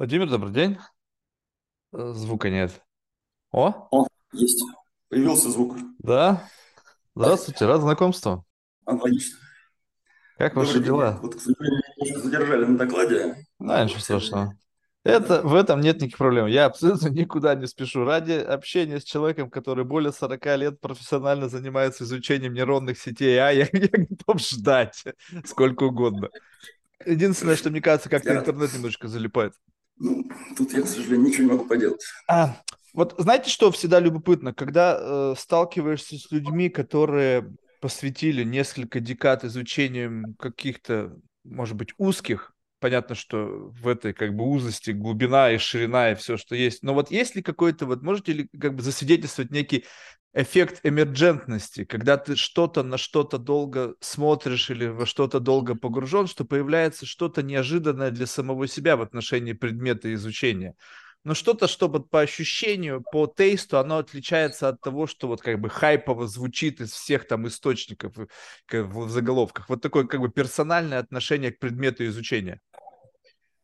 Владимир, добрый день. Э, Звука нет. О, О, есть. Появился звук. да. Здравствуйте, рад знакомству. Аналогично. Как ваши Добрый день. дела? Вот, к сожалению, немножко задержали на докладе. Да, ничего страшного. Это, в этом нет никаких проблем. Я абсолютно никуда не спешу. Ради общения с человеком, который более 40 лет профессионально занимается изучением нейронных сетей, а я, я готов ждать сколько угодно. Единственное, что мне кажется, как-то интернет немножко залипает. Ну, тут я, к сожалению, ничего не могу поделать. А, вот знаете, что всегда любопытно, когда э, сталкиваешься с людьми, которые посвятили несколько декад изучению каких-то, может быть, узких, понятно, что в этой как бы узости глубина и ширина и все, что есть, но вот есть ли какой-то, вот можете ли как бы засвидетельствовать некий эффект эмерджентности, когда ты что-то на что-то долго смотришь или во что-то долго погружен, что появляется что-то неожиданное для самого себя в отношении предмета изучения но что-то, что вот по ощущению, по тейсту, оно отличается от того, что вот как бы хайпово звучит из всех там источников э, в заголовках. Вот такое как бы персональное отношение к предмету изучения.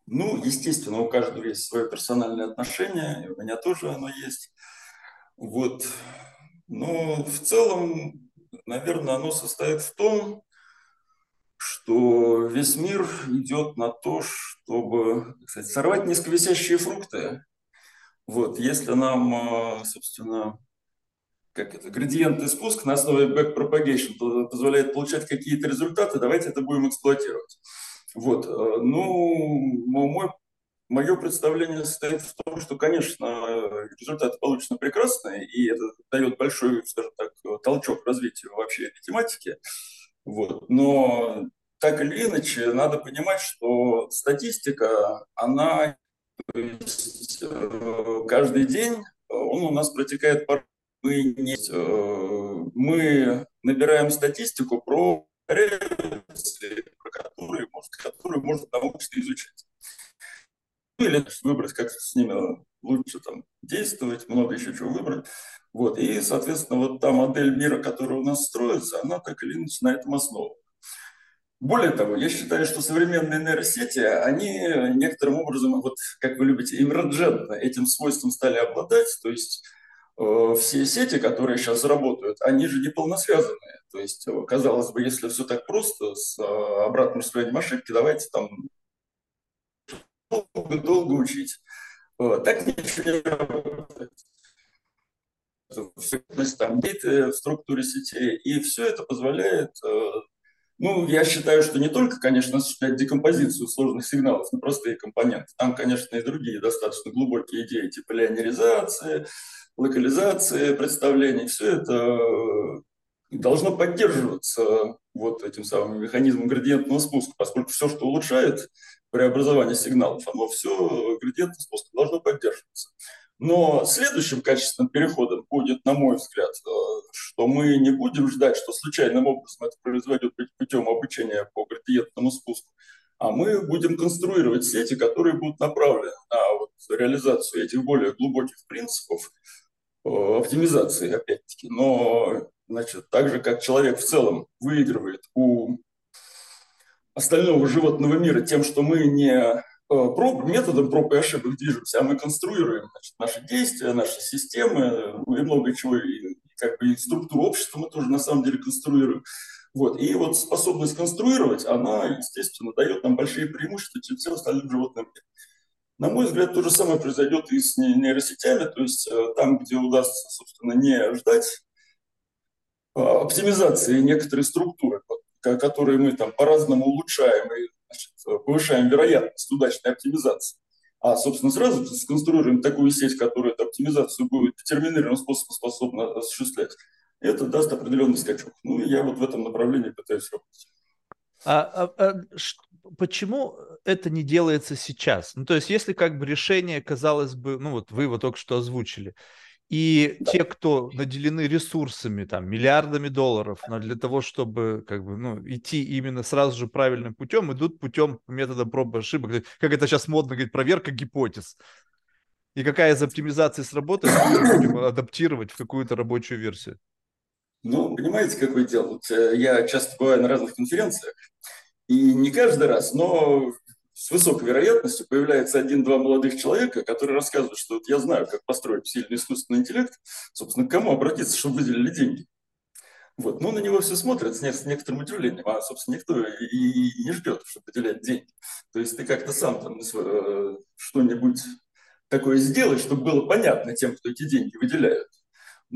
Ну, естественно, у каждого есть свое персональное отношение, и у меня тоже оно есть. Вот. Но в целом, наверное, оно состоит в том, что весь мир идет на то, чтобы, сказать, сорвать низковисящие фрукты. Вот, если нам, а, собственно, как это, градиентный спуск на основе backpropagation по- позволяет получать какие-то результаты, давайте это будем эксплуатировать. Вот, э, ну, мо- мой, мое представление состоит в том, что, конечно, результаты получены прекрасные, и это дает большой, скажем так, толчок развитию вообще этой тематики. Вот, но так или иначе, надо понимать, что статистика, она есть, э, каждый день он у нас протекает по мы, не, э, мы набираем статистику про реакции, про которые, может, которые можно научно изучать. Или выбрать, как с ними лучше там, действовать, много еще чего выбрать. Вот. И, соответственно, вот та модель мира, которая у нас строится, она так или иначе на этом основана. Более того, я считаю, что современные нейросети, они некоторым образом, вот как вы любите, эмерджентно этим свойством стали обладать. То есть э, все сети, которые сейчас работают, они же не полносвязанные. То есть, э, казалось бы, если все так просто с э, обратным строением ошибки, давайте там долго-долго учить. Э, Так ничего не работает. Там в структуре сетей, и все это позволяет э, ну, я считаю, что не только, конечно, осуществлять декомпозицию сложных сигналов на простые компоненты. Там, конечно, и другие достаточно глубокие идеи, типа лионеризации, локализации представлений. Все это э, должно поддерживаться вот этим самым механизмом градиентного спуска, поскольку все, что улучшает преобразование сигналов, оно все градиентным спуском должно поддерживаться. Но следующим качественным переходом будет, на мой взгляд, э, что мы не будем ждать, что случайным образом это произойдет путем обучения по градиентному спуску, а мы будем конструировать сети, которые будут направлены на вот реализацию этих более глубоких принципов э, оптимизации, опять-таки. Но, значит, так же, как человек в целом выигрывает у остального животного мира тем, что мы не проб, методом проб и ошибок движемся, а мы конструируем значит, наши действия, наши системы ну, и много чего, и, как бы и структуру общества мы тоже на самом деле конструируем. Вот. И вот способность конструировать, она, естественно, дает нам большие преимущества, чем всем остальным животным. На мой взгляд, то же самое произойдет и с нейросетями, то есть там, где удастся, собственно, не ждать оптимизации некоторой структуры, которые мы там по-разному улучшаем и значит, повышаем вероятность удачной оптимизации, а, собственно, сразу сконструируем такую сеть, которая эту оптимизацию будет детерминированным способом способна осуществлять, это даст определенный скачок. Ну, я вот в этом направлении пытаюсь работать. А, а, а почему это не делается сейчас? Ну, то есть, если как бы решение, казалось бы, ну, вот вы его только что озвучили, и да. те, кто наделены ресурсами, там, миллиардами долларов, но для того, чтобы как бы, ну, идти именно сразу же правильным путем, идут путем метода проб и ошибок. Как это сейчас модно говорить, проверка гипотез. И какая из оптимизаций сработает, мы будем адаптировать в какую-то рабочую версию. Ну, понимаете, какое дело? Вот, э, я часто бываю на разных конференциях, и не каждый раз, но с высокой вероятностью появляется один-два молодых человека, которые рассказывают, что вот я знаю, как построить сильный искусственный интеллект, собственно, к кому обратиться, чтобы выделили деньги. Вот. Ну, на него все смотрят с некоторым удивлением, а, собственно, никто и не ждет, чтобы выделять деньги. То есть ты как-то сам там э, что-нибудь такое сделать, чтобы было понятно тем, кто эти деньги выделяют.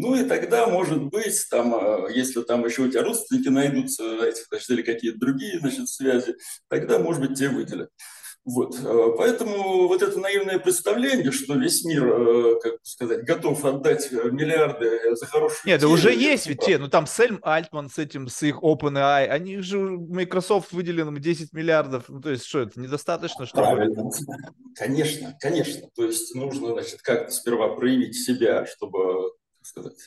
Ну и тогда, может быть, там, э, если там еще у тебя родственники найдутся, эти, значит, или какие-то другие значит, связи, тогда, может быть, тебе выделят. Вот. Э, поэтому вот это наивное представление, что весь мир, э, как сказать, готов отдать миллиарды за хорошую Нет, да уже есть ведь те, ну там Сельм Альтман с этим, с их OpenAI, они же, Microsoft выделил им 10 миллиардов, ну то есть что, это недостаточно, что Правильно, конечно, конечно, то есть нужно, значит, как-то сперва проявить себя, чтобы сказать,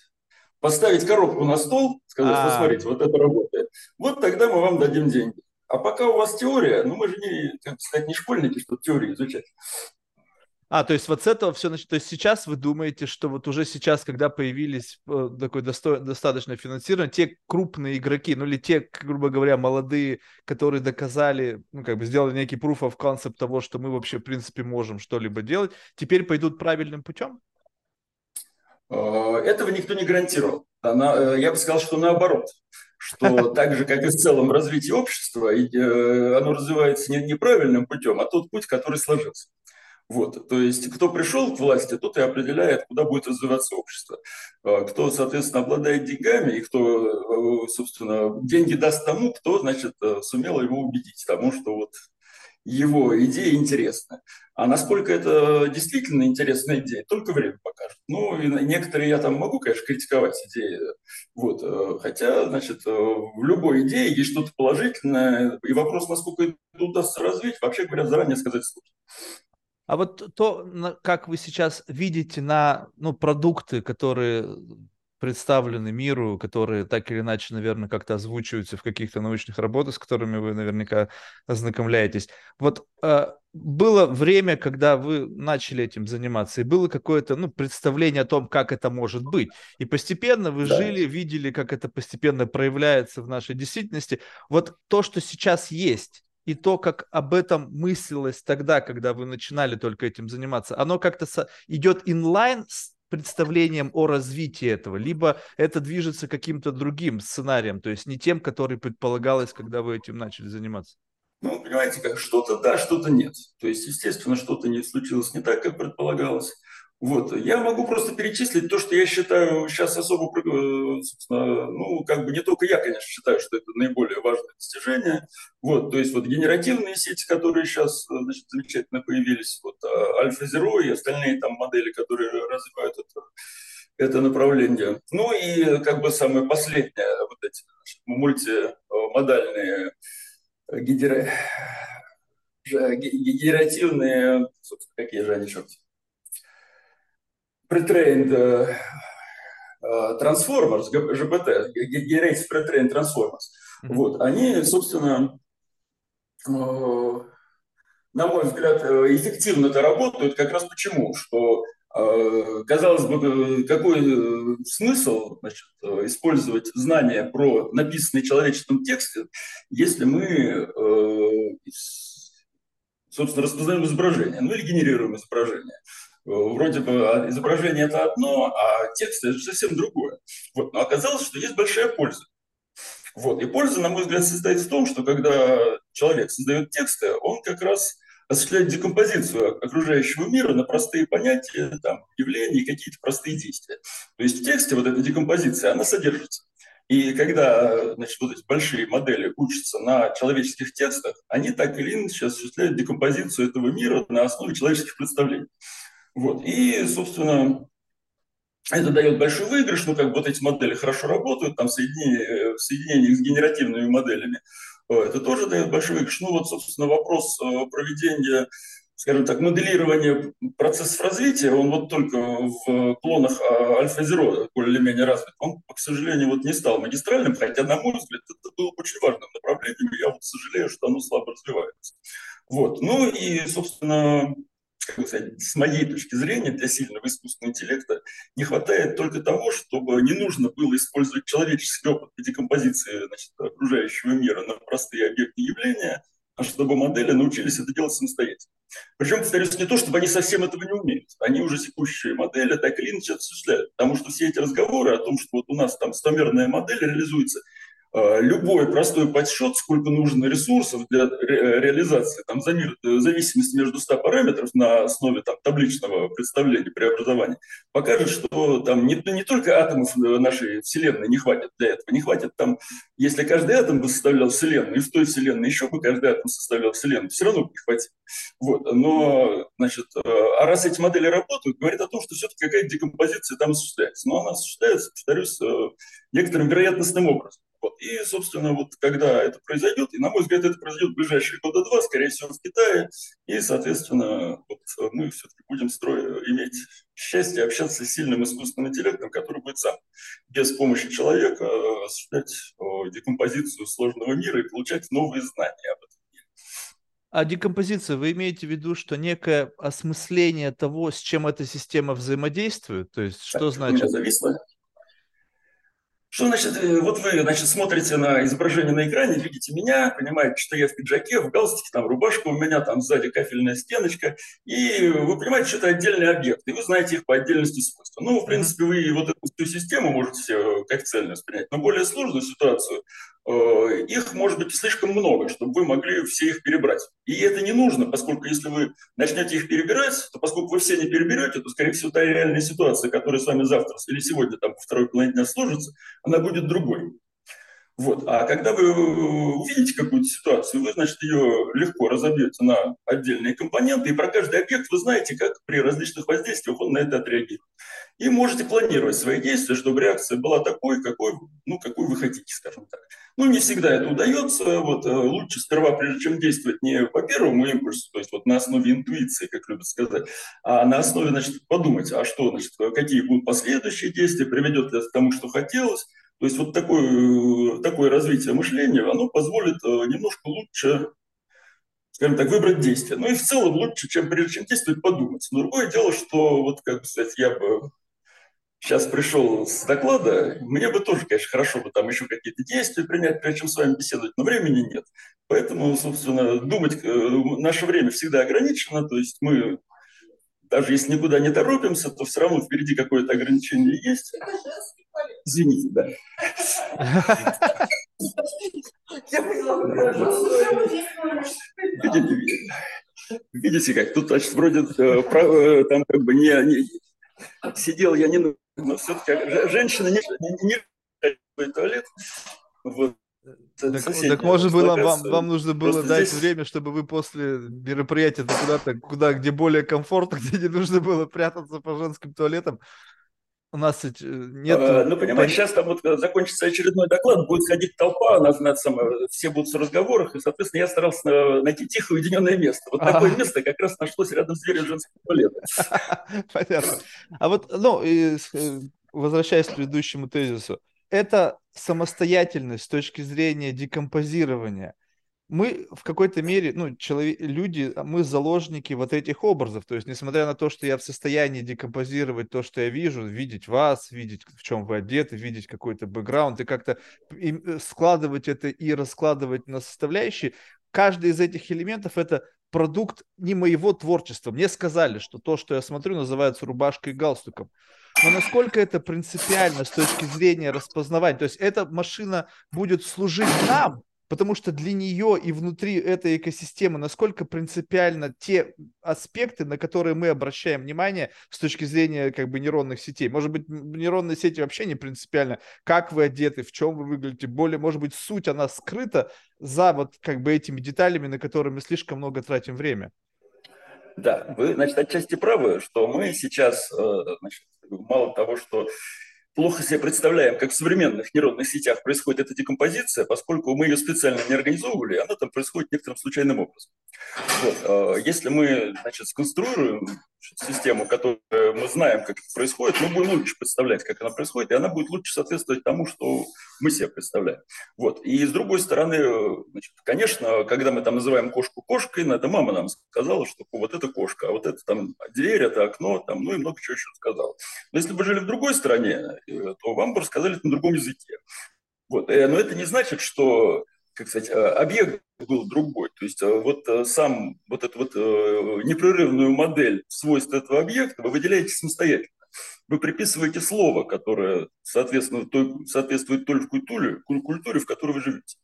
поставить коробку на стол, сказать, а смотрите, вот это работает. Вот тогда мы вам дадим деньги. А пока у вас теория, ну мы же не, как сказать, не школьники, чтобы теорию изучать. А, то есть вот с этого все началось. То есть сейчас вы думаете, что вот уже сейчас, когда появились э, такое досто... достаточное финансирование, те крупные игроки, ну или те, грубо говоря, молодые, которые доказали, ну как бы сделали некий proof of concept того, что мы вообще, в принципе, можем что-либо делать, теперь пойдут правильным путем? Э, этого никто не гарантировал. Она, э, я бы сказал, что наоборот, что так же, как и в целом развитие общества, э, оно развивается не неправильным путем, а тот путь, который сложился. Вот, то есть, кто пришел к власти, тот и определяет, куда будет развиваться общество. Кто, соответственно, обладает деньгами, и кто, собственно, деньги даст тому, кто, значит, сумел его убедить тому, что вот его идея интересна. А насколько это действительно интересная идея, только время покажет. Ну, и некоторые я там могу, конечно, критиковать идеи. Вот. Э, хотя, значит, э, в любой идее есть что-то положительное. И вопрос, насколько это удастся развить, вообще говоря, заранее сказать сложно. А вот то, как вы сейчас видите на ну, продукты, которые представлены миру, которые так или иначе, наверное, как-то озвучиваются в каких-то научных работах, с которыми вы наверняка ознакомляетесь. Вот э, было время, когда вы начали этим заниматься, и было какое-то ну, представление о том, как это может быть. И постепенно вы да. жили, видели, как это постепенно проявляется в нашей действительности. Вот то, что сейчас есть, и то, как об этом мыслилось тогда, когда вы начинали только этим заниматься, оно как-то со- идет инлайн с представлением о развитии этого, либо это движется каким-то другим сценарием, то есть не тем, который предполагалось, когда вы этим начали заниматься? Ну, понимаете, как что-то да, что-то нет. То есть, естественно, что-то не случилось не так, как предполагалось. Вот. Я могу просто перечислить то, что я считаю сейчас особо, э, ну, как бы не только я, конечно, считаю, что это наиболее важное достижение. Вот, то есть вот генеративные сети, которые сейчас, э, значит, замечательно появились, вот Альфа-Зеро и остальные там модели, которые развивают это, это направление. Ну и как бы самое последнее, вот эти значит, мультимодальные генера... генеративные, собственно, какие же они, черт, pre-trained transformers, GPT, Generative Pre-trained Transformers, mm-hmm. вот, они, собственно, uh, на мой взгляд, эффективно это работают. Как раз почему, что казалось бы, какой смысл значит, использовать знания про написанный человеческом тексте, если мы, собственно, распознаем изображение, ну или генерируем изображение вроде бы а, изображение это одно, а текст это совсем другое. Вот. Но оказалось, что есть большая польза. Вот. И польза, на мой взгляд, состоит в том, что когда человек создает тексты, он как раз осуществляет декомпозицию окружающего мира на простые понятия, там, явления, какие-то простые действия. То есть в тексте вот эта декомпозиция, она содержится. И когда значит, вот эти большие модели учатся на человеческих текстах, они так или иначе осуществляют декомпозицию этого мира на основе человеческих представлений. Вот. И, собственно, это дает большой выигрыш, ну, как бы вот эти модели хорошо работают, там соединение, э, соединение с генеративными моделями, э, это тоже дает большой выигрыш. Ну, вот, собственно, вопрос э, проведения, скажем так, моделирования процессов развития, он вот только в клонах Альфа-Зеро более-менее развит. Он, к сожалению, вот не стал магистральным, хотя, на мой взгляд, это было очень важным направлением, я вот сожалею, что оно слабо развивается. Вот. Ну и, собственно, сказать, с моей точки зрения, для сильного искусственного интеллекта не хватает только того, чтобы не нужно было использовать человеческий опыт по декомпозиции значит, окружающего мира на простые объекты явления, а чтобы модели научились это делать самостоятельно. Причем, повторюсь, не то, чтобы они совсем этого не умеют. Они уже текущие модели так или иначе осуществляют. Потому что все эти разговоры о том, что вот у нас там стомерная модель реализуется – любой простой подсчет, сколько нужно ресурсов для ре реализации, там, э, зависимости между 100 параметров на основе там, табличного представления преобразования, покажет, что там не, не только атомов э, нашей Вселенной не хватит для этого, не хватит там, если каждый атом бы составлял Вселенную, и в той Вселенной еще бы каждый атом составлял Вселенную, все равно бы не хватит. Вот. Но, значит, а раз эти модели работают, говорит о том, что все-таки какая-то декомпозиция там осуществляется. Но она осуществляется, повторюсь, некоторым вероятностным образом. Вот. И, собственно, вот когда это произойдет, и, на мой взгляд, это произойдет в ближайшие года два, скорее всего, в Китае, и, соответственно, вот мы все-таки будем строить, иметь счастье общаться с сильным искусственным интеллектом, который будет сам, без помощи человека, осуществлять декомпозицию сложного мира и получать новые знания об этом. А декомпозиция, вы имеете в виду, что некое осмысление того, с чем эта система взаимодействует? То есть, что так, значит? Зависло. Что значит, э, вот вы, значит, смотрите на изображение на экране, видите меня, понимаете, что я в пиджаке, в галстуке, там рубашка, у меня там сзади кафельная стеночка, и вы понимаете, что это отдельные объекты, и вы знаете их по отдельности свойств. Ну, в принципе, вы вот эту всю систему можете э, как цельно воспринять, но более сложную ситуацию их может быть слишком много, чтобы вы могли все их перебрать. И это не нужно, поскольку если вы начнете их перебирать, то поскольку вы все не переберете, то, скорее всего, та реальная ситуация, которая с вами завтра или сегодня там, второй половине дня сложится, она будет другой. Вот. А когда вы увидите какую-то ситуацию, вы, значит, ее легко разобьете на отдельные компоненты, и про каждый объект вы знаете, как при различных воздействиях он на это отреагирует. И можете планировать свои действия, чтобы реакция была такой, какой, ну, какой вы хотите, скажем так. Ну, не всегда это удается. Вот, э, лучше сперва, прежде чем действовать не по первому импульсу, то есть вот на основе интуиции, как любят сказать, а на основе, значит, подумать, а что, значит, какие будут последующие действия, приведет ли это к тому, что хотелось, то есть вот такое, такое развитие мышления, оно позволит э, немножко лучше, скажем так, выбрать действие. Ну и в целом лучше, чем прежде чем действовать, подумать. Но другое дело, что вот, как бы сказать, я бы сейчас пришел с доклада, мне бы тоже, конечно, хорошо бы там еще какие-то действия принять, прежде чем с вами беседовать, но времени нет. Поэтому, собственно, думать, э, наше время всегда ограничено, то есть мы даже если никуда не торопимся, то все равно впереди какое-то ограничение есть. Извините, да. Видите, видите, как тут, значит, вроде э, э, там как бы не, не сидел я не, но все-таки женщина не, не, не туалет. Вот. Так, так может было, вам, вам нужно было дать здесь... время, чтобы вы после мероприятия куда-то, куда, где более комфортно, где не нужно было прятаться по женским туалетам, у нас э, нет... А, ну, понимаешь, сейчас там вот э, закончится очередной доклад, будет ходить толпа, нас, нас, все будут в разговорах, и, соответственно, я старался найти тихое уединенное место. Вот такое а. место как раз нашлось рядом с дверью женского туалета. Понятно. А вот, ну, и, э, возвращаясь к предыдущему тезису, это самостоятельность с точки зрения декомпозирования – мы в какой-то мере, ну, человек, люди, мы заложники вот этих образов. То есть, несмотря на то, что я в состоянии декомпозировать то, что я вижу, видеть вас, видеть, в чем вы одеты, видеть какой-то бэкграунд, и как-то э, складывать это и раскладывать на составляющие, каждый из этих элементов это продукт не моего творчества. Мне сказали, что то, что я смотрю, называется рубашкой и галстуком. Но насколько это принципиально с точки зрения распознавания? То есть эта машина будет служить нам, потому что для нее и внутри этой экосистемы насколько принципиально те аспекты, на которые мы обращаем внимание с точки зрения как бы нейронных сетей. Может быть, нейронные сети вообще не принципиально, как вы одеты, в чем вы выглядите, более, может быть, суть, она скрыта за вот как бы этими деталями, на которые мы слишком много тратим время. Да, вы, значит, отчасти правы, что мы сейчас, э, значит, мало того, что плохо себе представляем, как в современных нейронных сетях происходит эта декомпозиция, поскольку мы ее специально не организовывали, она там происходит некоторым случайным образом. Вот. А если мы значит, сконструируем систему, которую мы знаем, как это происходит, мы будем лучше представлять, как она происходит, и она будет лучше соответствовать тому, что мы себе представляем. Вот. И с другой стороны, значит, конечно, когда мы там называем кошку кошкой, это мама нам сказала, что вот это кошка, а вот это там дверь, это окно, там, ну и много чего еще сказала. Но если бы жили в другой стране, э, то вам бы рассказали на другом языке. Вот. Э, но это не значит, что как сказать, объект был другой. То есть вот сам вот эту вот непрерывную модель свойств этого объекта вы выделяете самостоятельно вы приписываете слово, которое соответствует той, соответствует той культуре, культуре, в которой вы живете.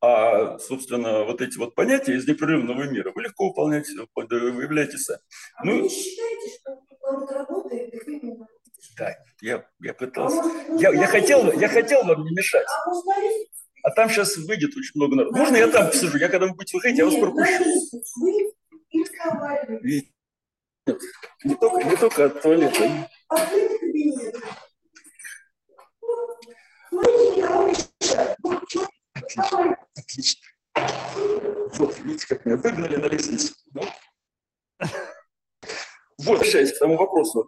А, собственно, вот эти вот понятия из непрерывного мира вы легко выполняете, выявляете сами. А ну, вы не считаете, что он работает, и вы Да, я, я пытался. А я, я, хотел, я хотел вам не мешать. А, а там сейчас выйдет очень много народу. Можно я там посижу? Я когда вы будете выходить, я вас пропущу. Видите? Не только, не только от туалета. Отлично. Отлично. Вот, видите, как меня выгнали на лестницу. Ну. Вот, возвращаясь к тому вопросу,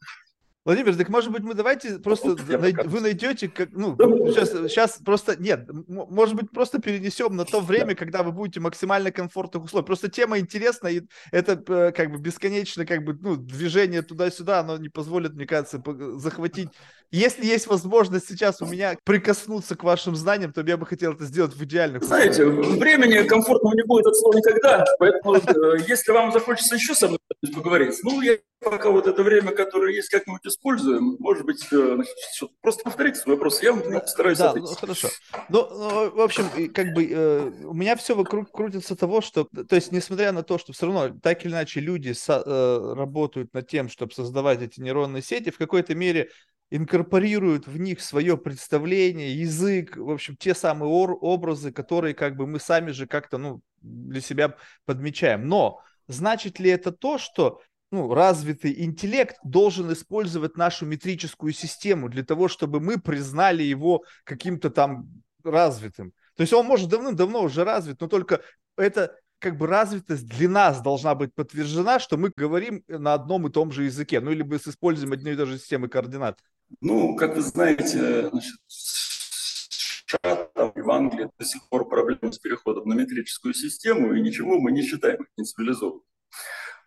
Владимир, так может быть мы давайте просто най- вы найдете, как, ну, сейчас, сейчас просто, нет, может быть просто перенесем на то время, когда вы будете максимально комфортных условиях. Просто тема интересна, и это как бы бесконечно, как бы, ну, движение туда-сюда, оно не позволит, мне кажется, захватить. Если есть возможность сейчас у меня прикоснуться к вашим знаниям, то я бы хотел это сделать в идеальных Знаете, времени комфортного не будет от слова никогда, поэтому э, если вам захочется еще со мной поговорить, ну, я пока вот это время, которое есть, как-нибудь используем. Может быть, э, значит, просто повторите свой вопрос, я вам постараюсь да, ответить. Ну, хорошо. Ну, ну, в общем, как бы э, у меня все вокруг крутится того, что, то есть, несмотря на то, что все равно так или иначе люди со, э, работают над тем, чтобы создавать эти нейронные сети, в какой-то мере инкорпорируют в них свое представление, язык, в общем, те самые образы, которые как бы мы сами же как-то, ну, для себя подмечаем. Но значит ли это то, что ну, развитый интеллект должен использовать нашу метрическую систему для того, чтобы мы признали его каким-то там развитым. То есть он может давным-давно уже развит, но только это как бы развитость для нас должна быть подтверждена, что мы говорим на одном и том же языке, ну, или мы используем одну и ту же систему координат. Ну, как вы знаете, значит, США, там, в Англии до сих пор проблемы с переходом на метрическую систему, и ничего мы не считаем их нецивилизованным.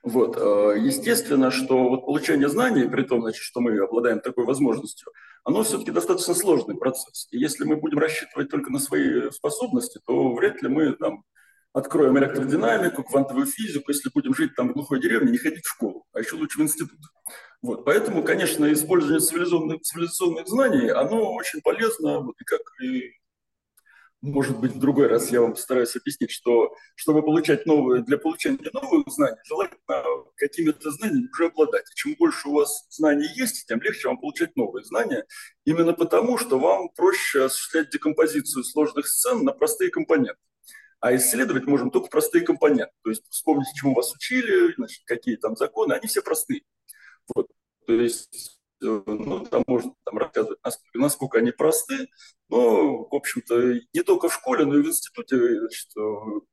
Вот. Э, естественно, что вот получение знаний, при том, значит, что мы обладаем такой возможностью, оно все-таки достаточно сложный процесс. И если мы будем рассчитывать только на свои способности, то вряд ли мы там, откроем электродинамику, квантовую физику, если будем жить там в глухой деревне, не ходить в школу, а еще лучше в институт. Вот. Поэтому, конечно, использование цивилизационных, цивилизационных знаний, оно очень полезно, вот, и как и может быть, в другой раз я вам постараюсь объяснить, что чтобы получать новые, для получения новых знаний, желательно какими-то знаниями уже обладать. И чем больше у вас знаний есть, тем легче вам получать новые знания. Именно потому, что вам проще осуществлять декомпозицию сложных сцен на простые компоненты. А исследовать можем только простые компоненты. То есть вспомнить, чему вас учили, значит, какие там законы, они все простые. Вот. То есть ну, там можно там, рассказывать, насколько, насколько они просты, но, в общем-то, не только в школе, но и в институте значит,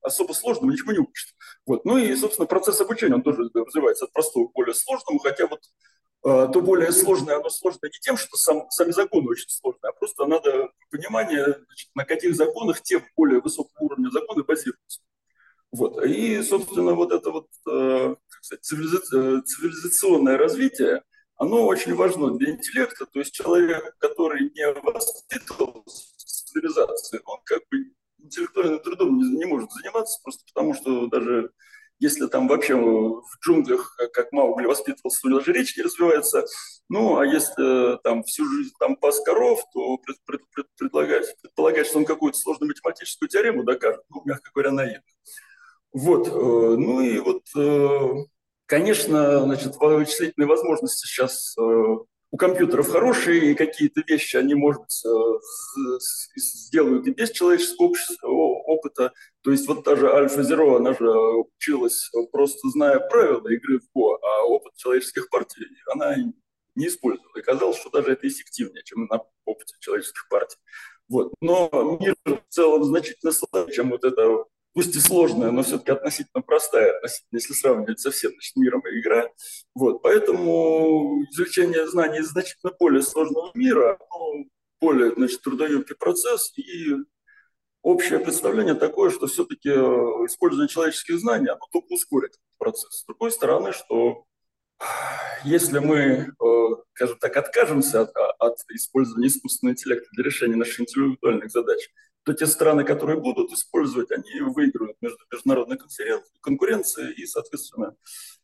особо сложного ничего не учат. Вот. Ну и, собственно, процесс обучения, он тоже развивается от простого к более сложному, хотя вот э, то более сложное, оно сложное не тем, что сам, сами законы очень сложные, а просто надо понимание, значит, на каких законах те более высокого уровня законы базируются. Вот. И, собственно, вот это вот э, как сказать, цивилизационное развитие – оно очень важно для интеллекта, то есть человек, который не воспитывал цивилизации, он как бы интеллектуальным трудом не, не может заниматься, просто потому что даже если там вообще в джунглях, как Маугли воспитывался, то даже речь не развивается. Ну, а если там всю жизнь там пас коров, то пред, пред, пред, предлагать, предполагать, что он какую-то сложную математическую теорему докажет, ну, мягко говоря, наивно. Вот, э, ну и вот э, Конечно, значит, вычислительные возможности сейчас э, у компьютеров хорошие, и какие-то вещи они, может быть, э, сделают и без человеческого опыта. То есть вот даже Альфа-Зеро, она же училась просто зная правила игры в Го, а опыт человеческих партий она не использовала. И казалось, что даже это эффективнее, чем на опыте человеческих партий. Вот. Но мир в целом значительно слабее, чем вот это пусть и сложная, но все-таки относительно простая, относительно, если сравнивать со всем значит, миром игра. Вот, поэтому изучение знаний из значительно более сложного мира, ну, более значит, трудоемкий процесс и общее представление такое, что все-таки э, использование человеческих знаний, оно только ускорит этот процесс. С другой стороны, что если мы, э, скажем так, откажемся от, от использования искусственного интеллекта для решения наших интеллектуальных задач, то те страны, которые будут использовать, они выиграют между международной конкуренцией и, соответственно,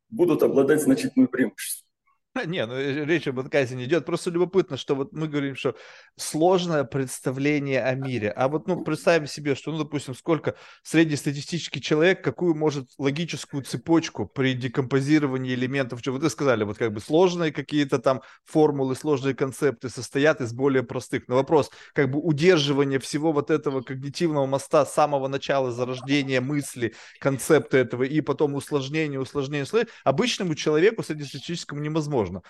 будут обладать значительным преимуществом. Не, ну э, речь об отказе не идет. Просто любопытно, что вот мы говорим, что сложное представление о мире. А вот, ну, представим себе, что, ну, допустим, сколько среднестатистический человек, какую может логическую цепочку при декомпозировании элементов, что вы сказали, вот как бы сложные какие-то там формулы, сложные концепты состоят из более простых. Но вопрос, как бы удерживание всего вот этого когнитивного моста с самого начала зарождения мысли, концепта этого и потом усложнение, усложнение, усложнение, обычному человеку среднестатистическому невозможно невозможно.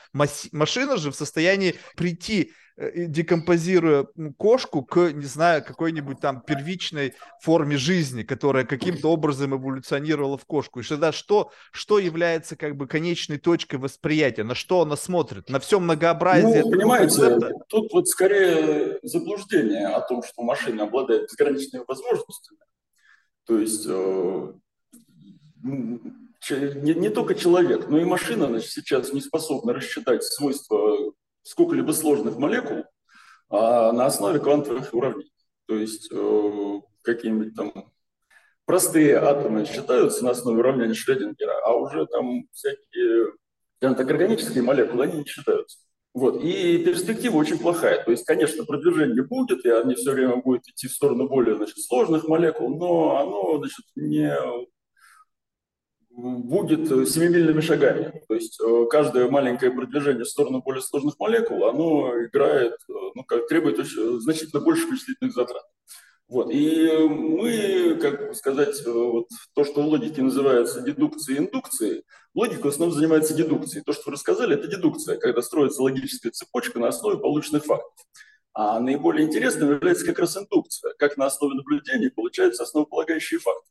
Машина же в состоянии прийти, э, декомпозируя кошку к, не знаю, какой-нибудь там первичной форме жизни, которая каким-то образом эволюционировала в кошку. И тогда что, что является как бы конечной точкой восприятия? На что она смотрит? На все многообразие? Ну, понимаете, концепта? тут вот скорее заблуждение о том, что машина обладает безграничными возможностями. То есть э, не, не только человек, но и машина значит, сейчас не способна рассчитать свойства сколько-либо сложных молекул а на основе квантовых уравнений. То есть э, какие-нибудь там простые атомы считаются на основе уравнения Шрёдингера, а уже там всякие так, органические молекулы, они не считаются. Вот. И перспектива очень плохая. То есть, конечно, продвижение будет, и они все время будут идти в сторону более значит, сложных молекул, но оно значит, не будет семимильными шагами. То есть э, каждое маленькое продвижение в сторону более сложных молекул, оно играет, э, ну, как требует очень, значительно больше вычислительных затрат. Вот. И мы, как сказать, э, вот то, что в логике называется дедукцией и индукцией, логика в основном занимается дедукцией. То, что вы рассказали, это дедукция, когда строится логическая цепочка на основе полученных фактов. А наиболее интересным является как раз индукция, как на основе наблюдений получаются основополагающие факты.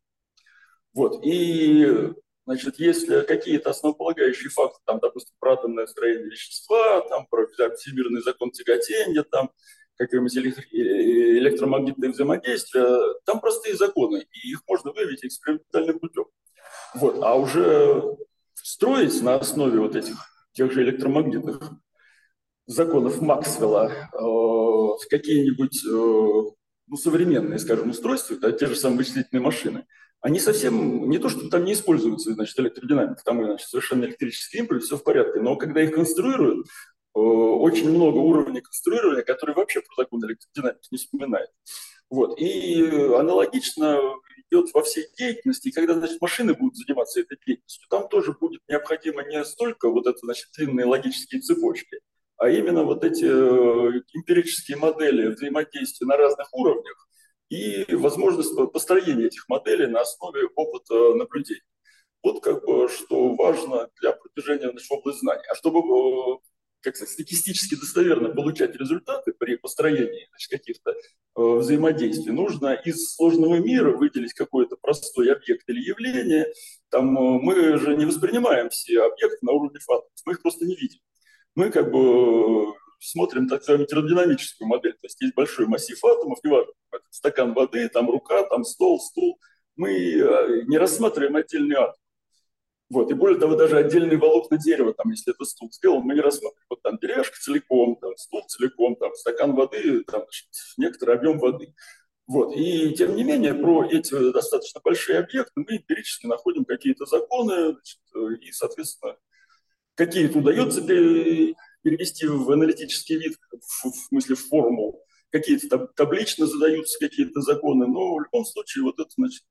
Вот. И Значит, если какие-то основополагающие факты, там, допустим, про атомное строение вещества, там, про всемирный закон тяготения, там, какие-нибудь электромагнитные взаимодействия, там простые законы, и их можно выявить экспериментальным путем. Вот. А уже строить на основе вот этих тех же электромагнитных законов Максвелла э, какие-нибудь э, ну, современные, скажем, устройства, да, те же самые вычислительные машины – они совсем, не то, что там не используются, значит, электродинамика, там, значит, совершенно электрический импульс, все в порядке, но когда их конструируют, э, очень много уровней конструирования, которые вообще про закон электродинамики не вспоминают. Вот. И аналогично идет во всей деятельности, и когда значит, машины будут заниматься этой деятельностью, там тоже будет необходимо не столько вот это, значит, длинные логические цепочки, а именно вот эти э, эмпирические модели взаимодействия на разных уровнях, и возможность построения этих моделей на основе опыта наблюдений. Вот как бы что важно для продвижения в области знаний. А чтобы э, как сказать, статистически достоверно получать результаты при построении каких-то э, взаимодействий, нужно из сложного мира выделить какой-то простой объект или явление. Там, э, мы же не воспринимаем все объекты на уровне фактов, мы их просто не видим. Мы как бы смотрим так называемую термодинамическую модель. То есть есть большой массив атомов, неважно, стакан воды, там рука, там стол, стул. Мы э, не рассматриваем отдельный атом. Вот. И более того, даже отдельные волокна дерева, там, если это стул сделан, мы не рассматриваем. Вот там деревяшка целиком, там, стул целиком, там, стакан воды, там, некоторый объем воды. Вот. И тем не менее, про эти достаточно большие объекты мы эмпирически находим какие-то законы, значит, э, и, соответственно, какие-то удается перевести в аналитический вид, в, в смысле в форму, какие-то таблично задаются какие-то законы, но в любом случае вот это, значит,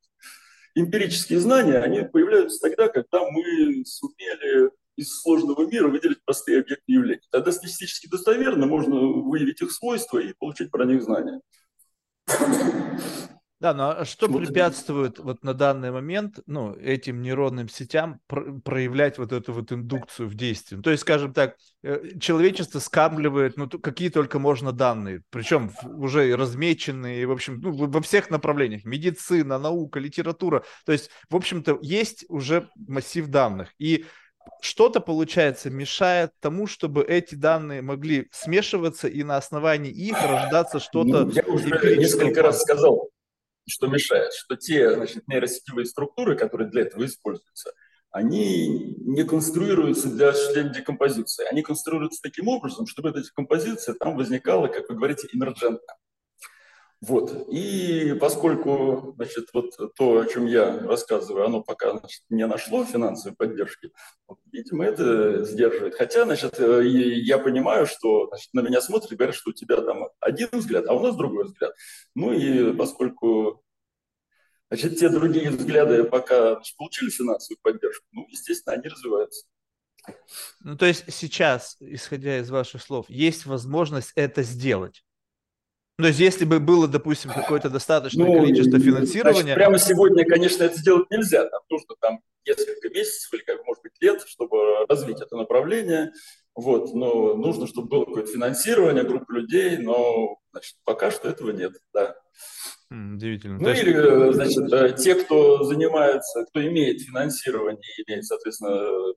эмпирические знания, они появляются тогда, когда мы сумели из сложного мира выделить простые объекты явления. Тогда статистически достоверно можно выявить их свойства и получить про них знания. Да, но а что вот препятствует это. вот на данный момент ну, этим нейронным сетям про- проявлять вот эту вот индукцию в действии? Ну, то есть, скажем так, э, человечество скамливает ну, какие только можно данные, причем уже размеченные, в общем, ну, во всех направлениях, медицина, наука, литература. То есть, в общем-то, есть уже массив данных. И что-то, получается, мешает тому, чтобы эти данные могли смешиваться и на основании их рождаться что-то. Ну, я уже несколько раз сказал, что мешает, что те значит, нейросетевые структуры, которые для этого используются, они не конструируются для осуществления декомпозиции. Они конструируются таким образом, чтобы эта декомпозиция там возникала, как вы говорите, эмерджентно. Вот. И поскольку, значит, вот то, о чем я рассказываю, оно пока значит, не нашло финансовой поддержки, видимо, это сдерживает. Хотя, значит, э, я понимаю, что значит, на меня смотрят и говорят, что у тебя там один взгляд, а у нас другой взгляд. Ну и поскольку значит, те другие взгляды пока значит, получили финансовую поддержку, ну, естественно, они развиваются. Ну, то есть сейчас, исходя из ваших слов, есть возможность это сделать? Ну, то есть, если бы было, допустим, какое-то достаточное ну, количество финансирования... Значит, прямо сегодня, конечно, это сделать нельзя. Там нужно там несколько месяцев или, как может быть, лет, чтобы развить это направление. Вот, но нужно, чтобы было какое-то финансирование, группа людей, но значит, пока что этого нет, да. Удивительно. Ну есть... или, значит, э, те, кто занимается, кто имеет финансирование, имеет, соответственно, Э,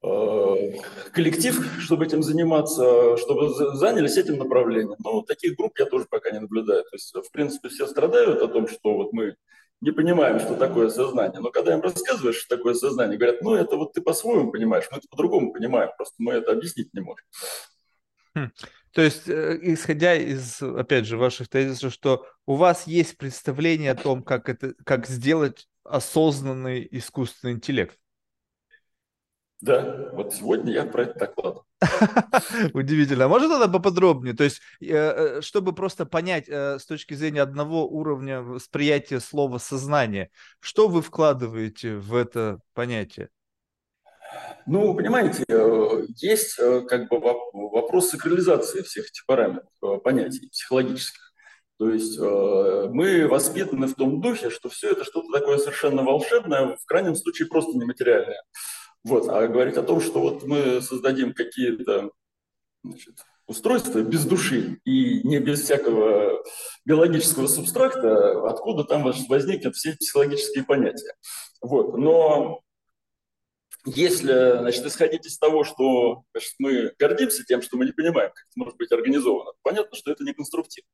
коллектив, чтобы этим заниматься, чтобы занялись этим направлением. Но таких групп я тоже пока не наблюдаю. То есть, в принципе, все страдают о том, что вот мы не понимаем, что такое сознание. Но когда им рассказываешь, что такое сознание, говорят, ну это вот ты по-своему понимаешь, мы это по-другому понимаем, просто мы это объяснить не можем. Хм. То есть, э, исходя из, опять же, ваших тезисов, что у вас есть представление о том, как, это, как сделать осознанный искусственный интеллект. Да, вот сегодня я про это доклад. Удивительно. А можно тогда поподробнее? То есть, э, э, чтобы просто понять э, с точки зрения одного уровня восприятия слова сознание, что вы вкладываете в это понятие? Ну, понимаете, есть как бы вопрос сакрализации всех этих параметров, понятий психологических. То есть мы воспитаны в том духе, что все это что-то такое совершенно волшебное, в крайнем случае просто нематериальное. Вот, а говорить о том, что вот мы создадим какие-то устройства без души и не без всякого биологического субстракта, откуда там возникнут все психологические понятия. Вот. Но если значит, исходить из того, что значит, мы гордимся тем, что мы не понимаем, как это может быть организовано, понятно, что это не конструктивно.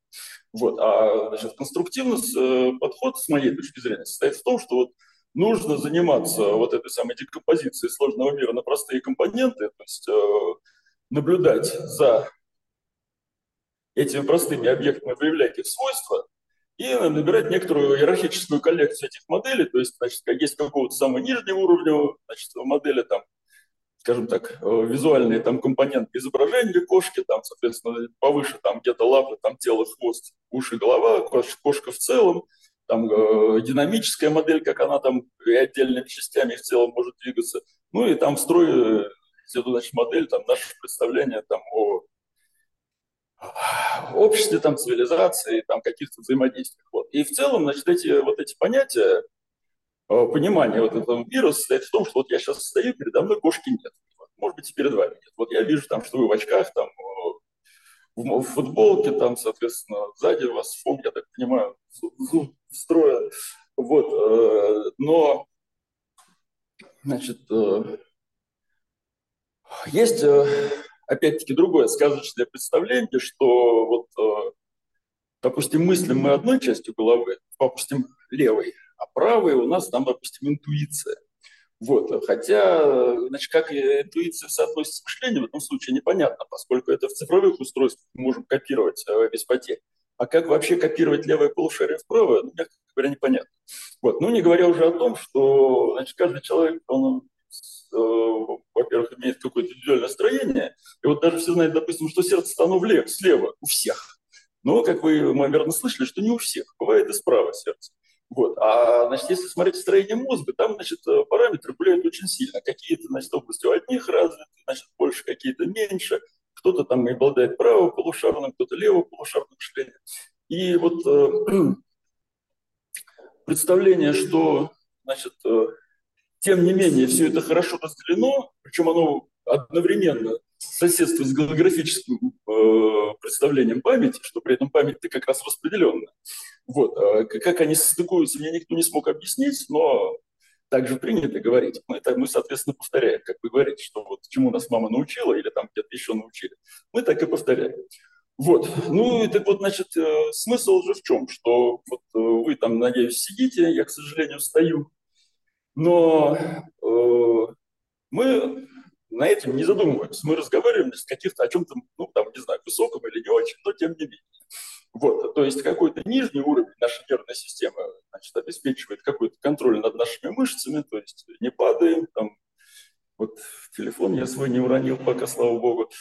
Вот. А значит, конструктивный э, подход, с моей точки зрения, состоит в том, что вот нужно заниматься вот этой самой декомпозицией сложного мира на простые компоненты, то есть э, наблюдать за этими простыми объектами, выявлять их свойства и набирать некоторую иерархическую коллекцию этих моделей, то есть, значит, есть какого-то самого нижнего уровня значит, модели, там, скажем так, э, визуальные там компоненты изображения кошки, там, соответственно, повыше там где-то лапы, там тело, хвост, уши, голова, кошка в целом, там э, динамическая модель, как она там и отдельными частями в целом может двигаться. Ну и там строю эту значит, модель, там наше представление там, о обществе, там, цивилизации, там, каких-то взаимодействиях. Вот. И в целом, значит, эти, вот эти понятия, э, понимание вот этого мира состоит в том, что вот я сейчас стою, передо мной кошки нет. Может быть, и перед вами нет. Вот я вижу там, что вы в очках, там, в футболке, там, соответственно, сзади у вас фон, я так понимаю, зум строя. Вот, э, но, значит, э, есть, э, опять-таки, другое сказочное представление, что вот, допустим, мыслим мы одной частью головы, допустим, левой, а правой у нас там, допустим, интуиция. Вот. Хотя, значит, как интуиция соотносится к мышлению, в этом случае непонятно, поскольку это в цифровых устройствах мы можем копировать без потерь. А как вообще копировать левое полушарие в правое, ну, мягко говоря, непонятно. Вот. Ну, не говоря уже о том, что значит, каждый человек, он, э, во-первых, имеет какое-то индивидуальное строение, и вот даже все знают, допустим, что сердце оно влево, слева, у всех. Но, как вы, наверное, слышали, что не у всех, бывает и справа сердце. Вот. А значит, если смотреть строение мозга, там значит, э, параметры гуляют очень сильно. Какие-то значит, области у одних развиты, значит, больше, какие-то меньше. Кто-то там обладает правополушарным, кто-то левополушарным мышлением. И вот э, представление, что значит, э, тем не менее все это хорошо разделено, причем оно одновременно соседствует с голографическим э, представлением памяти, что при этом память-то как раз распределенная. Вот. Как они состыкуются, мне никто не смог объяснить, но также принято говорить. Мы, это, мы, соответственно, повторяем, как вы говорите, что вот чему нас мама научила или там где-то еще научили. Мы так и повторяем. Вот. Ну, и так вот, значит, э, смысл же в чем? Что вот э, вы там, надеюсь, сидите, я, к сожалению, стою, но э, мы на этом не задумываемся. Мы разговариваем с каких-то о чем-то, ну, там, не знаю, высоком или не очень, но тем не менее. Вот, то есть какой-то нижний уровень нашей нервной системы значит, обеспечивает какой-то контроль над нашими мышцами, то есть не падаем, там, вот телефон я свой не уронил пока, слава богу.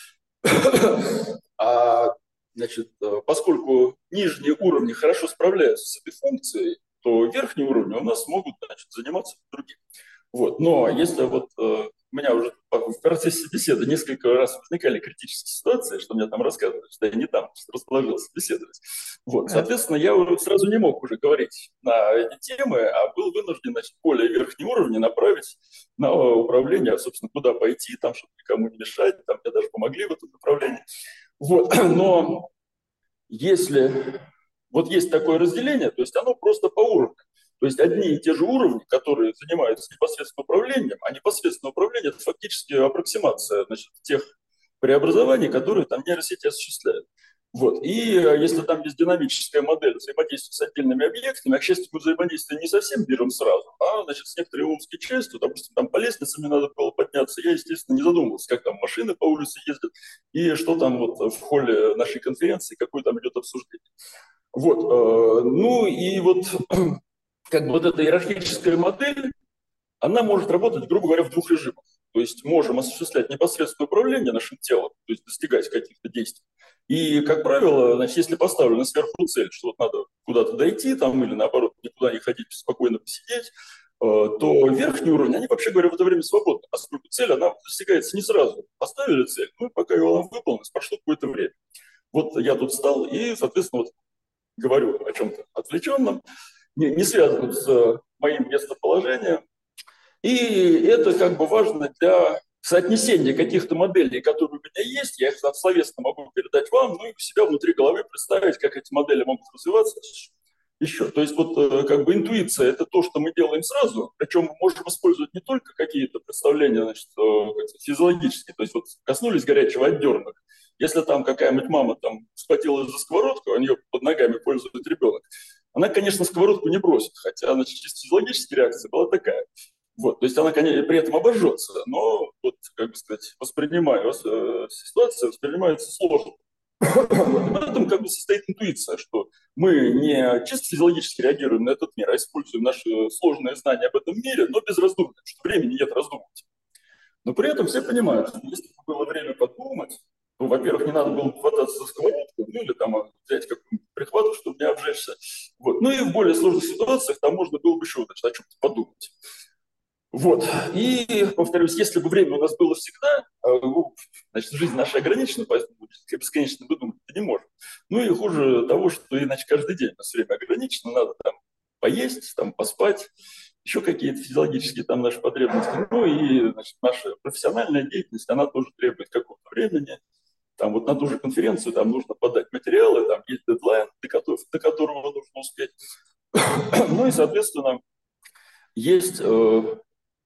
А, значит, поскольку нижние уровни хорошо справляются с этой функцией, то верхние уровни у нас могут значит, заниматься другим. Вот. Но если вот э, у меня уже в процессе беседы несколько раз возникали критические ситуации, что мне там рассказывали, что я не там расположился беседовать. Вот. Соответственно, я уже сразу не мог уже говорить на эти темы, а был вынужден значит, более верхние уровни направить на управление, собственно, куда пойти, там, чтобы никому не мешать, там мне даже помогли в этом направлении. Вот. Но если вот есть такое разделение, то есть оно просто по уровню. То есть одни и те же уровни, которые занимаются непосредственно управлением, а непосредственное управление – это фактически аппроксимация значит, тех преобразований, которые там нейросети осуществляют. Вот. И э, если там есть динамическая модель взаимодействия с отдельными объектами, а, к взаимодействие не совсем берем сразу, а значит, с некоторой умской частью, допустим, там по лестнице мне надо было подняться, я, естественно, не задумывался, как там машины по улице ездят и что там вот в холле нашей конференции, какое там идет обсуждение. Вот. Э, ну и вот как бы вот эта иерархическая модель, она может работать, грубо говоря, в двух режимах. То есть можем осуществлять непосредственное управление нашим телом, то есть достигать каких-то действий. И, как правило, значит, если поставлена сверху цель, что вот надо куда-то дойти там, или наоборот никуда не ходить, спокойно посидеть, э, то верхний уровень, они вообще говоря в это время свободны, поскольку цель, она достигается не сразу. Поставили цель, ну, пока ее она выполнилась, прошло какое-то время. Вот я тут встал и, соответственно, вот говорю о чем-то отвлеченном, не, не связанном с моим местоположением. И это как бы важно для соотнесения каких-то моделей, которые у меня есть, я их словесно могу передать вам, ну и у себя внутри головы представить, как эти модели могут развиваться еще. То есть вот э, как бы интуиция – это то, что мы делаем сразу, причем мы можем использовать не только какие-то представления значит, э, физиологические, то есть вот коснулись горячего, отдернуть, если там какая-нибудь мама там схватилась за сковородку, у нее под ногами пользуется ребенок, она, конечно, сковородку не бросит, хотя, значит, чисто физиологическая реакция была такая. Вот, то есть она, конечно, при этом обожжется, но, вот, как бы сказать, воспринимаю, э, ситуация воспринимается сложно. Вот, в этом как бы состоит интуиция, что мы не чисто физиологически реагируем на этот мир, а используем наши сложные знания об этом мире, но без раздумий, что времени нет раздумывать. Но при этом все понимают, что если бы было время подумать, ну, во-первых, не надо было хвататься за сковородку, ну, или там а, взять какую-нибудь прихватку, чтобы не обжечься. Вот. Ну, и в более сложных ситуациях там можно было бы еще значит, о чем-то подумать. Вот. И, повторюсь, если бы время у нас было всегда, а, ну, значит, жизнь наша ограничена, поэтому бесконечно выдумать не можем. Ну и хуже того, что иначе каждый день у нас время ограничено, надо там поесть, там поспать, еще какие-то физиологические там наши потребности. Ну и значит, наша профессиональная деятельность, она тоже требует какого-то времени. Там вот на ту же конференцию там нужно подать материалы, там есть дедлайн, до которого, до которого нужно успеть. ну и, соответственно, есть, э,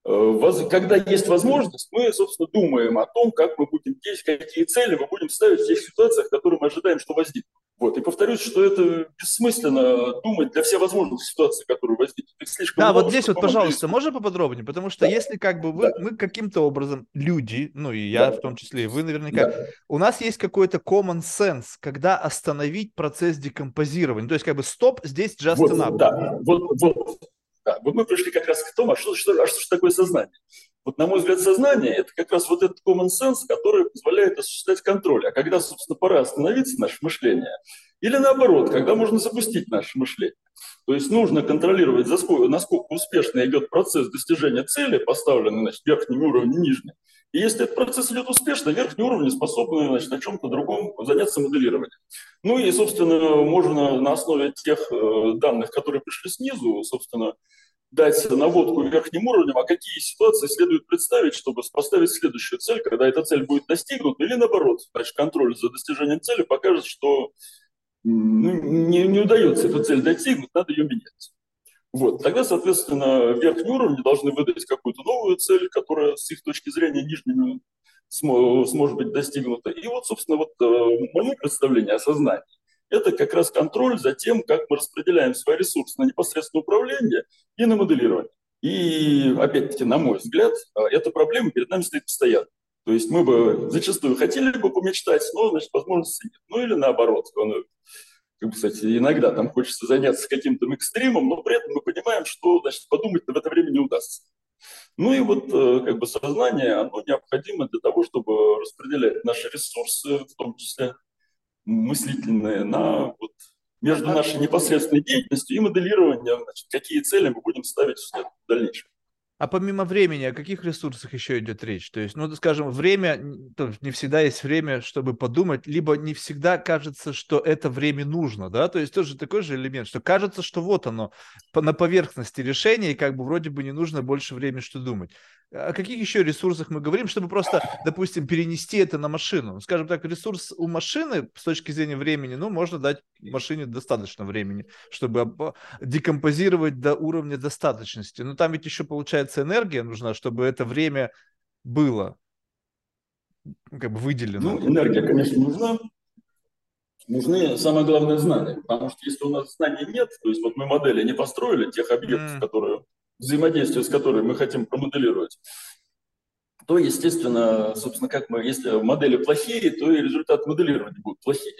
э, когда есть возможность, мы, собственно, думаем о том, как мы будем действовать, какие цели мы будем ставить в тех ситуациях, которые мы ожидаем, что возникнут. Вот. И повторюсь, что это бессмысленно думать для всех возможных ситуаций, которые возникнут. Их слишком да, много, вот здесь вот, пожалуйста, есть... можно поподробнее? Потому что да. если как бы вы, да. мы каким-то образом, люди, ну и я да. в том числе, и вы наверняка, да. у нас есть какой-то common sense, когда остановить процесс декомпозирования. То есть как бы стоп, здесь just вот, enough. Да, вот, вот, да. вот мы пришли как раз к тому, а что, что, а что же такое сознание? Вот, на мой взгляд, сознание – это как раз вот этот common sense, который позволяет осуществлять контроль. А когда, собственно, пора остановиться наше мышление, или наоборот, когда можно запустить наше мышление. То есть нужно контролировать, насколько успешно идет процесс достижения цели, поставленный значит, верхним уровнем нижним. И если этот процесс идет успешно, верхние уровни способны значит, на чем-то другом заняться моделированием. Ну и, собственно, можно на основе тех э, данных, которые пришли снизу, собственно, дать наводку верхним уровнем, а какие ситуации следует представить, чтобы поставить следующую цель, когда эта цель будет достигнута, или наоборот, значит, контроль за достижением цели покажет, что ну, не, не удается эту цель достигнуть, надо ее менять. Вот. Тогда, соответственно, верхние уровни должны выдать какую-то новую цель, которая с их точки зрения нижними сможет быть достигнута. И вот, собственно, вот э, мое представление о сознании это как раз контроль за тем, как мы распределяем свои ресурсы на непосредственное управление и на моделирование. И, опять-таки, на мой взгляд, э, эта проблема перед нами стоит постоянно. То есть мы бы зачастую хотели бы помечтать, но, значит, возможности нет. Ну или наоборот, как бы, кстати, иногда там хочется заняться каким-то экстримом, но при этом мы понимаем, что значит, подумать в это время не удастся. Ну и вот э, как бы сознание, оно необходимо для того, чтобы распределять наши ресурсы, в том числе мыслительные, на вот между нашей непосредственной деятельностью и моделированием, значит, какие цели мы будем ставить в дальнейшем. А помимо времени, о каких ресурсах еще идет речь? То есть, ну, скажем, время, то не всегда есть время, чтобы подумать, либо не всегда кажется, что это время нужно, да? То есть тоже такой же элемент, что кажется, что вот оно на поверхности решения, и как бы вроде бы не нужно больше времени, что думать о каких еще ресурсах мы говорим, чтобы просто, допустим, перенести это на машину? Скажем так, ресурс у машины с точки зрения времени, ну, можно дать машине достаточно времени, чтобы декомпозировать до уровня достаточности. Но там ведь еще, получается, энергия нужна, чтобы это время было как бы выделено. Ну, энергия, конечно, нужна. Нужны, самое главное, знания. Потому что если у нас знаний нет, то есть вот мы модели не построили тех объектов, mm. которые взаимодействие с которой мы хотим промоделировать, то, естественно, собственно, как мы, если модели плохие, то и результат моделирования будут плохие.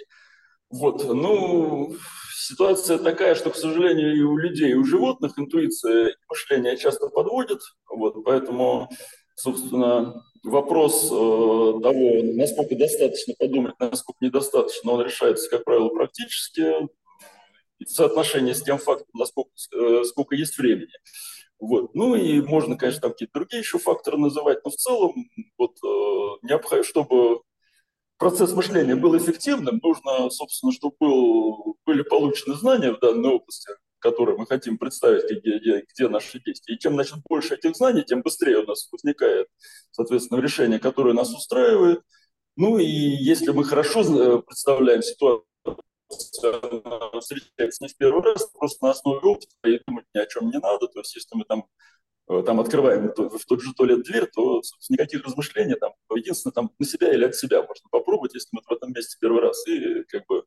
Вот, ну, ситуация такая, что, к сожалению, и у людей, и у животных интуиция и мышление часто подводит, вот, поэтому, собственно, вопрос э, того, насколько достаточно подумать, насколько недостаточно, он решается, как правило, практически в соотношении с тем фактом, насколько э, сколько есть времени. Вот. Ну и можно, конечно, там какие-то другие еще факторы называть, но в целом, вот, э, необходимо, чтобы процесс мышления был эффективным, нужно, собственно, чтобы был, были получены знания в данной области, которые мы хотим представить, где, где, где наши действия. И чем значит, больше этих знаний, тем быстрее у нас возникает, соответственно, решение, которое нас устраивает. Ну и если мы хорошо э, представляем ситуацию, встречается не в первый раз, просто на основе опыта и думать ни о чем не надо. То есть если мы там, э, там открываем в тот же туалет дверь, то никаких размышлений там, единственное, там на себя или от себя можно попробовать, если мы в этом месте первый раз, и как бы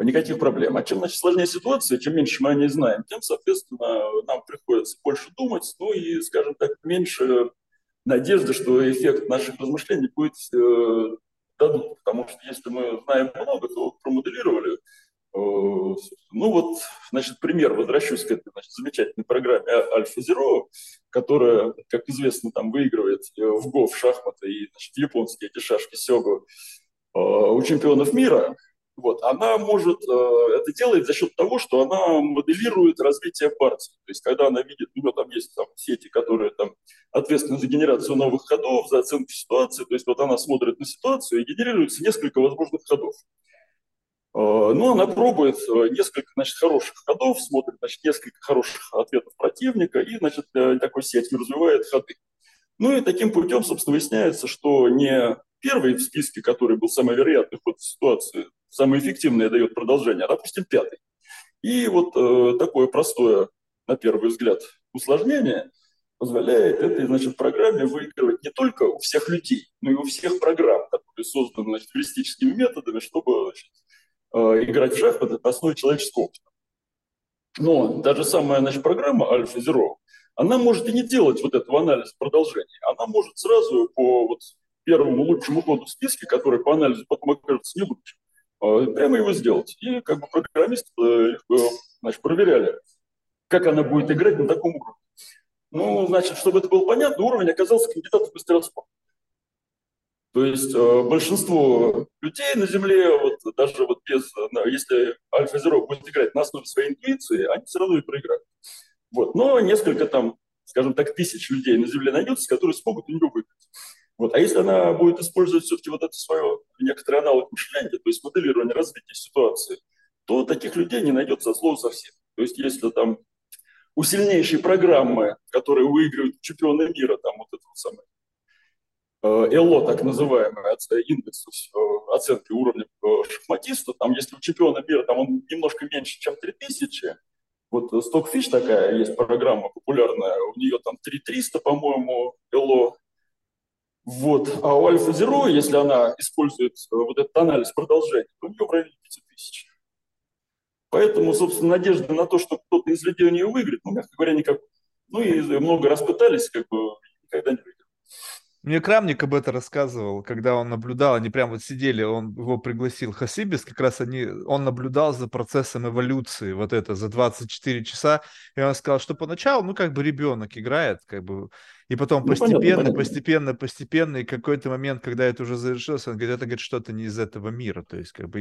никаких проблем. А чем значит, сложнее ситуация, чем меньше мы о ней знаем, тем, соответственно, нам приходится больше думать, ну и, скажем так, меньше надежды, что эффект наших размышлений будет э, дадут. Потому что если мы знаем много, то промоделировали. Э, ну вот, значит, пример, возвращусь к этой значит, замечательной программе Альфа-Зеро, которая, как известно, там выигрывает э, в ГО, в шахматы и значит, японские эти шашки Сёгу э, у чемпионов мира. Вот, она может э, это делает за счет того, что она моделирует развитие партии. То есть, когда она видит, у нее там есть там, сети, которые там ответственны за генерацию новых ходов, за оценку ситуации. То есть, вот она смотрит на ситуацию и генерируется несколько возможных ходов. Э, ну, она пробует э, несколько, значит, хороших ходов, смотрит, значит, несколько хороших ответов противника и, значит, такой сетью развивает ходы. Ну и таким путем, собственно, выясняется, что не первый в списке, который был самый вероятный ход ситуации, самый эффективный дает продолжение, а, допустим, пятый. И вот э, такое простое, на первый взгляд, усложнение позволяет этой значит, программе выигрывать не только у всех людей, но и у всех программ, которые созданы значит, хeuристическими методами, чтобы значит, э, играть в шахматы на основе человеческого опыта. Но даже самая значит, программа Альфа-Зеро, она может и не делать вот этого анализа продолжения. Она может сразу по вот первому лучшему ходу в списке, который по анализу потом окажется не лучшим, прямо его сделать. И как бы программисты э, э, значит, проверяли, как она будет играть на таком уровне. Ну, значит, чтобы это было понятно, уровень оказался кандидатом в мастера спорта. То есть э, большинство людей на Земле, вот даже вот без, если Альфа-Зеро будет играть на основе своей интуиции, они все равно и проиграют. Вот. Но несколько там, скажем так, тысяч людей на Земле найдется, которые смогут у него выиграть. Вот. А если она будет использовать все-таки вот это свое некоторый аналог мышления, то есть моделирование развития ситуации, то таких людей не найдется слова совсем. То есть если там у сильнейшей программы, которые выигрывают чемпионы мира, там вот это вот э, ЭЛО, так называемый, индекс э, оценки уровня э, шахматиста, там если у чемпиона мира там он немножко меньше, чем 3000, вот Stockfish такая есть программа популярная, у нее там 3300, по-моему, ЭЛО, вот. А у Альфа Zero, если она использует э, вот этот анализ продолжения, то у нее в районе 5000. Поэтому, собственно, надежда на то, что кто-то из людей у нее выиграет, ну, мягко говоря, никакой. Ну и много раз пытались, как бы никогда не выиграли. Мне Крамник об этом рассказывал, когда он наблюдал, они прям вот сидели, он его пригласил, Хасибис, как раз они, он наблюдал за процессом эволюции, вот это, за 24 часа, и он сказал, что поначалу, ну, как бы ребенок играет, как бы, и потом ну, постепенно, понятно, понятно. постепенно, постепенно, и какой-то момент, когда это уже завершилось, он говорит, это, говорит, что-то не из этого мира, то есть, как бы,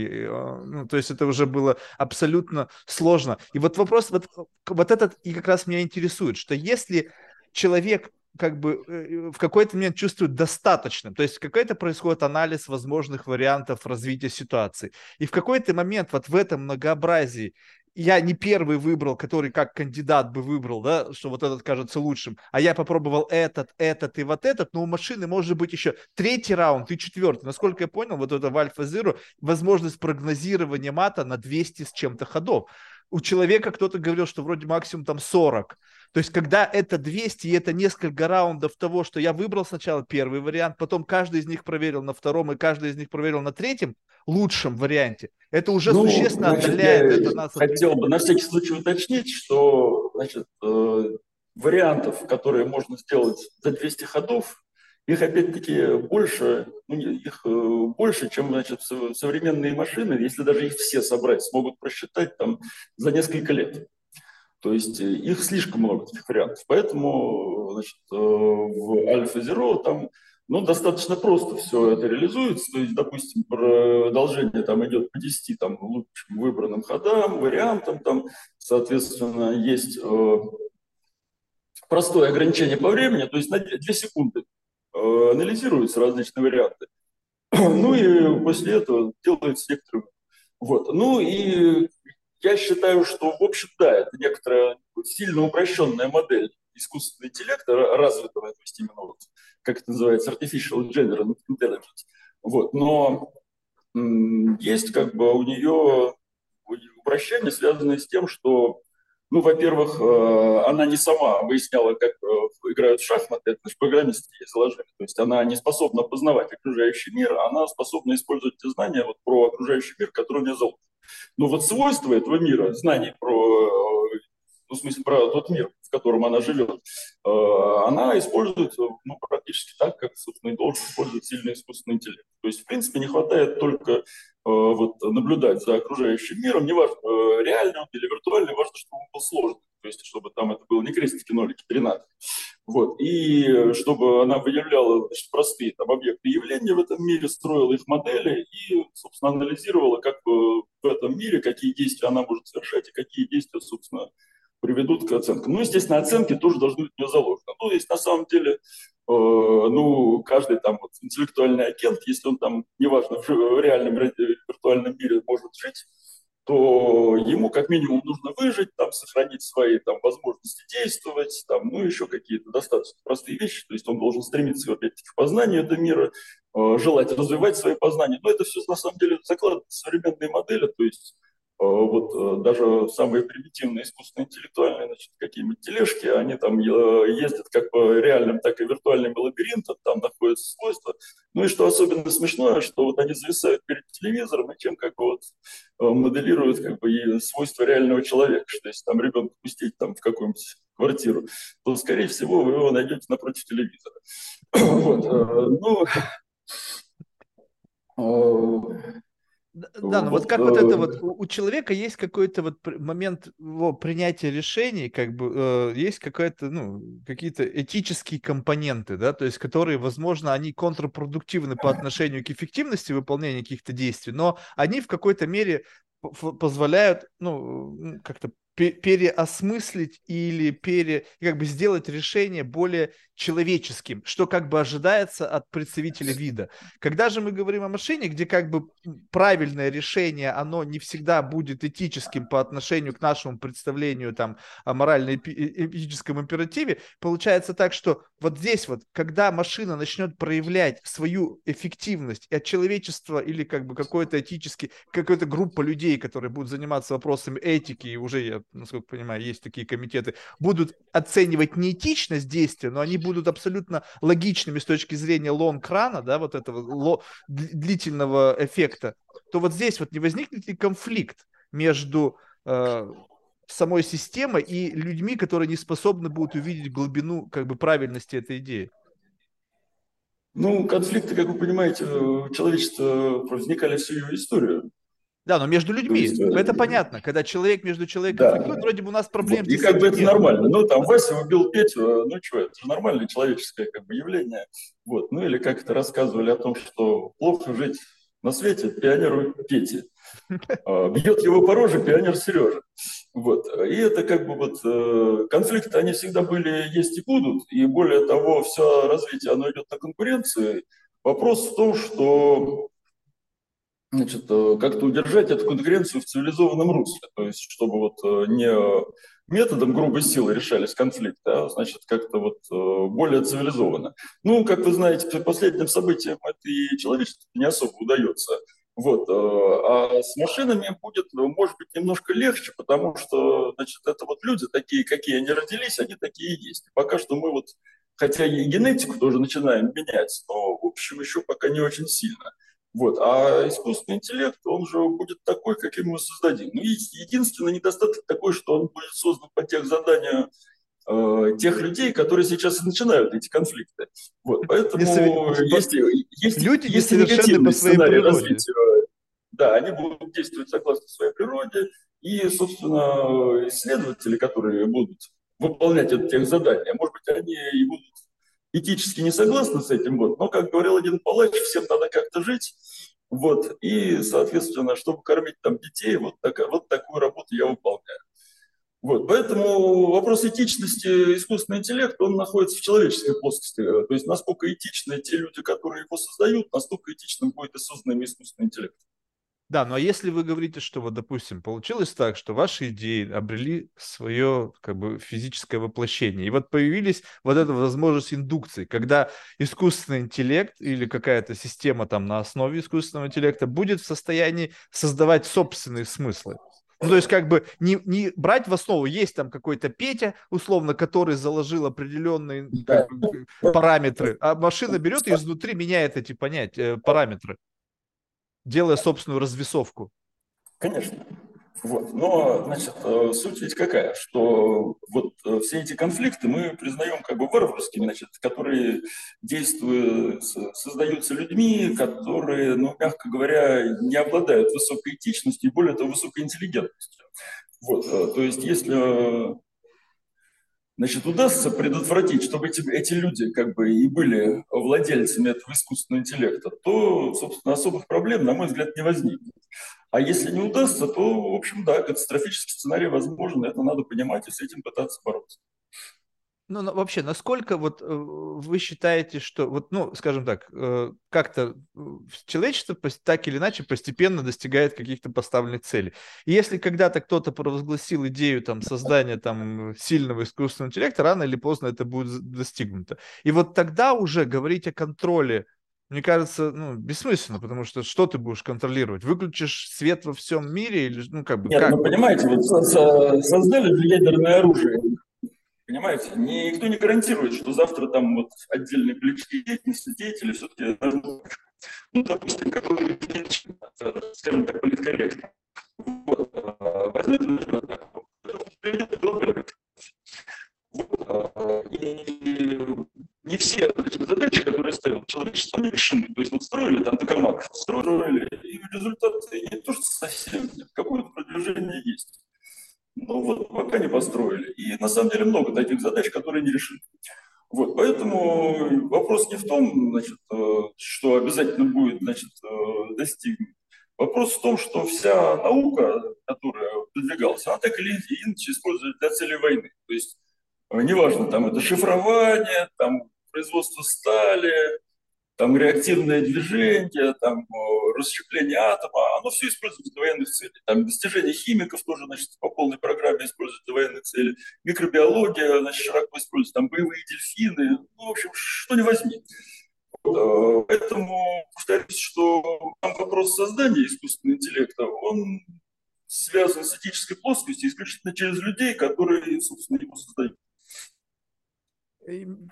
ну, то есть это уже было абсолютно сложно. И вот вопрос, вот, вот этот и как раз меня интересует, что если человек как бы э, в какой-то момент чувствуют достаточным. То есть какой-то происходит анализ возможных вариантов развития ситуации. И в какой-то момент вот в этом многообразии я не первый выбрал, который как кандидат бы выбрал, да, что вот этот кажется лучшим, а я попробовал этот, этот и вот этот, но у машины может быть еще третий раунд и четвертый. Насколько я понял, вот это в Alpha Zero возможность прогнозирования мата на 200 с чем-то ходов. У человека кто-то говорил, что вроде максимум там 40. То есть, когда это 200, и это несколько раундов того, что я выбрал сначала первый вариант, потом каждый из них проверил на втором, и каждый из них проверил на третьем, лучшем варианте, это уже ну, существенно значит, отдаляет это нас. Хотел бы на всякий случай уточнить, что значит, э, вариантов, которые можно сделать за 200 ходов, их опять-таки больше, ну, их э, больше, чем значит, современные машины, если даже их все собрать, смогут просчитать там за несколько лет. То есть э, их слишком много таких вариантов. Поэтому значит, э, в Альфа Zero там ну, достаточно просто все это реализуется. То есть, допустим, продолжение там идет по 10 там, лучшим выбранным ходам, вариантам. Там, соответственно, есть простое ограничение по времени, то есть на 2 секунды анализируются различные варианты. Ну и после этого делается некоторые вот. Ну и я считаю, что, в общем, да, это некоторая сильно упрощенная модель искусственного интеллекта, развитого, то есть именно, вот, как это называется, artificial general intelligence. Вот. Но есть как бы у нее упрощение, связанное с тем, что, ну, во-первых, э, она не сама выясняла, как э, играют в шахматы, это же программисты ей заложили. То есть она не способна познавать окружающий мир, она способна использовать те знания вот, про окружающий мир, который у нее заложен. Но вот свойства этого мира, знаний про, ну, в смысле, про тот мир, в котором она живет, э, она использует ну, практически так, как, собственно, и должен использовать сильный искусственный интеллект. То есть, в принципе, не хватает только э, вот, наблюдать за окружающим миром, неважно, э, реальный он или виртуальный, важно, чтобы он был сложный, то есть, чтобы там это было не крестики, нолики, перенаты. Вот. И чтобы она выявляла значит, простые там, объекты явления в этом мире, строила их модели и, собственно, анализировала, как в этом мире, какие действия она может совершать и какие действия, собственно, приведут к оценкам. Ну, естественно, оценки тоже должны быть у нее заложены. Ну, есть на самом деле, э, ну, каждый там вот интеллектуальный агент, если он там, неважно, в реальном виртуальном мире может жить, то ему как минимум нужно выжить, там, сохранить свои там, возможности действовать, там, ну, еще какие-то достаточно простые вещи. То есть он должен стремиться опять-таки к познанию этого мира, э, желать развивать свои познания. Но это все на самом деле закладывает современные модели, то есть вот э, даже самые примитивные искусственно интеллектуальные значит, какие-нибудь тележки, они там э, ездят как по реальным, так и виртуальным лабиринтам, там находятся свойства. Ну и что особенно смешное, что вот они зависают перед телевизором и чем как бы вот моделируют как бы и свойства реального человека, что если там ребенка пустить там в какую-нибудь квартиру, то, скорее всего, вы его найдете напротив телевизора. Вот. Ну, да, ну вот как вот это вот, у человека есть какой-то вот момент его принятия решений, как бы э, есть какая-то, ну, какие-то этические компоненты, да, то есть которые, возможно, они контрпродуктивны по отношению к эффективности выполнения каких-то действий, но они в какой-то мере позволяют, ну, как-то переосмыслить или пере, как бы сделать решение более человеческим, что как бы ожидается от представителя вида. Когда же мы говорим о машине, где как бы правильное решение, оно не всегда будет этическим по отношению к нашему представлению там о морально-этическом императиве, получается так, что вот здесь вот, когда машина начнет проявлять свою эффективность от человечества или как бы какой-то этический, какая-то группа людей, которые будут заниматься вопросами этики, и уже, я насколько понимаю, есть такие комитеты, будут оценивать неэтичность действия, но они будут абсолютно логичными с точки зрения лонг-рана, да, вот этого ло- длительного эффекта, то вот здесь вот не возникнет ли конфликт между э, самой системой и людьми, которые не способны будут увидеть глубину как бы правильности этой идеи? Ну, конфликты, как вы понимаете, человечество возникали всю его историю. Да, но между людьми. Есть, э, это понятно. Когда человек между человеком да. конфликтует, вроде бы у нас проблем вот. И как бы это нет. нормально. Ну, там Вася убил Петю, ну что, это же нормальное человеческое как бы явление. Вот. Ну, или как это рассказывали о том, что плохо жить на свете пионеру Пети. А, бьет его по роже пионер Сережа. Вот. И это как бы вот э, конфликты, они всегда были, есть и будут. И более того, все развитие, оно идет на конкуренции. Вопрос в том, что значит, э, как-то удержать эту конкуренцию в цивилизованном русле. То есть, чтобы вот э, не методом грубой силы решались конфликты, а значит, как-то вот э, более цивилизованно. Ну, как вы знаете, по последним событиям это и человечеству не особо удается. Вот. А с машинами будет, может быть, немножко легче, потому что, значит, это вот люди такие, какие они родились, они такие и есть. Пока что мы вот, хотя и генетику тоже начинаем менять, но, в общем, еще пока не очень сильно. Вот. А искусственный интеллект, он же будет такой, каким мы создадим. Ну, единственный недостаток такой, что он будет создан по тех заданиям э, тех людей, которые сейчас и начинают эти конфликты. Вот. Поэтому есть, есть, люди есть негативный по своей природе. развития. Да, они будут действовать согласно своей природе. И, собственно, исследователи, которые будут выполнять это тех задания, может быть, они и будут этически не согласны с этим, вот, но, как говорил один палач, всем надо как-то жить, вот, и, соответственно, чтобы кормить там детей, вот, так, вот такую работу я выполняю. Вот, поэтому вопрос этичности искусственного интеллекта, он находится в человеческой плоскости. То есть насколько этичны те люди, которые его создают, настолько этичным будет и созданный искусственный интеллект. Да, но если вы говорите, что вот, допустим, получилось так, что ваши идеи обрели свое как бы физическое воплощение, и вот появились вот эта возможность индукции, когда искусственный интеллект или какая-то система там на основе искусственного интеллекта будет в состоянии создавать собственные смыслы. Ну, то есть, как бы не, не брать в основу, есть там какой-то Петя, условно, который заложил определенные как бы, параметры, а машина берет и изнутри меняет эти понятия, э, параметры делая собственную развесовку. Конечно. Вот. Но, значит, э, суть ведь какая, что вот э, все эти конфликты мы признаем как бы варварскими, значит, которые действуют, создаются людьми, которые, ну, мягко говоря, не обладают высокой этичностью и, более того, высокой интеллигентностью. Вот. Э, то есть, если значит, удастся предотвратить, чтобы эти, эти люди как бы и были владельцами этого искусственного интеллекта, то, собственно, особых проблем, на мой взгляд, не возникнет. А если не удастся, то, в общем, да, катастрофический сценарий возможен, это надо понимать и с этим пытаться бороться. Ну, вообще, насколько вот э, вы считаете, что вот, ну, скажем так, э, как-то э, человечество так или иначе постепенно достигает каких-то поставленных целей. И если когда-то кто-то провозгласил идею там создания там сильного искусственного интеллекта, рано или поздно это будет достигнуто. И вот тогда уже говорить о контроле мне кажется, ну, бессмысленно, потому что что ты будешь контролировать? Выключишь свет во всем мире или, ну, как бы, Нет, как? ну, понимаете, вот создали же ядерное оружие. Понимаете, никто не гарантирует, что завтра там вот отдельные политические деятельности, деятели все-таки ну, допустим, какой-нибудь, скажем так, политкорректно. Вот, вот, и не все задачи, которые ставил человечество, они решены. То есть вот строили там токамак, строили, и результат не то, что совсем нет, какое-то продвижение есть. Ну вот пока не построили. И на самом деле много таких задач, которые не решены. Вот, поэтому вопрос не в том, значит, э, что обязательно будет значит, э, достигнуть. Вопрос в том, что вся наука, которая продвигалась, она так или иначе используется для целей войны. То есть э, неважно, там это шифрование, там производство стали, там реактивное движение, там расщепление атома, оно все используется для военных целей. Там достижения химиков тоже, значит, по полной программе используют для военных целей. Микробиология, значит, широко используется, там боевые дельфины, ну, в общем, что не возьми. Э, поэтому повторюсь, что вопрос создания искусственного интеллекта, он связан с этической плоскостью исключительно через людей, которые, собственно, его создают.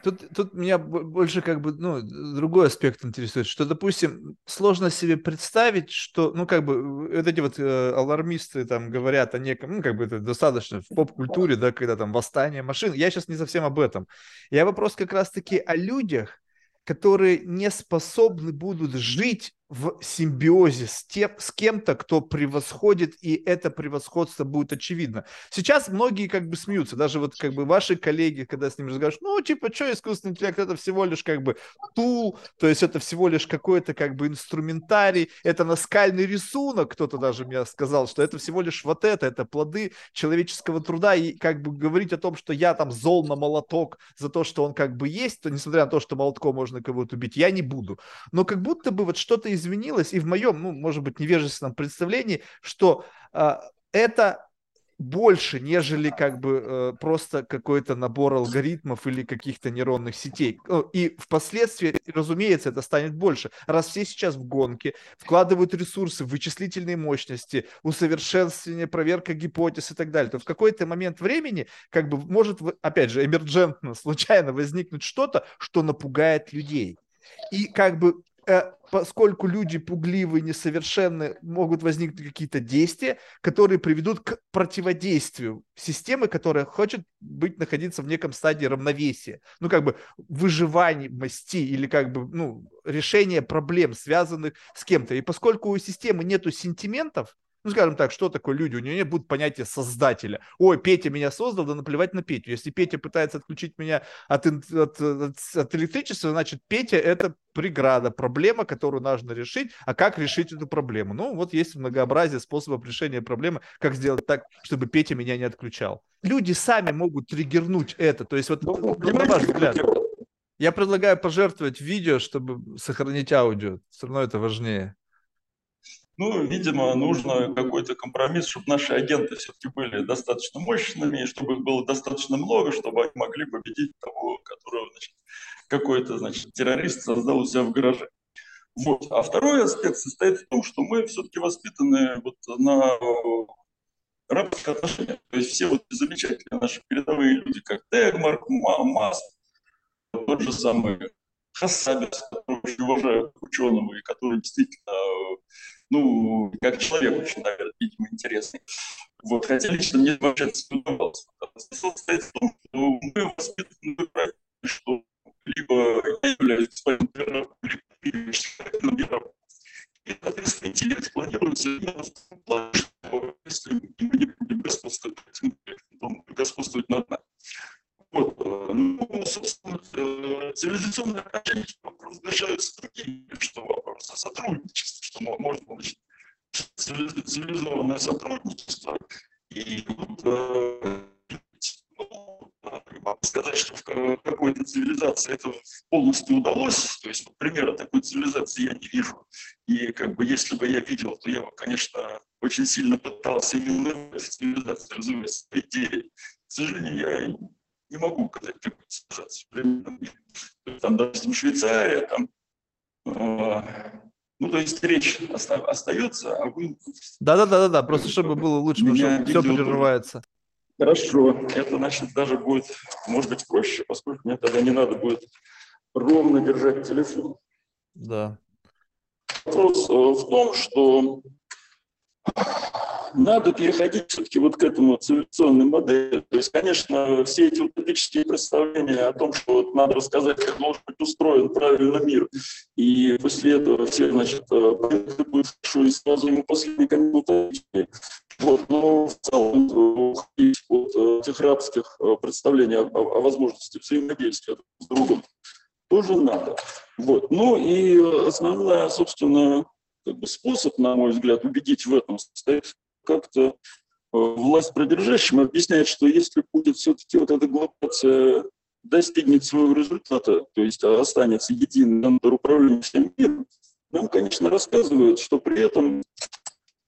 Тут, тут меня больше как бы, ну, другой аспект интересует, что, допустим, сложно себе представить, что, ну, как бы, вот эти вот э, алармисты там говорят о неком, ну, как бы это достаточно в поп-культуре, да, когда там восстание машин, я сейчас не совсем об этом. Я вопрос как раз-таки о людях, которые не способны будут жить в симбиозе с, тем, с кем-то, кто превосходит, и это превосходство будет очевидно. Сейчас многие как бы смеются, даже вот как бы ваши коллеги, когда с ними разговариваешь, ну, типа, что искусственный интеллект, это всего лишь как бы тул, то есть это всего лишь какой-то как бы инструментарий, это наскальный рисунок, кто-то даже мне сказал, что это всего лишь вот это, это плоды человеческого труда, и как бы говорить о том, что я там зол на молоток за то, что он как бы есть, то несмотря на то, что молотком можно кого-то убить, я не буду. Но как будто бы вот что-то из изменилось, и в моем, ну, может быть, невежественном представлении, что э, это больше, нежели как бы э, просто какой-то набор алгоритмов или каких-то нейронных сетей. И впоследствии, разумеется, это станет больше. Раз все сейчас в гонке, вкладывают ресурсы вычислительные мощности, усовершенствование, проверка гипотез и так далее, то в какой-то момент времени как бы может, опять же, эмерджентно, случайно возникнуть что-то, что напугает людей. И как бы поскольку люди пугливые, несовершенны, могут возникнуть какие-то действия, которые приведут к противодействию системы, которая хочет быть, находиться в неком стадии равновесия. Ну, как бы выживаемости или как бы, ну, решения проблем, связанных с кем-то. И поскольку у системы нету сентиментов, ну, скажем так, что такое люди? У него нет будет понятия создателя. Ой, Петя меня создал, да наплевать на Петю. Если Петя пытается отключить меня от, от, от, от электричества, значит, Петя – это преграда, проблема, которую нужно решить. А как решить эту проблему? Ну, вот есть многообразие способов решения проблемы, как сделать так, чтобы Петя меня не отключал. Люди сами могут триггернуть это. То есть вот, ну, на ваш взгляд, я предлагаю пожертвовать видео, чтобы сохранить аудио. Все равно это важнее. Ну, видимо, нужно какой-то компромисс, чтобы наши агенты все-таки были достаточно мощными, чтобы их было достаточно много, чтобы они могли победить того, которого, какой-то, значит, террорист создал у себя в гараже. Вот. А второй аспект состоит в том, что мы все-таки воспитаны вот на рабских отношениях. То есть все вот замечательные наши передовые люди, как Тегмарк, Маск, тот же самый Хасабис, которого очень уважаю ученого, и который действительно ну, как человек очень, наверное, видимо, интересный. Вот, хотя лично мне общаться не удавалось. Смысл состоит в том, что мы воспитаны правильно, что либо я являюсь первым, либо первым и, соответственно, интеллект планируется в том плане, что если мы не будем господствовать, то господствовать над нами. Вот. Ну, собственно, э, цивилизационные отношения разрешаются такие, что вопрос о сотрудничестве, что можно получить цивилизованное сотрудничество. И э, ну, сказать, что в какой-то цивилизации это полностью удалось. То есть, примера такой цивилизации я не вижу. И как бы если бы я видел, то я бы, конечно, очень сильно пытался именно в цивилизации развивать свои идеи. К сожалению, я не могу какую цивилизацию в Там, допустим, Швейцария, там, э, ну, то есть речь оста остается, а вы... Да-да-да-да, просто чтобы было лучше, потому что все прерывается. Хорошо, это значит даже будет, может быть, проще, поскольку мне тогда не надо будет ровно держать телефон. Да. Вопрос э, в том, что надо переходить все-таки вот к этому цивилизационной модели. То есть, конечно, все эти утопические представления о том, что вот надо рассказать, как должен быть устроен правильно мир, и после этого все, значит, э, будут хорошо и сразу ему последние утопические. Вот, но в целом уходить э, от э, этих рабских представлений о, о возможности взаимодействия с другом тоже надо. Вот. Ну и основная, собственно, как бы способ, на мой взгляд, убедить в этом состоит как-то э, власть продержащим объясняет, что если будет все-таки вот эта глобация достигнет своего результата, то есть останется единый центр управления всем миром, нам, конечно, рассказывают, что при этом,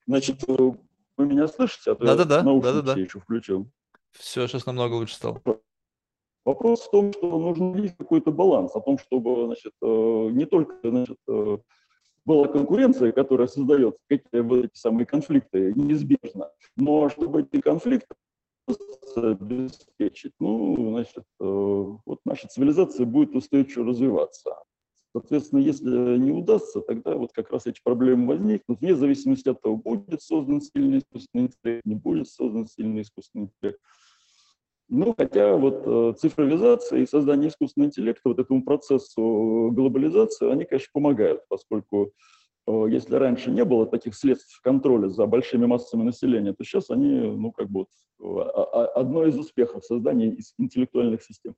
значит, э, вы меня слышите? А Да-да-да, да-да-да. еще включил. Все, сейчас намного лучше стало. Вопрос в том, что нужно есть какой-то баланс, о том, чтобы, значит, э, не только, значит, была конкуренция, которая создает какие вот эти самые конфликты, неизбежно. Но чтобы эти конфликты обеспечить, ну, значит, э, вот наша цивилизация будет устойчиво развиваться. Соответственно, если не удастся, тогда вот как раз эти проблемы возникнут, вне зависимости от того, будет создан сильный искусственный интеллект, не будет создан сильный искусственный интеллект. Ну, хотя вот э, цифровизация и создание искусственного интеллекта вот этому процессу глобализации, они, конечно, помогают, поскольку э, если раньше не было таких средств контроля за большими массами населения, то сейчас они, ну, как бы вот, одно из успехов создания интеллектуальных систем.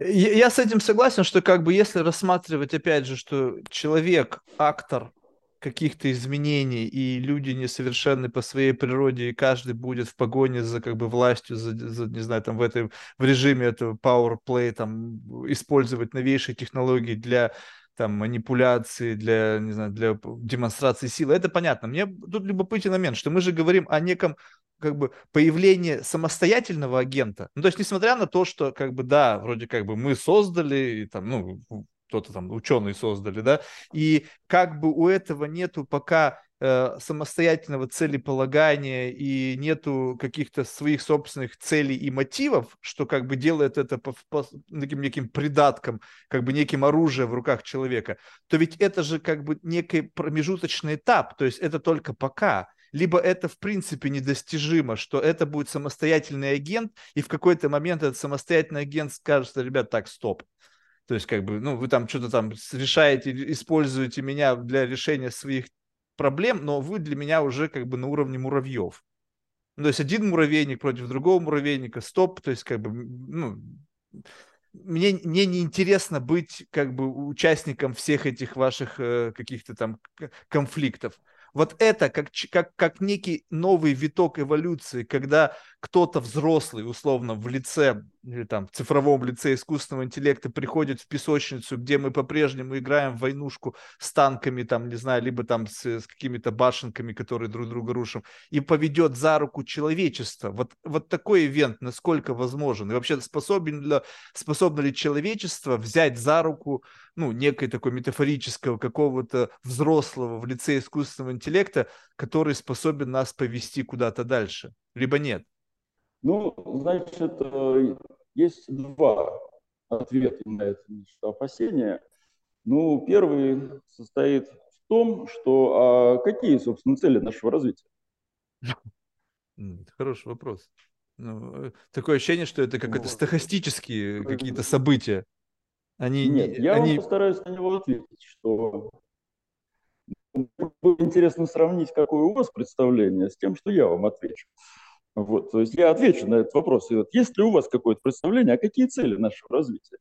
Я с этим согласен, что как бы если рассматривать, опять же, что человек, актор каких-то изменений, и люди несовершенны по своей природе, и каждый будет в погоне за как бы властью, за, за не знаю, там в этом в режиме этого power play, там использовать новейшие технологии для там манипуляции, для, не знаю, для демонстрации силы. Это понятно. Мне тут любопытный момент, что мы же говорим о неком как бы появлении самостоятельного агента. Ну, то есть, несмотря на то, что, как бы, да, вроде как бы мы создали, там, ну, кто-то там, ученые создали, да, и как бы у этого нету пока э, самостоятельного целеполагания и нету каких-то своих собственных целей и мотивов, что как бы делает это по, по таким неким придатком, как бы неким оружием в руках человека, то ведь это же как бы некий промежуточный этап, то есть это только пока. Либо это в принципе недостижимо, что это будет самостоятельный агент, и в какой-то момент этот самостоятельный агент скажет, ребят, так, стоп, то есть, как бы, ну, вы там что-то там решаете, используете меня для решения своих проблем, но вы для меня уже как бы на уровне муравьев. Ну, то есть один муравейник против другого муравейника, стоп, то есть как бы, ну, мне, мне не интересно быть как бы участником всех этих ваших э, каких-то там конфликтов. Вот это как, как, как некий новый виток эволюции, когда кто-то взрослый, условно, в лице или там в цифровом лице искусственного интеллекта приходит в песочницу, где мы по-прежнему играем в войнушку с танками, там, не знаю, либо там с, с какими-то башенками, которые друг друга рушим, и поведет за руку человечество. Вот, вот такой ивент, насколько возможен? И вообще способен ли, способно ли человечество взять за руку, ну, некой такой метафорического какого-то взрослого в лице искусственного интеллекта, который способен нас повести куда-то дальше? Либо нет? Ну, значит, э, есть два ответа на это опасение. Ну, первый состоит в том, что а какие, собственно, цели нашего развития? Хороший вопрос. Ну, э, такое ощущение, что это как-то стахастические какие-то события. Они, Нет, я они... вам постараюсь на него ответить, что будет интересно сравнить, какое у вас представление, с тем, что я вам отвечу. Вот, то есть я отвечу на этот вопрос. И вот, есть ли у вас какое-то представление, а какие цели нашего развития?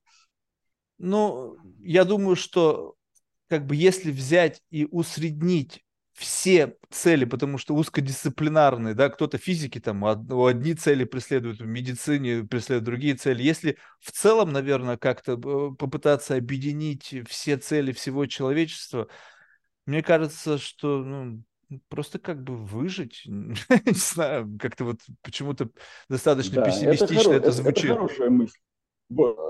Ну, я думаю, что как бы если взять и усреднить все цели, потому что узкодисциплинарные, да, кто-то физики там одни цели преследуют, в медицине преследуют другие цели. Если в целом, наверное, как-то э, попытаться объединить все цели всего человечества, мне кажется, что ну, просто как бы выжить, не знаю, как-то вот почему-то достаточно да, пессимистично это, это звучит. Это хорошая мысль.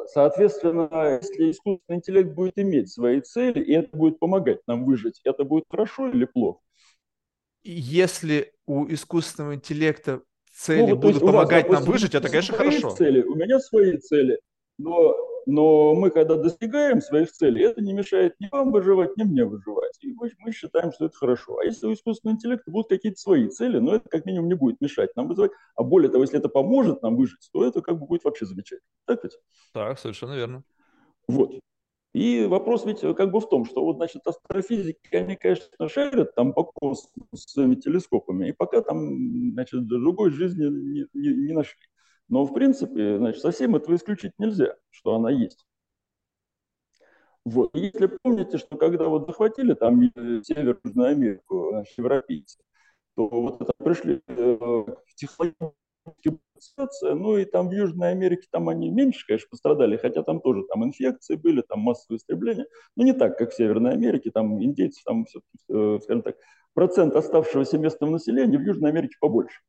Соответственно, если искусственный интеллект будет иметь свои цели, и это будет помогать нам выжить, это будет хорошо или плохо? Если у искусственного интеллекта цели ну, вот, будут помогать вас, нам выжить, это, конечно, хорошо. Цели, у меня свои цели, но но мы, когда достигаем своих целей, это не мешает ни вам выживать, ни мне выживать. И мы, мы считаем, что это хорошо. А если у искусственного интеллекта будут какие-то свои цели, но это как минимум не будет мешать нам выживать. А более того, если это поможет нам выжить, то это как бы будет вообще замечательно. Так ведь? Так, совершенно верно. Вот. И вопрос ведь как бы в том, что вот, значит, астрофизики, они, конечно, шарят там по космосу своими телескопами, и пока там, значит, другой жизни не, не, не нашли. Но, в принципе, значит, совсем этого исключить нельзя, что она есть. Вот. Если помните, что когда вот захватили там Север, Южную Америку, значит, европейцы, то вот это пришли э, в технологическую ну и там в Южной Америке там они меньше, конечно, пострадали, хотя там тоже там инфекции были, там массовые истребления, но не так, как в Северной Америке, там индейцев, там все-таки, э, скажем так, процент оставшегося местного населения в Южной Америке побольше.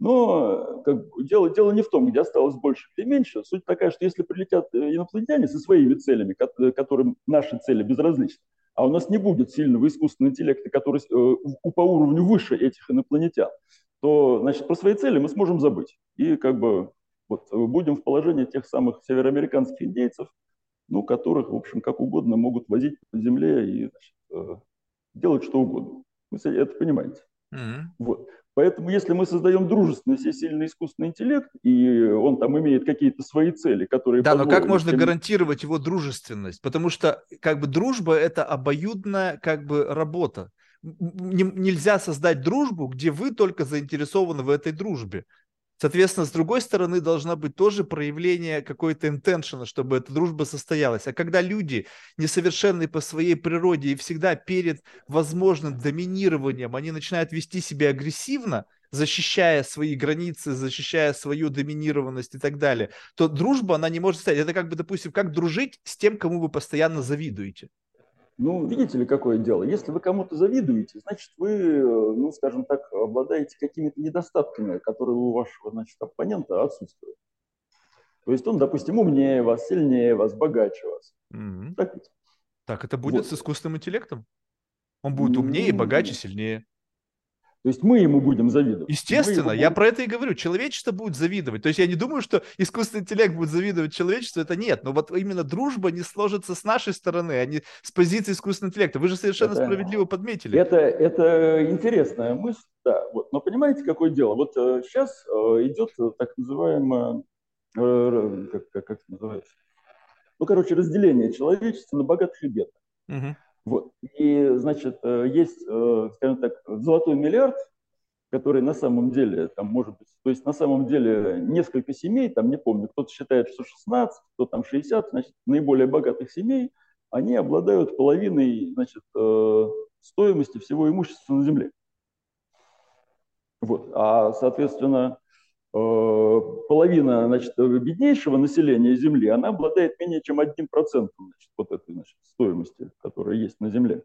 Но как, дело, дело не в том, где осталось больше или меньше. Суть такая, что если прилетят э, инопланетяне со своими целями, э, которым наши цели безразличны, а у нас не будет сильного искусственного интеллекта, который э, по уровню выше этих инопланетян, то значит, про свои цели мы сможем забыть. И как бы вот, будем в положении тех самых североамериканских индейцев, ну, которых, в общем, как угодно могут возить по земле и значит, делать что угодно. Вы это понимаете. Mm-hmm. Вот. Поэтому если мы создаем дружественный, всесильный искусственный интеллект, и он там имеет какие-то свои цели, которые... Да, но как можно тем... гарантировать его дружественность? Потому что как бы дружба – это обоюдная как бы работа. Нельзя создать дружбу, где вы только заинтересованы в этой дружбе. Соответственно, с другой стороны, должна быть тоже проявление какой-то интеншена, чтобы эта дружба состоялась. А когда люди несовершенны по своей природе и всегда перед возможным доминированием, они начинают вести себя агрессивно, защищая свои границы, защищая свою доминированность и так далее, то дружба, она не может стоять. Это как бы, допустим, как дружить с тем, кому вы постоянно завидуете. Ну, видите ли, какое дело? Если вы кому-то завидуете, значит, вы, ну, скажем так, обладаете какими-то недостатками, которые у вашего, значит, оппонента отсутствуют. То есть он, допустим, умнее вас, сильнее вас, богаче вас. Mm-hmm. Так ведь? Так это будет вот. с искусственным интеллектом? Он будет умнее, богаче, сильнее. То есть мы ему будем завидовать. Естественно, будем... я про это и говорю. Человечество будет завидовать. То есть я не думаю, что искусственный интеллект будет завидовать человечеству, это нет. Но вот именно дружба не сложится с нашей стороны, а не с позиции искусственного интеллекта. Вы же совершенно это, справедливо подметили. Это, это интересная мысль, да. Вот. Но понимаете, какое дело? Вот э, сейчас э, идет так называемое, э, как, как, как это называется? Ну, короче, разделение человечества на богатых и бедных. Угу. Вот. И, значит, э, есть, э, скажем так, золотой миллиард, который на самом деле, там, может быть, то есть на самом деле несколько семей, там, не помню, кто-то считает, что 16, кто там 60, значит, наиболее богатых семей, они обладают половиной, значит, э, стоимости всего имущества на земле. Вот. А, соответственно, половина значит, беднейшего населения Земли, она обладает менее чем одним процентом вот этой значит, стоимости, которая есть на Земле.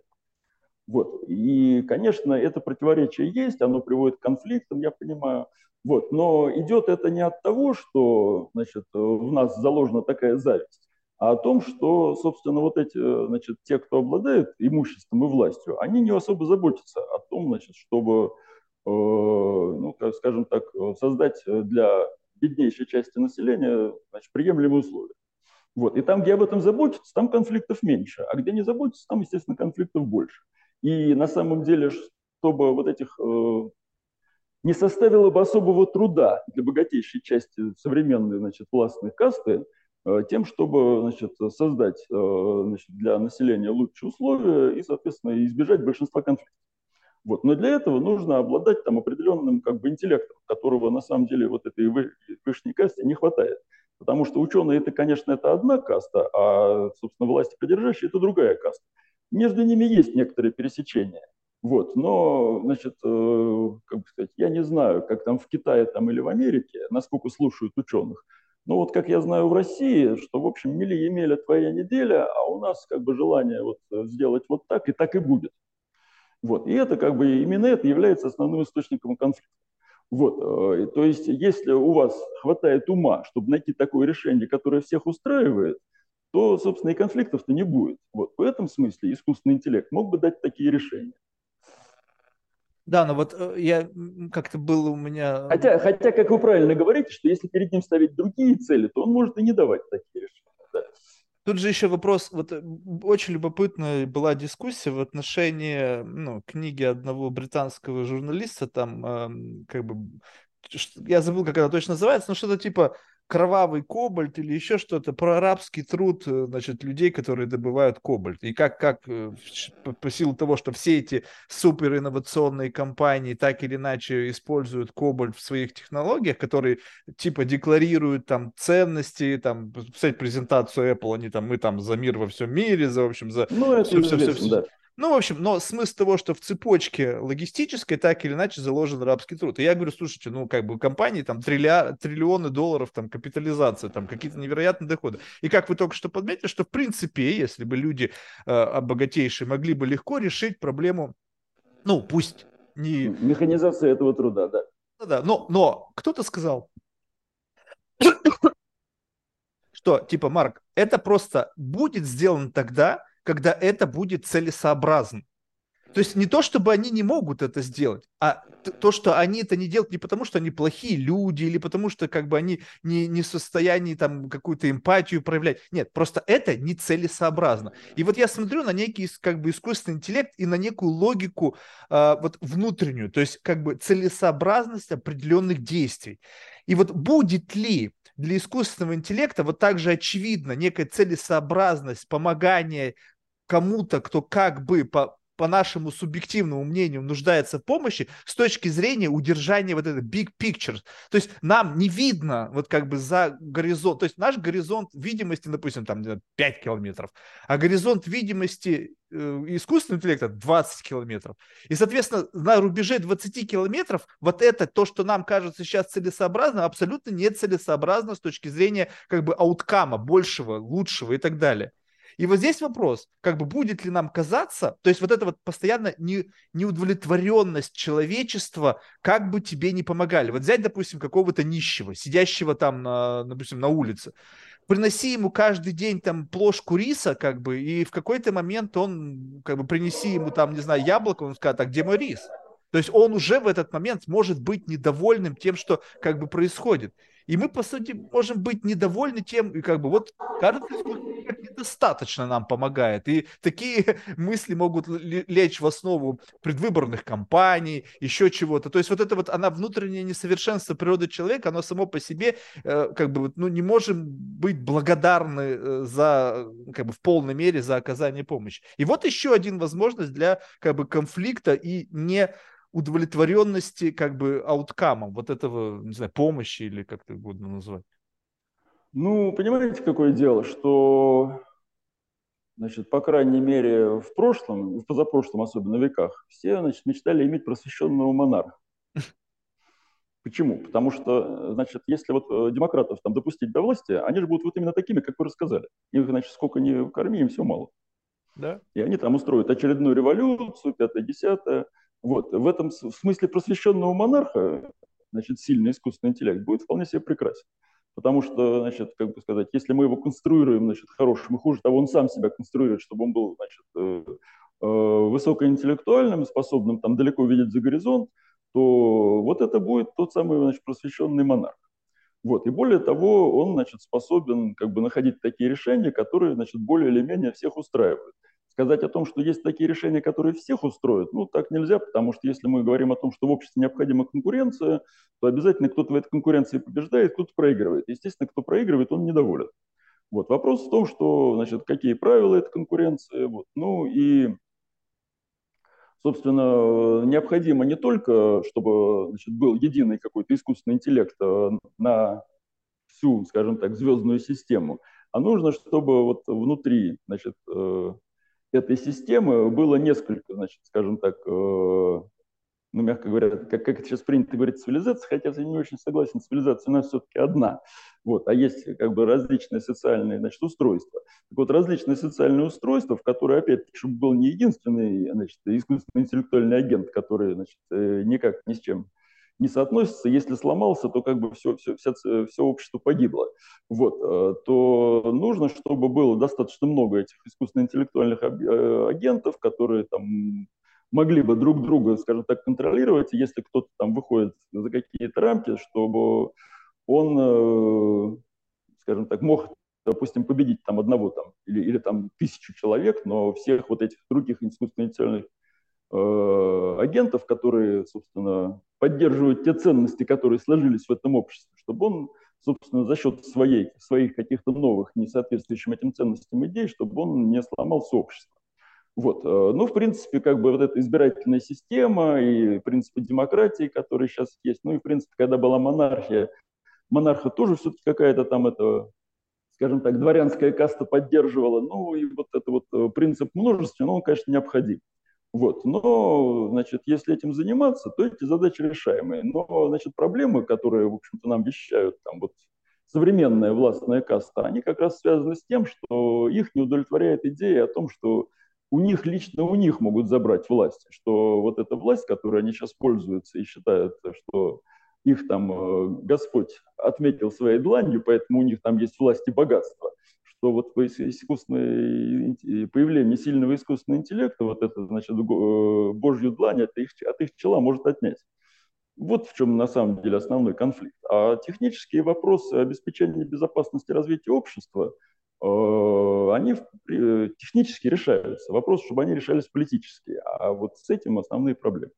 Вот. И, конечно, это противоречие есть, оно приводит к конфликтам, я понимаю. Вот. Но идет это не от того, что значит, в нас заложена такая зависть, а о том, что, собственно, вот эти, значит, те, кто обладает имуществом и властью, они не особо заботятся о том, значит, чтобы Э, ну, скажем так, создать для беднейшей части населения значит, приемлемые условия. Вот. И там, где об этом заботятся, там конфликтов меньше, а где не заботятся, там, естественно, конфликтов больше. И на самом деле, чтобы вот этих э, не составило бы особого труда для богатейшей части современной значит, властной касты э, тем, чтобы значит, создать э, значит, для населения лучшие условия и, соответственно, избежать большинства конфликтов. Вот. Но для этого нужно обладать там, определенным как бы, интеллектом, которого на самом деле вот этой высшей касте не хватает. Потому что ученые это, конечно, это одна каста, а, собственно, власти придержащие это другая каста. Между ними есть некоторые пересечения. Вот, но, значит, э, как бы сказать, я не знаю, как там в Китае там, или в Америке, насколько слушают ученых. Но вот как я знаю в России, что, в общем, мили емеля твоя неделя, а у нас как бы желание вот сделать вот так, и так и будет. Вот. И это как бы именно это является основным источником конфликта. Вот. Э, то есть, если у вас хватает ума, чтобы найти такое решение, которое всех устраивает, то, собственно, и конфликтов-то не будет. Вот. В этом смысле искусственный интеллект мог бы дать такие решения. Да, но вот э, я как-то был у меня... Хотя, хотя, как вы правильно говорите, что если перед ним ставить другие цели, то он может и не давать такие решения. Тут же еще вопрос, вот э, очень любопытная была дискуссия в отношении ну, книги одного британского журналиста, там э, как бы, я забыл, как она точно называется, но что-то типа кровавый кобальт или еще что-то, про арабский труд, э, значит, людей, которые добывают кобальт. И как, как э, по, по силу того, что все эти суперинновационные компании так или иначе используют кобальт в своих технологиях, которые типа декларируют там ценности, там, посмотреть презентацию Apple, они там, мы там за мир во всем мире, за, в общем, за... Ну, это все, все, все. Да. Ну, в общем, но смысл того, что в цепочке логистической так или иначе заложен рабский труд. И я говорю, слушайте, ну, как бы у компании там триллионы долларов там капитализация, там какие-то невероятные доходы. И как вы только что подметили, что в принципе, если бы люди э, богатейшие могли бы легко решить проблему, ну, пусть не... Механизация этого труда, да. Ну да, но, но кто-то сказал, что, типа, Марк, это просто будет сделано тогда, когда это будет целесообразно. То есть не то, чтобы они не могут это сделать, а то, что они это не делают не потому, что они плохие люди или потому, что как бы они не, не в состоянии там какую-то эмпатию проявлять. Нет, просто это нецелесообразно. И вот я смотрю на некий как бы искусственный интеллект и на некую логику э, вот внутреннюю, то есть как бы целесообразность определенных действий. И вот будет ли для искусственного интеллекта вот так же очевидно некая целесообразность помогания кому-то, кто как бы по, по нашему субъективному мнению, нуждается в помощи с точки зрения удержания вот этого big picture. То есть нам не видно вот как бы за горизонт, то есть наш горизонт видимости, допустим, там 5 километров, а горизонт видимости э, искусственного интеллекта 20 километров. И, соответственно, на рубеже 20 километров вот это, то, что нам кажется сейчас целесообразно, абсолютно не целесообразно с точки зрения как бы ауткама, большего, лучшего и так далее. И вот здесь вопрос, как бы будет ли нам казаться, то есть вот эта вот постоянно не, неудовлетворенность человечества, как бы тебе не помогали. Вот взять, допустим, какого-то нищего, сидящего там, на, допустим, на улице, приноси ему каждый день там плошку риса, как бы, и в какой-то момент он, как бы, принеси ему там, не знаю, яблоко, он скажет, так, где мой рис? То есть он уже в этот момент может быть недовольным тем, что как бы происходит. И мы, по сути, можем быть недовольны тем, и как бы вот кажется, недостаточно нам помогает. И такие мысли могут лечь в основу предвыборных кампаний, еще чего-то. То есть вот это вот, она внутреннее несовершенство природы человека, оно само по себе э, как бы, ну, не можем быть благодарны э, за, как бы в полной мере за оказание помощи. И вот еще один возможность для как бы конфликта и не удовлетворенности как бы ауткамом вот этого, не знаю, помощи или как это угодно назвать? Ну, понимаете, какое дело, что, значит, по крайней мере, в прошлом, в позапрошлом особенно веках, все, значит, мечтали иметь просвещенного монарха. Почему? Потому что, значит, если вот э, демократов там допустить до власти, они же будут вот именно такими, как вы рассказали. Их, значит, сколько ни корми, им все мало. Да? И они там устроят очередную революцию, пятое-десятое. Вот. В этом в смысле просвещенного монарха, значит, сильный искусственный интеллект будет вполне себе прекрасен. Потому что, значит, как бы сказать, если мы его конструируем, значит, хорошим, и хуже того, он сам себя конструирует, чтобы он был, значит, э, э, высокоинтеллектуальным, способным там далеко видеть за горизонт, то вот это будет тот самый, значит, просвещенный монарх. Вот. И более того, он, значит, способен как бы находить такие решения, которые, значит, более или менее всех устраивают. Сказать о том, что есть такие решения, которые всех устроят, ну, так нельзя, потому что если мы говорим о том, что в обществе необходима конкуренция, то обязательно кто-то в этой конкуренции побеждает, кто-то проигрывает. Естественно, кто проигрывает, он недоволен. Вот. Вопрос в том, что, значит, какие правила этой конкуренции, вот. ну и, собственно, необходимо не только, чтобы значит, был единый какой-то искусственный интеллект э, на всю, скажем так, звездную систему, а нужно, чтобы вот внутри, значит, э, этой системы было несколько, значит, скажем так, э, ну, мягко говоря, как, как это сейчас принято говорить, цивилизация, хотя я не очень согласен, цивилизация у нас все-таки одна. Вот, а есть как бы различные социальные значит, устройства. Так вот, различные социальные устройства, в которые, опять-таки, чтобы был не единственный значит, искусственный интеллектуальный агент, который значит, э, никак ни с чем не соотносится. Если сломался, то как бы все, все, все, все общество погибло. Вот, э, то нужно, чтобы было достаточно много этих искусственно-интеллектуальных э, агентов, которые там могли бы друг друга, скажем так, контролировать, если кто-то там выходит за какие-то рамки, чтобы он, э, скажем так, мог допустим, победить там одного там или, или там тысячу человек, но всех вот этих других искусственно-интеллектуальных э, агентов, которые, собственно, поддерживать те ценности, которые сложились в этом обществе, чтобы он, собственно, за счет своей, своих каких-то новых, не соответствующим этим ценностям идей, чтобы он не сломал сообщество. Вот. Э, ну, в принципе, как бы вот эта избирательная система и принципы демократии, которые сейчас есть, ну и, в принципе, когда была монархия, монарха тоже все-таки какая-то там это, скажем так, дворянская каста поддерживала, ну и вот этот вот э, принцип множества, ну, он, конечно, необходим. Вот. Но, значит, если этим заниматься, то эти задачи решаемые. Но, значит, проблемы, которые, в общем-то, нам вещают там вот современная властная каста, они как раз связаны с тем, что их не удовлетворяет идея о том, что у них лично у них могут забрать власть, что вот эта власть, которой они сейчас пользуются и считают, что их там э, Господь отметил своей дланью, поэтому у них там есть власть и богатство, что вот искусственное появление сильного искусственного интеллекта, вот это, значит, божью длань от их, от их чела может отнять. Вот в чем на самом деле основной конфликт. А технические вопросы обеспечения безопасности развития общества, э, они э, технически решаются. Вопрос, чтобы они решались политически. А вот с этим основные проблемы.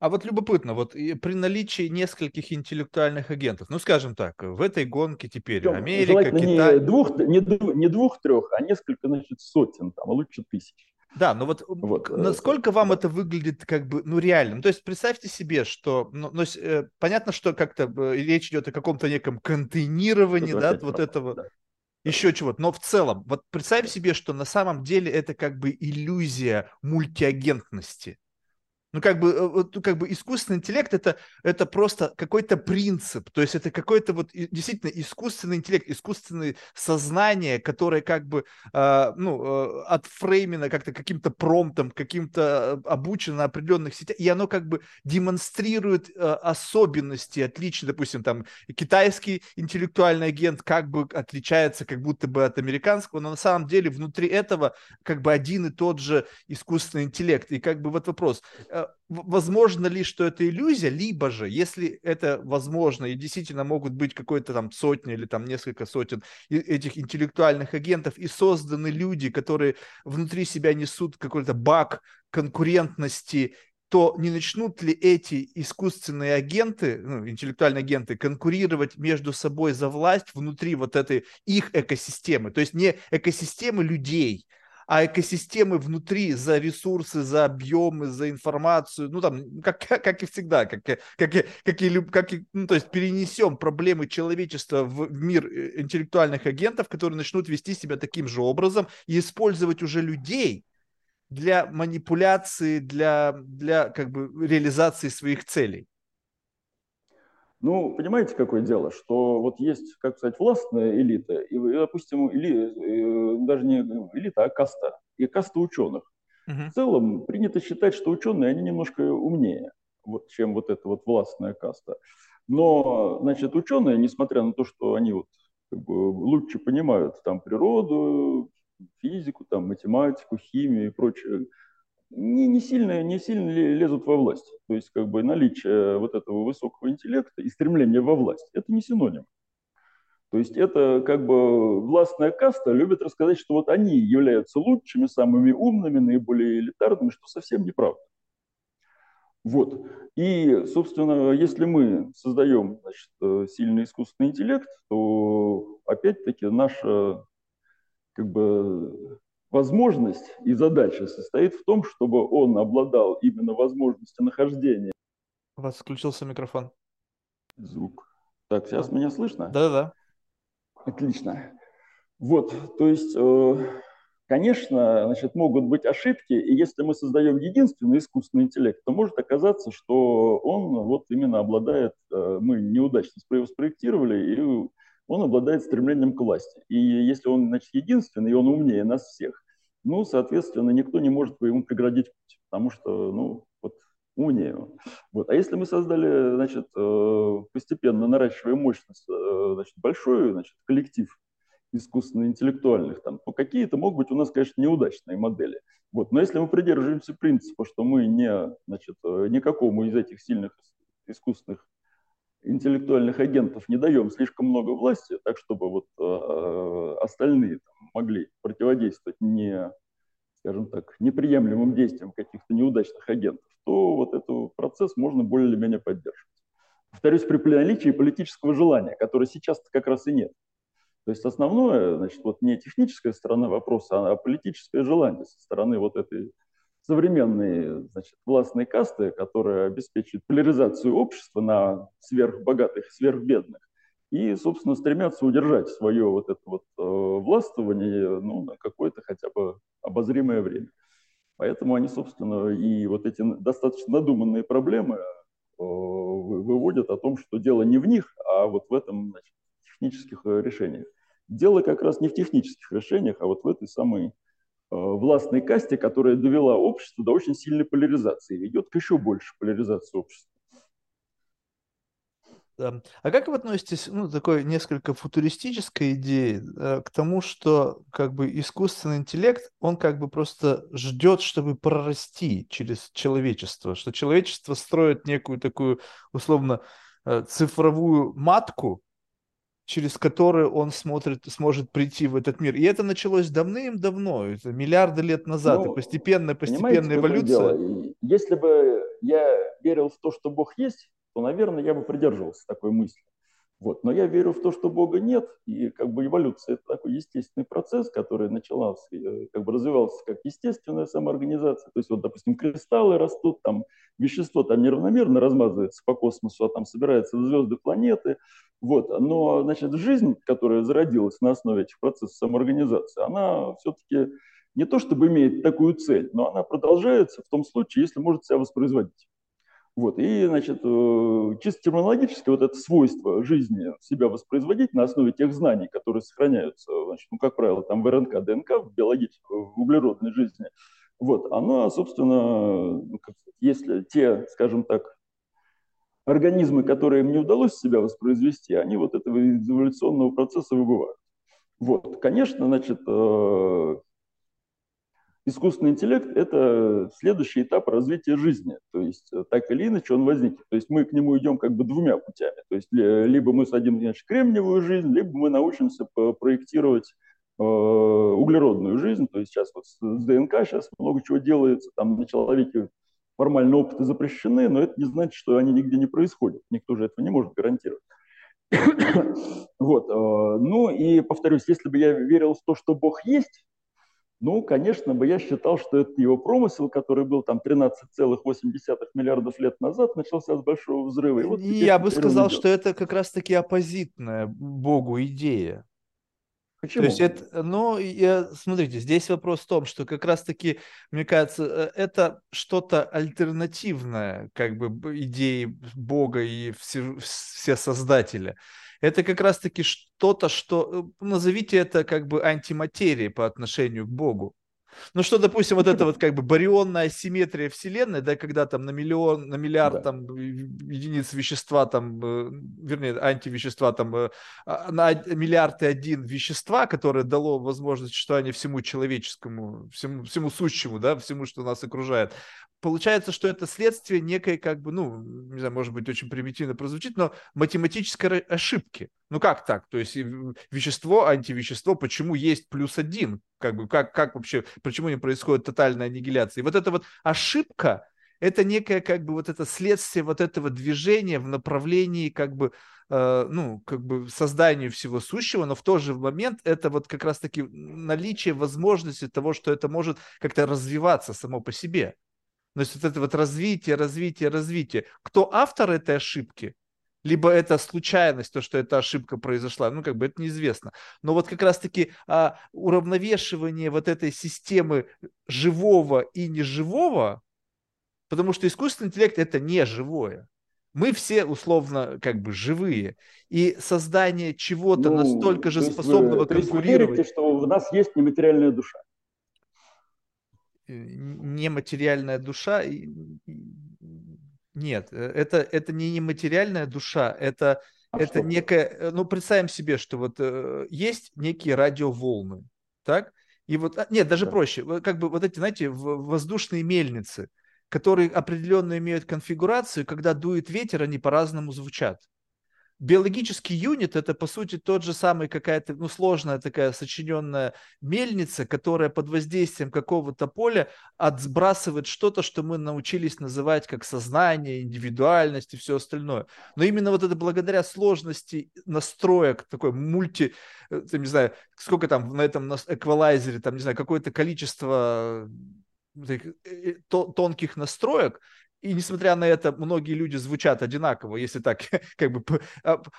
А вот любопытно, вот при наличии нескольких интеллектуальных агентов, ну скажем так, в этой гонке теперь Причем, Америка, Китай... Не двух, не, не двух-трех, а несколько, значит, сотен, там, а лучше тысяч. Да, но вот, вот э, насколько вам да. это выглядит как бы, ну, реальным? То есть представьте себе, что, ну, ну э, понятно, что как-то э, речь идет о каком-то неком контейнировании, да, вот правда, этого, да. еще чего-то. Но в целом, вот представь себе, что на самом деле это как бы иллюзия мультиагентности. Ну, как бы, э, как бы искусственный интеллект это, это просто какой-то принцип, то есть это какой-то вот действительно искусственный интеллект, искусственное сознание, которое как бы, э, ну, э, отфреймено как-то каким-то промптом, каким-то э, обучено на определенных сетях, и оно как бы демонстрирует э, особенности, отличия, допустим, там, китайский интеллектуальный агент как бы отличается как будто бы от американского, но на самом деле внутри этого как бы один и тот же искусственный интеллект, и как бы вот вопрос, Э, возможно ли, что это иллюзия, либо же, если это возможно, и действительно могут быть какой-то там сотни или там несколько сотен этих интеллектуальных агентов, и созданы люди, которые внутри себя несут какой-то баг конкурентности, то не начнут ли эти искусственные агенты, ну, интеллектуальные агенты, конкурировать между собой за власть внутри вот этой их экосистемы? То есть не экосистемы людей, а экосистемы внутри за ресурсы, за объемы, за информацию, ну там, как, как и всегда, как, как, как, и, как и, ну, то есть перенесем проблемы человечества в мир э, интеллектуальных агентов, которые начнут вести себя таким же образом и использовать уже людей для манипуляции, для, для как бы реализации своих целей. Ну, понимаете, какое дело, что вот есть, как сказать, властная элита, и, допустим, эли, э, даже не элита, а каста, и каста ученых. Угу. В целом принято считать, что ученые, они немножко умнее, вот, чем вот эта вот властная каста. Но, значит, ученые, несмотря на то, что они вот как бы, лучше понимают там природу, физику, там, математику, химию и прочее, не, не, сильно, не сильно лезут во власть. То есть как бы наличие вот этого высокого интеллекта и стремление во власть – это не синоним. То есть это как бы властная каста любит рассказать, что вот они являются лучшими, самыми умными, наиболее элитарными, что совсем неправда. Вот. И, собственно, если мы создаем значит, э, сильный искусственный интеллект, то опять-таки наша как бы, возможность и задача состоит в том, чтобы он обладал именно возможностью нахождения. У вас включился микрофон. Звук. Так, сейчас меня слышно? Да-да-да. Отлично. Вот, то есть, э, конечно, значит, могут быть ошибки, и если мы создаем единственный искусственный интеллект, то может оказаться, что он вот именно обладает, э, мы неудачно спроектировали, и он обладает стремлением к власти. И если он, значит, единственный, и он умнее нас всех, ну, соответственно, никто не может ему преградить путь, потому что, ну, вот умнее он. Вот. А если мы создали, значит, э, постепенно наращивая мощность, э, значит, большой, значит, коллектив искусственно-интеллектуальных, там, то какие-то могут быть у нас, конечно, неудачные модели. Вот. Но если мы придерживаемся принципа, что мы не, значит, э, никакому из этих сильных искусственных интеллектуальных агентов не даем слишком много власти, так чтобы вот э, остальные там, могли противодействовать не, скажем так, неприемлемым действиям каких-то неудачных агентов, то вот этот процесс можно более или менее поддерживать. Повторюсь, при наличии политического желания, которое сейчас как раз и нет. То есть основное, значит, вот не техническая сторона вопроса, а политическое желание со стороны вот этой современные значит, властные касты, которые обеспечивают поляризацию общества на сверхбогатых и сверхбедных, и, собственно, стремятся удержать свое вот это вот э, властвование ну, на какое-то хотя бы обозримое время. Поэтому они, собственно, и вот эти достаточно надуманные проблемы э, выводят о том, что дело не в них, а вот в этом значит, технических решениях. Дело как раз не в технических решениях, а вот в этой самой Э, властной касте, которая довела общество до очень сильной поляризации, ведет к еще большей поляризации общества. Да. А как вы относитесь, ну, такой несколько футуристической идеи э, к тому, что как бы искусственный интеллект, он как бы просто ждет, чтобы прорасти через человечество, что человечество строит некую такую условно э, цифровую матку, через которую он смотрит, сможет прийти в этот мир. И это началось давным-давно, это миллиарды лет назад, ну, и постепенно, постепенно эволюция. Дело? Если бы я верил в то, что Бог есть, то, наверное, я бы придерживался такой мысли. Вот. Но я верю в то, что Бога нет, и как бы эволюция – это такой естественный процесс, который начался, э, как бы развивался как естественная самоорганизация. То есть, вот, допустим, кристаллы растут, там вещество там неравномерно размазывается по космосу, а там собираются звезды, планеты. Вот. Но, значит, жизнь, которая зародилась на основе этих процессов самоорганизации, она все-таки не то чтобы имеет такую цель, но она продолжается в том случае, если может себя воспроизводить. Вот. И, значит, э, чисто терминологически вот это свойство жизни себя воспроизводить на основе тех знаний, которые сохраняются, значит, ну, как правило, там в РНК, ДНК, в биологической, в углеродной жизни, вот, оно, собственно, ну, если те, скажем так, организмы, которые им не удалось себя воспроизвести, они вот этого эволюционного процесса выбывают. Вот, конечно, значит, э, искусственный интеллект – это следующий этап развития жизни. То есть э, так или иначе он возникнет. То есть мы к нему идем как бы двумя путями. То есть либо мы садим значит, кремниевую жизнь, либо мы научимся проектировать э, углеродную жизнь. То есть сейчас вот с ДНК сейчас много чего делается. Там на человеке формально опыты запрещены, но это не значит, что они нигде не происходят. Никто же этого не может гарантировать. вот. Э, ну и повторюсь, если бы я верил в то, что Бог есть, ну, конечно бы я считал, что это его промысел, который был там 13,8 миллиардов лет назад, начался с большого взрыва. И вот я бы сказал, что это как раз-таки оппозитная Богу идея. Почему? То есть это, ну, я, смотрите, здесь вопрос в том, что как раз-таки, мне кажется, э, это что-то альтернативное, как бы, идеи Бога и все, все создателя это как раз-таки что-то, что, э, назовите это как бы антиматерией по отношению к Богу. Ну что, допустим, вот эта вот как бы барионная асимметрия Вселенной, да, когда там на миллион, на миллиард да. там единиц вещества, там, э, вернее, антивещества, там, э, а, на миллиард и один вещества, которое дало возможность существования всему человеческому, всему, всему сущему, да, всему, что нас окружает. Получается, что это следствие некой, как бы, ну, не знаю, может быть, очень примитивно прозвучит, но математической ошибки. Ну как так? То есть вещество, антивещество, почему есть плюс один? Как бы, как, как вообще, почему не происходит тотальная аннигиляция? И вот эта вот ошибка, это некое как бы вот это следствие вот этого движения в направлении как бы э, ну как бы созданию всего сущего, но в тот же момент это вот как раз таки наличие возможности того, что это может как-то развиваться само по себе. То есть вот это вот развитие, развитие, развитие. Кто автор этой ошибки? Либо это случайность, то, что эта ошибка произошла, ну, как бы это неизвестно. Но вот как раз-таки а, уравновешивание вот этой системы живого и неживого, потому что искусственный интеллект – это не живое. Мы все условно как бы живые. И создание чего-то ну, настолько же способного вы, конкурировать... Вы верите, что у нас есть нематериальная душа? Э, нематериальная душа нет, э, это, это не нематериальная душа, это, а это что? некая, э, ну, представим себе, что вот э, есть некие радиоволны, так? И вот, а, нет, даже да. проще, как бы вот эти, знаете, воздушные мельницы, которые определенно имеют конфигурацию, когда дует ветер, они по-разному звучат биологический юнит это по сути тот же самый какая-то ну, сложная такая сочиненная мельница, которая под воздействием какого-то поля отсбрасывает что-то, что мы научились называть как сознание, индивидуальность и все остальное. Но именно вот это благодаря сложности настроек, такой мульти, э, не знаю, сколько там на этом эквалайзере, там, не знаю, какое-то количество э, э, тонких настроек, и несмотря на это, многие люди звучат одинаково, если так как бы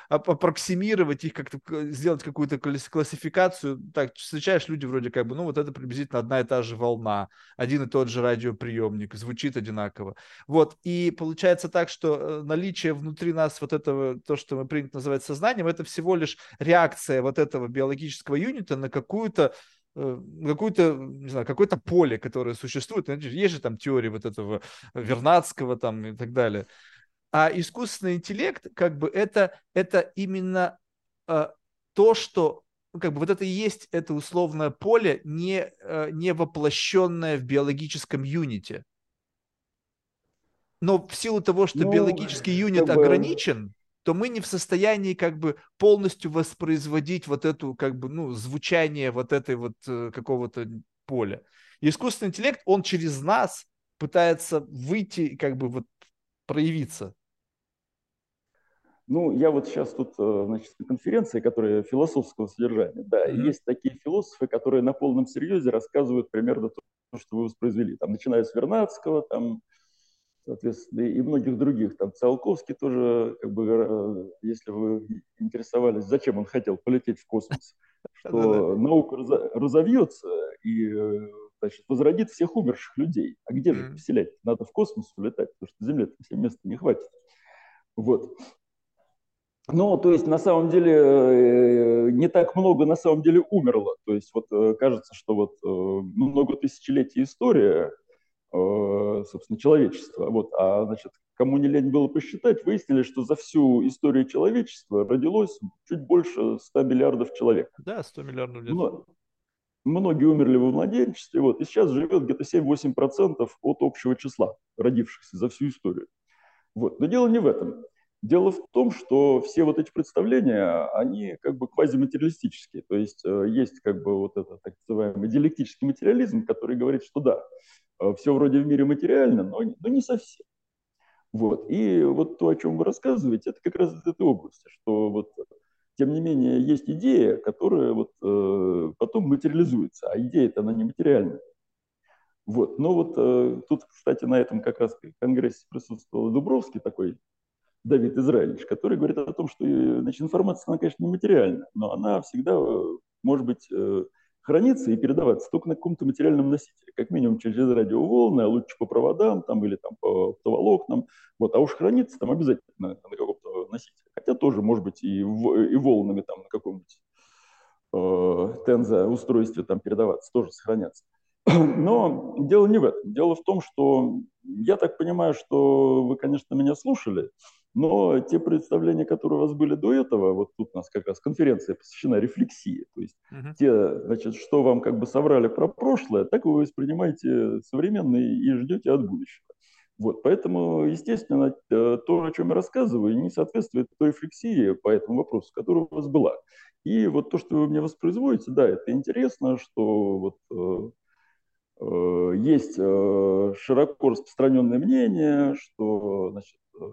аппроксимировать их, как-то сделать какую-то классификацию, так встречаешь люди вроде как бы, ну вот это приблизительно одна и та же волна, один и тот же радиоприемник, звучит одинаково. Вот, и получается так, что э, наличие внутри нас вот этого, то, что мы принято называть сознанием, это всего лишь реакция вот этого биологического юнита на какую-то какую-то, не знаю, какое-то поле, которое существует. Есть же там теории вот этого Вернадского там и так далее. А искусственный интеллект, как бы, это, это именно э, то, что ну, как бы вот это и есть это условное поле, не, э, не воплощенное в биологическом юните. Но в силу того, что ну, биологический юнит как бы... ограничен, то мы не в состоянии как бы полностью воспроизводить вот эту как бы ну звучание вот этой вот э, какого-то поля. И искусственный интеллект, он через нас пытается выйти как бы вот проявиться. Ну, я вот сейчас тут, э, значит, на конференции, которая философского содержания, да, mm-hmm. есть такие философы, которые на полном серьезе рассказывают примерно то, что вы воспроизвели. Там, начиная с Вернадского, там, соответственно, и многих других. Там Циолковский тоже, как бы, э, если вы интересовались, зачем он хотел полететь в космос, что наука разовьется и э, значит, возродит всех умерших людей. А где же поселять? Надо в космос улетать, потому что Земле всем места не хватит. Вот. Ну, то есть на самом деле э, не так много на самом деле умерло. То есть вот кажется, что вот много тысячелетий история, собственно, человечества. Вот, а значит, кому не лень было посчитать, выяснили, что за всю историю человечества родилось чуть больше 100 миллиардов человек. Да, 100 миллиардов лет. Но, многие умерли во младенчестве, вот, и сейчас живет где-то 7-8% от общего числа родившихся за всю историю. Вот. Но дело не в этом. Дело в том, что все вот эти представления, они как бы квазиматериалистические. То есть э, есть как бы вот этот так называемый диалектический материализм, который говорит, что да, э, все вроде в мире материально, но, но не совсем. Вот. И вот то, о чем вы рассказываете, это как раз из этой области, что вот тем не менее есть идея, которая вот э, потом материализуется, а идея-то она не материальная. Вот. Но вот э, тут, кстати, на этом как раз конгрессе присутствовал Дубровский, такой Давид Израилевич, который говорит о том, что значит, информация, она, конечно, нематериальна, но она всегда э, может быть э, храниться и передаваться только на каком-то материальном носителе, как минимум через радиоволны, а лучше по проводам там, или там, по оптоволокнам. Вот, а уж храниться там обязательно на, на каком-то носителе. Хотя тоже, может быть, и, и волнами там, на каком-нибудь э, тенза устройстве там передаваться, тоже сохраняться. Но дело не в этом. Дело в том, что я так понимаю, что вы, конечно, меня слушали, но те представления, которые у вас были до этого, вот тут у нас как раз конференция посвящена рефлексии, то есть uh-huh. те, значит, что вам как бы соврали про прошлое, так вы воспринимаете современное и ждете от будущего. Вот, поэтому, естественно, э, то, о чем я рассказываю, не соответствует той рефлексии по этому вопросу, которая у вас была. И вот то, что вы мне воспроизводите, да, это интересно, что вот э, э, есть э, широко распространенное мнение, что значит, э,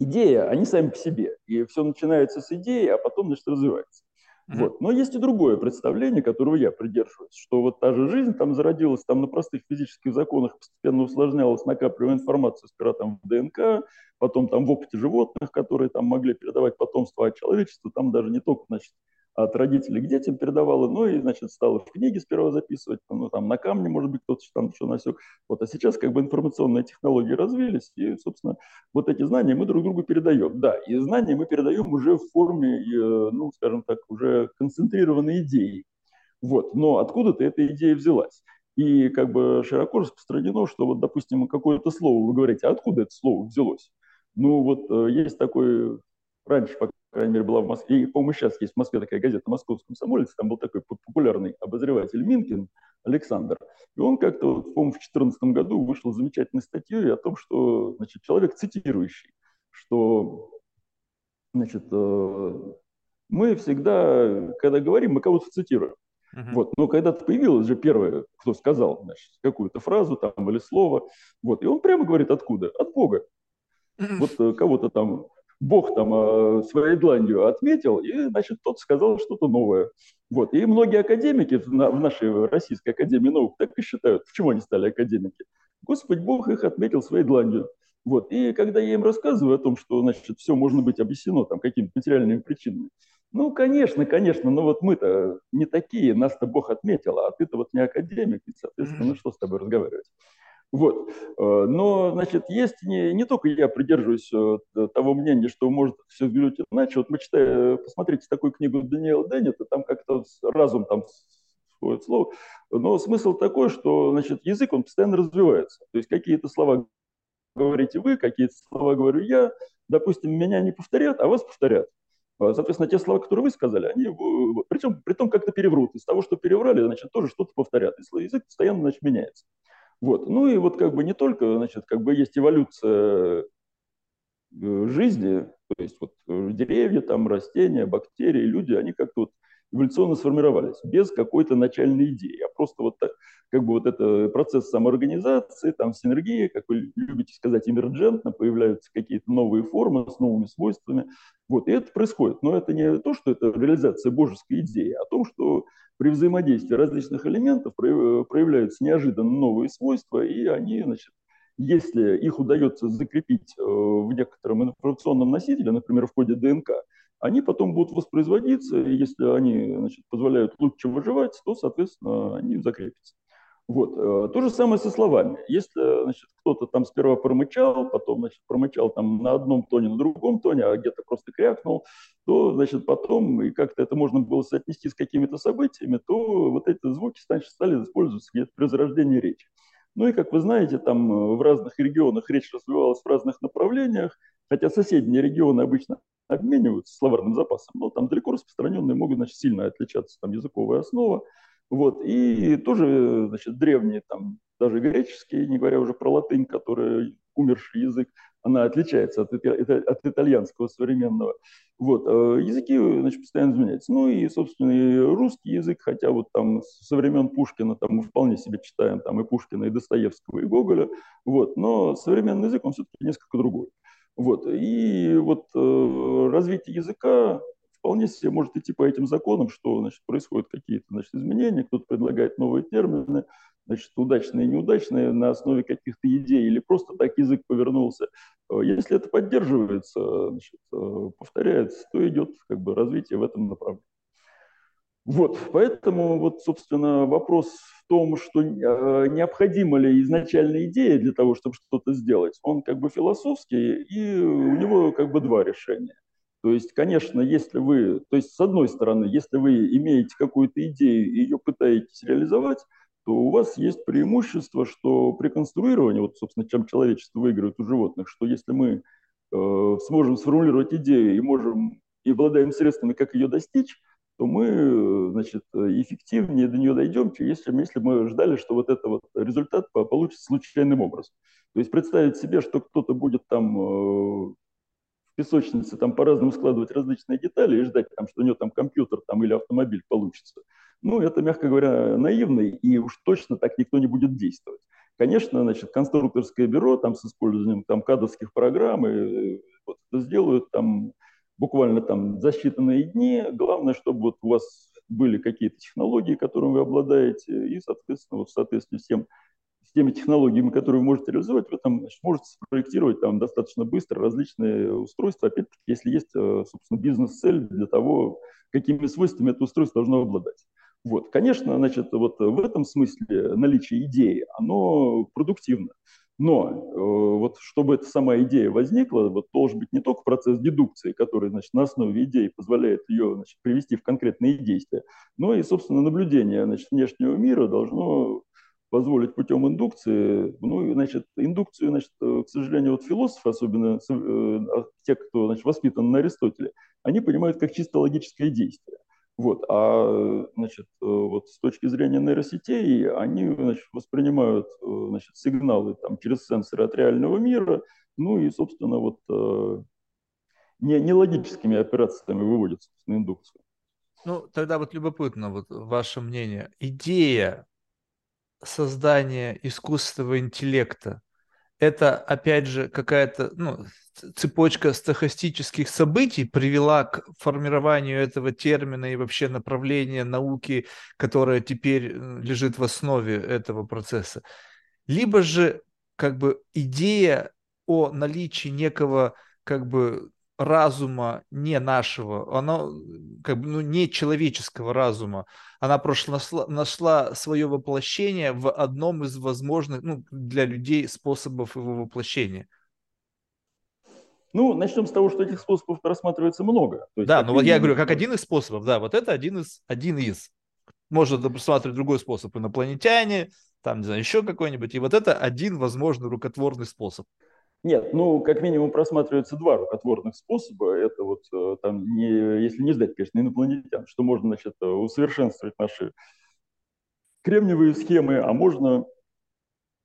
идея, они сами по себе. И все начинается с идеи, а потом, значит, развивается. Mm-hmm. Вот. Но есть и другое представление, которого я придерживаюсь, что вот та же жизнь там зародилась, там на простых физических законах постепенно усложнялась, накапливая информацию сперва там в ДНК, потом там в опыте животных, которые там могли передавать потомство, а человечество там даже не только, значит, от родителей к детям передавала, ну и, значит, стала в книги сперва записывать, ну, там на камне, может быть, кто-то там еще насек. Вот, а сейчас как бы информационные технологии развились, и, собственно, вот эти знания мы друг другу передаем. Да, и знания мы передаем уже в форме, э, ну, скажем так, уже концентрированной идеи. Вот, но откуда-то эта идея взялась. И как бы широко распространено, что вот, допустим, какое-то слово вы говорите, а откуда это слово взялось? Ну вот э, есть такой, раньше, пока крайней мере, была в Москве. И, по-моему, сейчас есть в Москве такая газета «Московский комсомолец». Там был такой популярный обозреватель Минкин Александр. И он как-то, по-моему, в 2014 году вышел замечательной статьей о том, что значит, человек цитирующий, что значит, э, мы всегда, когда говорим, мы кого-то цитируем. Uh-huh. Вот. Но когда-то появилось же первое, кто сказал значит, какую-то фразу там, или слово, вот. и он прямо говорит, откуда? От Бога. Uh-huh. Вот э, кого-то там Бог там э, своей дланью отметил, и, значит, тот сказал что-то новое. Вот. И многие академики в нашей Российской Академии Наук так и считают. Почему они стали академики? Господь Бог их отметил своей дланью. Вот. И когда я им рассказываю о том, что значит, все можно быть объяснено там, какими-то материальными причинами, ну, конечно, конечно, но вот мы-то не такие, нас-то Бог отметил, а ты-то вот не академик, и, соответственно, ну что с тобой разговаривать? Вот. Э, но, значит, есть не, не только я придерживаюсь э, того мнения, что может все взглянуть иначе. Вот мы читаем, посмотрите такую книгу Даниэла Деннета, там как-то разум там свое слово. Но смысл такой, что, значит, язык, он постоянно развивается. То есть какие-то слова говорите вы, какие-то слова говорю я, допустим, меня не повторят, а вас повторят. А, соответственно, те слова, которые вы сказали, они, причем, при том как-то переврут. Из того, что переврали, значит, тоже что-то повторят. И язык постоянно, значит, меняется. Вот. Ну и вот как бы не только, значит, как бы есть эволюция э, жизни, то есть вот э, деревья, там, растения, бактерии, люди, они как-то вот эволюционно сформировались без какой-то начальной идеи, а просто вот так, как бы вот это процесс самоорганизации, там синергии, как вы любите сказать, эмерджентно, появляются какие-то новые формы с новыми свойствами. Вот, и это происходит. Но это не то, что это реализация божеской идеи, а то, что при взаимодействии различных элементов проявляются неожиданно новые свойства, и они, значит, если их удается закрепить э, в некотором информационном носителе, например, в коде ДНК, они потом будут воспроизводиться, и если они значит, позволяют лучше выживать, то, соответственно, они закрепятся. Вот. Э, то же самое со словами. Если значит, кто-то там сперва промычал, потом значит, промычал там на одном тоне, на другом тоне, а где-то просто крякнул, то значит, потом, и как-то это можно было соотнести с какими-то событиями, то вот эти звуки значит, стали использоваться где-то при зарождении речи. Ну и, как вы знаете, там э, в разных регионах речь развивалась в разных направлениях, хотя соседние регионы обычно обмениваются словарным запасом, но там далеко распространенные могут значит, сильно отличаться там, языковая основа. Вот. И тоже значит, древние, там, даже греческие, не говоря уже про латынь, который умерший язык, она отличается от, от итальянского современного. Вот. Э, языки значит, постоянно изменяются. Ну и, собственно, и русский язык, хотя вот там со времен Пушкина там мы вполне себе читаем там и Пушкина, и Достоевского, и Гоголя, вот. но современный язык, он все-таки несколько другой. Вот. И вот э, развитие языка вполне себе может идти по этим законам, что значит, происходят какие-то значит, изменения, кто-то предлагает новые термины, значит, удачные и неудачные на основе каких-то идей, или просто так язык повернулся. Э, если это поддерживается, значит, э, повторяется, то идет как бы, развитие в этом направлении. Вот, поэтому вот, собственно, вопрос в том, что э, необходима ли изначальная идея для того, чтобы что-то сделать, он как бы философский, и у него как бы два решения. То есть, конечно, если вы, то есть, с одной стороны, если вы имеете какую-то идею и ее пытаетесь реализовать, то у вас есть преимущество, что при конструировании, вот, собственно, чем человечество выигрывает у животных, что если мы э, сможем сформулировать идею и можем и обладаем средствами, как ее достичь, то мы, значит, эффективнее до нее дойдем, если, если мы ждали, что вот этот вот результат получится случайным образом. То есть представить себе, что кто-то будет там э, песочнице там по-разному складывать различные детали и ждать, там, что у него там компьютер там, или автомобиль получится. Ну, это, мягко говоря, наивно, и уж точно так никто не будет действовать. Конечно, значит, конструкторское бюро там, с использованием там, кадовских программ и, э, вот, это сделают там, буквально там, за считанные дни. Главное, чтобы вот у вас были какие-то технологии, которыми вы обладаете, и, соответственно, вот в соответствии с тем, с теми технологиями, которые вы можете реализовать, вы там значит, можете спроектировать там достаточно быстро различные устройства, опять-таки, если есть, э, собственно, бизнес-цель для того, какими свойствами это устройство должно обладать. Вот. Конечно, значит, вот в этом смысле наличие идеи, оно продуктивно. Но э, вот чтобы эта сама идея возникла, вот должен быть не только процесс дедукции, который значит, на основе идеи позволяет ее значит, привести в конкретные действия, но и, собственно, наблюдение значит, внешнего мира должно позволить путем индукции, ну, значит, индукцию, значит, э, к сожалению, вот философы, особенно э, а те, кто, значит, воспитан на Аристотеле, они понимают как чисто логическое действие. Вот, а значит, э, вот с точки зрения нейросетей, они значит, воспринимают значит, сигналы там, через сенсоры от реального мира, ну и, собственно, вот не, не логическими операциями выводят, собственно, индукцию. Ну, тогда вот любопытно, вот ваше мнение. Идея создание искусственного интеллекта, это, опять же, какая-то ну, цепочка стохастических событий привела к формированию этого термина и вообще направления науки, которое теперь э, лежит в основе этого процесса. Либо же как бы идея о наличии некого как бы разума не нашего, оно как бы ну, не человеческого разума, она просто нашла, нашла свое воплощение в одном из возможных ну, для людей способов его воплощения. Ну, начнем с того, что этих способов рассматривается много. То есть, да, ну вот я говорю, как один из способов, да, вот это один из, один из. Можно рассматривать другой способ, инопланетяне, там, не знаю, еще какой-нибудь, и вот это один возможный рукотворный способ. Нет, ну, как минимум просматриваются два рукотворных способа. Это вот э, там, не, если не ждать, конечно, инопланетян, что можно, значит, э, усовершенствовать наши кремниевые схемы, а можно,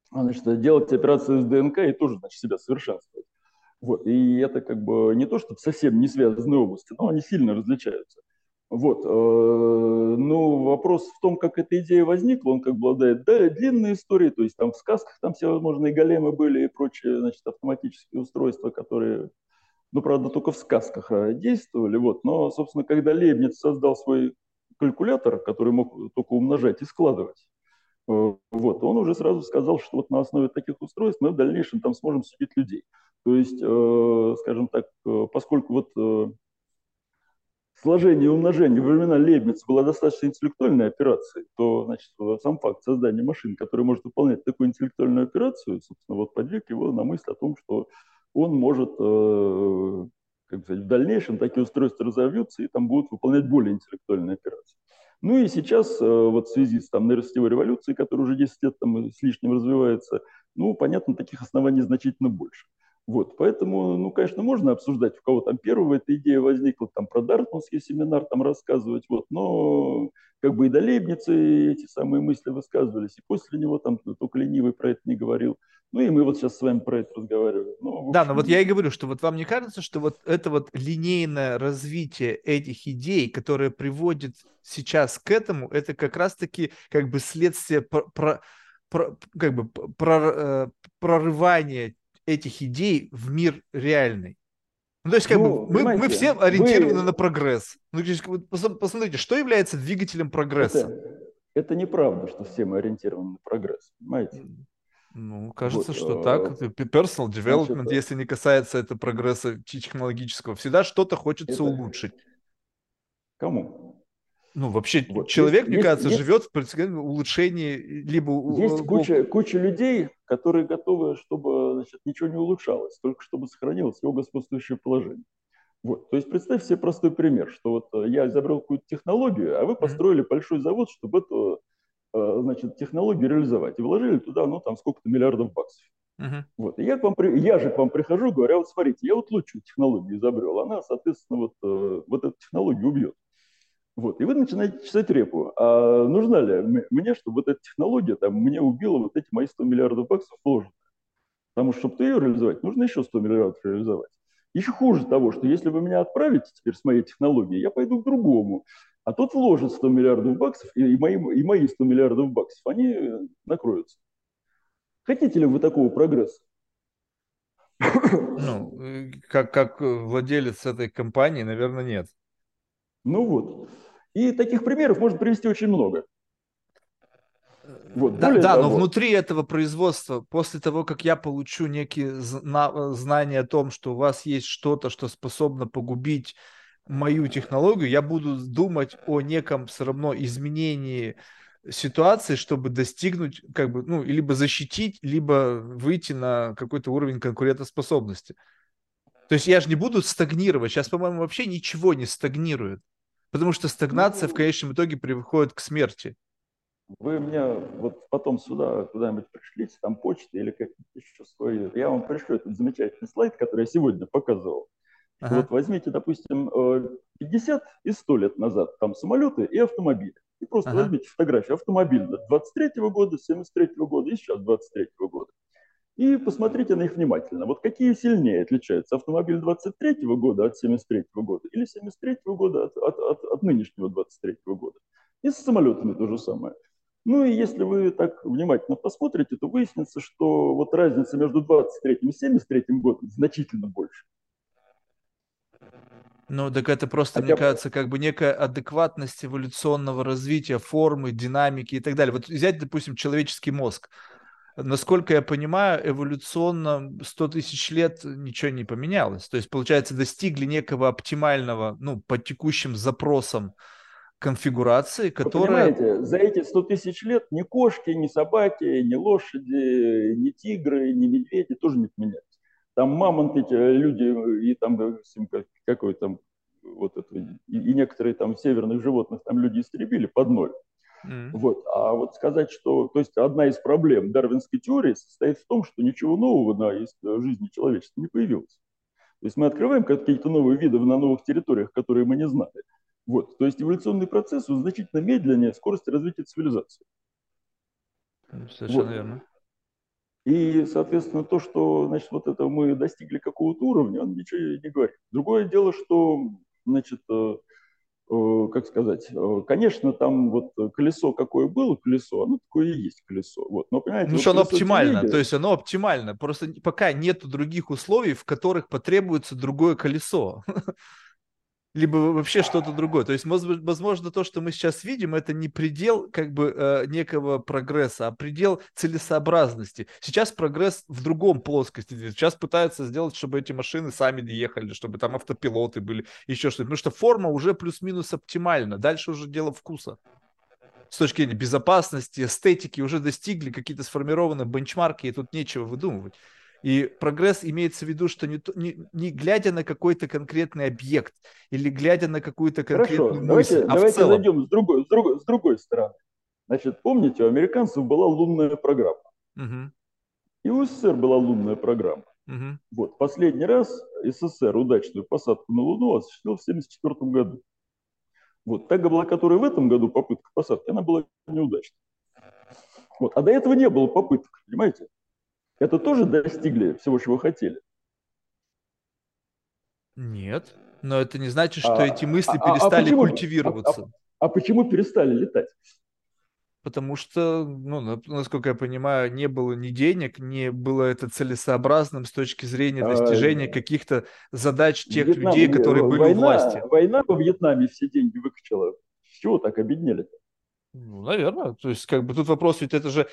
значит, делать операцию с ДНК и тоже, значит, себя совершенствовать. Вот, и это как бы не то, что совсем не связанные области, но они сильно различаются. Вот. Э, ну, вопрос в том, как эта идея возникла. Он как бы обладает да, длинной историей, то есть там в сказках там всевозможные големы были и прочие, значит, автоматические устройства, которые, ну, правда, только в сказках а, действовали. Вот. Но, собственно, когда Лейбниц создал свой калькулятор, который мог только умножать и складывать, э, вот, он уже сразу сказал, что вот на основе таких устройств мы в дальнейшем там сможем судить людей. То есть, э, скажем так, поскольку вот сложение и умножение во времена Лейбница была достаточно интеллектуальной операцией, то значит, сам факт создания машин, который может выполнять такую интеллектуальную операцию, собственно, вот подвиг его на мысль о том, что он может э, как сказать, в дальнейшем такие устройства разовьются и там будут выполнять более интеллектуальные операции. Ну и сейчас, э, вот в связи с там, нейросетевой революцией, которая уже 10 лет там, с лишним развивается, ну, понятно, таких оснований значительно больше. Вот, поэтому, ну, конечно, можно обсуждать, у кого там первого эта идея возникла, там про Дартмутский семинар там рассказывать, вот, но как бы и до Лейбницы эти самые мысли высказывались, и после него там только ленивый про это не говорил. Ну и мы вот сейчас с вами про это разговариваем. Ну, общем... Да, но вот я и говорю, что вот вам не кажется, что вот это вот линейное развитие этих идей, которое приводит сейчас к этому, это как раз-таки как бы следствие про, про, про, как бы про, э, прорывания этих идей в мир реальный. Ну, то есть, как ну, бы, мы, мы все ориентированы вы... на прогресс. Ну, посмотрите, что является двигателем прогресса? Это, это неправда, что все мы ориентированы на прогресс, понимаете? Ну, кажется, вот, что а... так. Personal development, Значит, если не касается это прогресса технологического, всегда что-то хочется это... улучшить. Кому? Ну, вообще, вот. человек, есть, мне есть, кажется, есть, живет в улучшении либо... Есть куча, куча людей, которые готовы, чтобы значит, ничего не улучшалось, только чтобы сохранилось его господствующее положение. Вот. То есть представь себе простой пример, что вот э, я изобрел какую-то технологию, а вы построили mm-hmm. большой завод, чтобы эту э, значит, технологию реализовать. И вложили туда, ну, там, сколько-то миллиардов баксов. Uh-huh. Вот. И я, к вам, я же к вам прихожу, говорю, а вот смотрите, я вот лучшую технологию изобрел, она, соответственно, вот, э, вот эту технологию убьет. Вот, и вы начинаете читать репу. А нужна ли мне, чтобы вот эта технология там, мне убила вот эти мои 100 миллиардов баксов вложенных? Потому что, чтобы ее реализовать, нужно еще 100 миллиардов реализовать. Еще хуже того, что если вы меня отправите теперь с моей технологией, я пойду к другому. А тот вложит 100 миллиардов баксов, и мои, и мои 100 миллиардов баксов, они накроются. Хотите ли вы такого прогресса? Ну, э, как, как владелец этой компании, наверное, нет. Ну вот. И таких примеров можно привести очень много. Вот, да, да того... но внутри этого производства, после того, как я получу некие зна- знания о том, что у вас есть что-то, что способно погубить мою технологию, я буду думать о неком все равно изменении ситуации, чтобы достигнуть, как бы, ну, либо защитить, либо выйти на какой-то уровень конкурентоспособности. То есть я же не буду стагнировать. Сейчас, по-моему, вообще ничего не стагнирует. Потому что стагнация ну, в конечном итоге приводит к смерти. Вы мне вот потом сюда куда-нибудь пришлите, там почта или как-то еще свой. Я вам пришлю этот замечательный слайд, который я сегодня показывал. Ага. Вот возьмите, допустим, 50 э, и 100 лет назад там самолеты и автомобили. И просто ага. возьмите фотографию автомобиля 23 -го года, 73 -го года и сейчас 23 -го года и посмотрите на них внимательно. Вот какие сильнее отличаются автомобиль 23 -го года от 73 -го года или 73 -го года от, от, от, от нынешнего 23 -го года. И с самолетами то же самое. Ну и если вы так внимательно посмотрите, то выяснится, что вот разница между 23 и 73 годом значительно больше. Ну, так это просто, Хотя... мне кажется, как бы некая адекватность эволюционного развития, формы, динамики и так далее. Вот взять, допустим, человеческий мозг насколько я понимаю, эволюционно 100 тысяч лет ничего не поменялось. То есть, получается, достигли некого оптимального, ну, по текущим запросам конфигурации, которая... Вы понимаете, за эти 100 тысяч лет ни кошки, ни собаки, ни лошади, ни тигры, ни медведи тоже не поменялись. Там мамонты, эти люди и там какой там вот это, и, и некоторые там северных животных там люди истребили под ноль. Вот. А вот сказать, что... То есть одна из проблем дарвинской теории состоит в том, что ничего нового на жизни человечества не появилось. То есть мы открываем какие-то новые виды на новых территориях, которые мы не знали. Вот. То есть эволюционный процесс он значительно медленнее скорости развития цивилизации. Совершенно вот. верно. И, соответственно, то, что значит, вот это мы достигли какого-то уровня, он ничего не говорит. Другое дело, что значит, э, э, как сказать, э, конечно, там вот колесо какое было колесо, оно такое и есть колесо. Вот. Но, понимаете, ну, вот что оно оптимально, телеги... то есть оно оптимально. Просто пока нет других условий, в которых потребуется другое колесо. либо вообще что-то другое. То есть, возможно, то, что мы сейчас видим, это не предел как бы э, некого прогресса, а предел целесообразности. Сейчас прогресс в другом плоскости. Сейчас пытаются сделать, чтобы эти машины сами ехали, чтобы там автопилоты были, еще что-то. Потому что форма уже плюс-минус оптимальна. Дальше уже дело вкуса с точки зрения безопасности, эстетики уже достигли какие-то сформированные бенчмарки, и тут нечего выдумывать. И прогресс имеется в виду, что не, не, не глядя на какой-то конкретный объект или глядя на какую-то конкретную Хорошо, мысль, давайте, а давайте целом... зайдем с другой, с, другой, с другой стороны. Значит, помните, у американцев была лунная программа. Угу. И у СССР была лунная программа. Угу. Вот, последний раз СССР удачную посадку на Луну осуществил в 1974 году. Вот, та была, которая в этом году попытка посадки, она была неудачной. Вот, а до этого не было попыток, понимаете? Это тоже достигли всего, чего хотели? Нет, но это не значит, что а, эти мысли а, а перестали а почему, культивироваться. А, а, а почему перестали летать? Потому что, ну, насколько я понимаю, не было ни денег, не было это целесообразным с точки зрения а, достижения а, каких-то задач тех Вьетнам, людей, которые война, были у власти. Война во Вьетнаме все деньги выкачала. С чего так обеднели-то? Ну, наверное. То есть, как бы тут вопрос, ведь это же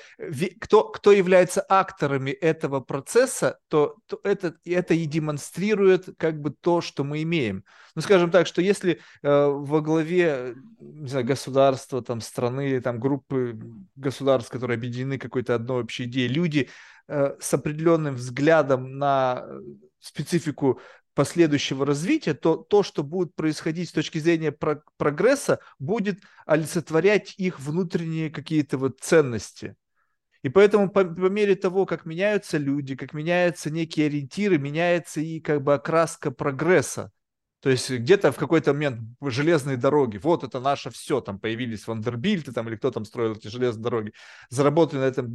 кто, кто является акторами этого процесса, то, то это, это и демонстрирует как бы то, что мы имеем. Ну, скажем так, что если э, во главе не знаю, государства, там, страны, там, группы государств, которые объединены какой-то одной общей идеей, люди э, с определенным взглядом на специфику последующего развития, то то, что будет происходить с точки зрения про- прогресса, будет олицетворять их внутренние какие-то вот ценности. И поэтому по, по мере того, как меняются люди, как меняются некие ориентиры, меняется и как бы окраска прогресса. То есть где-то в какой-то момент железные дороги, вот это наше все, там появились Вандербильты там, или кто там строил эти железные дороги, заработали на этом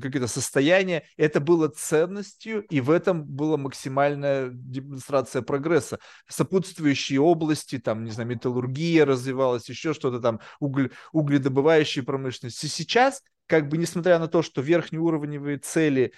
какие-то состояния, это было ценностью, и в этом была максимальная демонстрация прогресса. Сопутствующие области, там, не знаю, металлургия развивалась, еще что-то там, уголь, угледобывающие промышленности. Сейчас как бы несмотря на то, что верхнеуровневые цели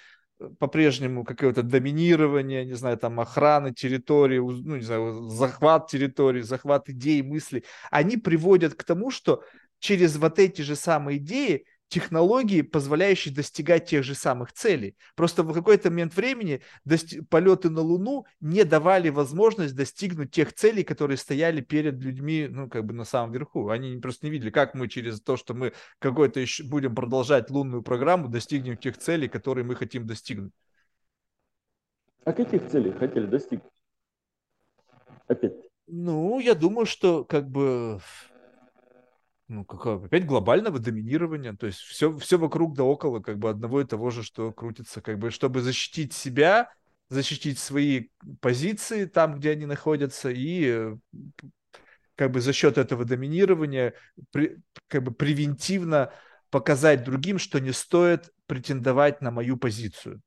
по-прежнему какое-то доминирование, не знаю, там охраны территории, ну, не знаю, захват территории, захват идей, мыслей, они приводят к тому, что через вот эти же самые идеи технологии, позволяющие достигать тех же самых целей. Просто в какой-то момент времени дости- полеты на Луну не давали возможность достигнуть тех целей, которые стояли перед людьми, ну, как бы на самом верху. Они просто не видели, как мы через то, что мы какой-то еще будем продолжать лунную программу, достигнем тех целей, которые мы хотим достигнуть. А каких целей хотели достигнуть? Опять. Ну, я думаю, что как бы ну, какое, опять глобального доминирования, то есть все, все вокруг да около как бы одного и того же, что крутится, как бы, чтобы защитить себя, защитить свои позиции там, где они находятся, и э, как бы за счет этого доминирования при, как бы превентивно показать другим, что не стоит претендовать на мою позицию.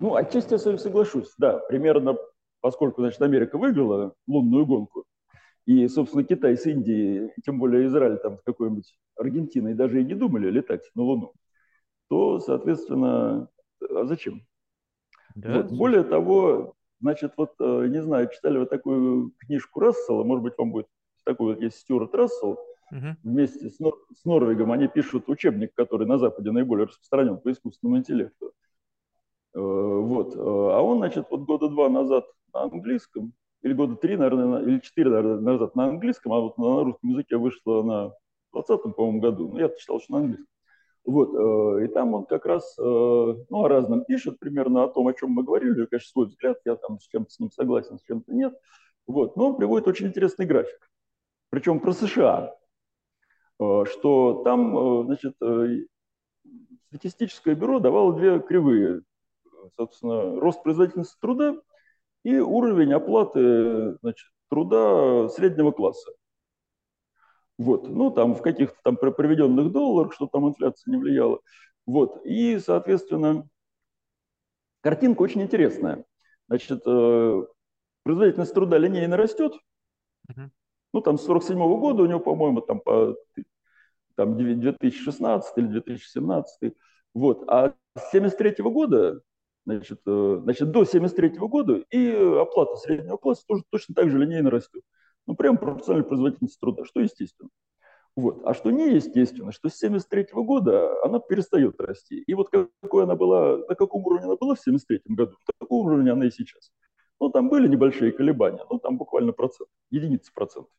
Ну, отчасти я с вами соглашусь, да, примерно, поскольку, значит, Америка выиграла лунную гонку, и, собственно, Китай с Индией, тем более Израиль там с какой-нибудь Аргентиной даже и не думали летать на Луну, то, соответственно, а зачем? Да, вот. Более того, значит, вот, э, не знаю, читали вы такую книжку Рассела, может быть, вам будет такой вот есть Стюарт Рассел, угу. вместе с, Нор- с Норвегом они пишут учебник, который на Западе наиболее распространен по искусственному интеллекту. Э, вот. Э, а он, значит, вот года два назад на английском или года три, наверное, или четыре, наверное, назад на английском, а вот на русском языке вышло на 20-м, по-моему, году. Ну, я читал, что на английском. Вот, э, и там он как раз, э, ну, о разном пишет, примерно о том, о чем мы говорили, конечно, свой взгляд, я там с чем-то с ним согласен, с чем-то нет. Вот, но он приводит очень интересный график, причем про США. что там, значит, статистическое бюро давало две кривые. Собственно, рост производительности труда и уровень оплаты значит, труда среднего класса. Вот, ну, там в каких-то там проведенных долларах, что там инфляция не влияла. Вот, и, соответственно, картинка очень интересная. Значит, э, производительность труда линейно растет. Uh-huh. Ну, там с 47 -го года у него, по-моему, там по там 2016 или 2017. Вот. А с 73 -го года, значит, э, значит, до 73 -го года и оплата среднего класса тоже точно так же линейно растет. Ну, прям пропорционально производительности труда, что естественно. Вот. А что неестественно, что с 73 -го года она перестает расти. И вот какой она была, на каком уровне она была в 73 году, на таком уровне она и сейчас. Ну, там были небольшие колебания, ну, там буквально процент, единицы процентов.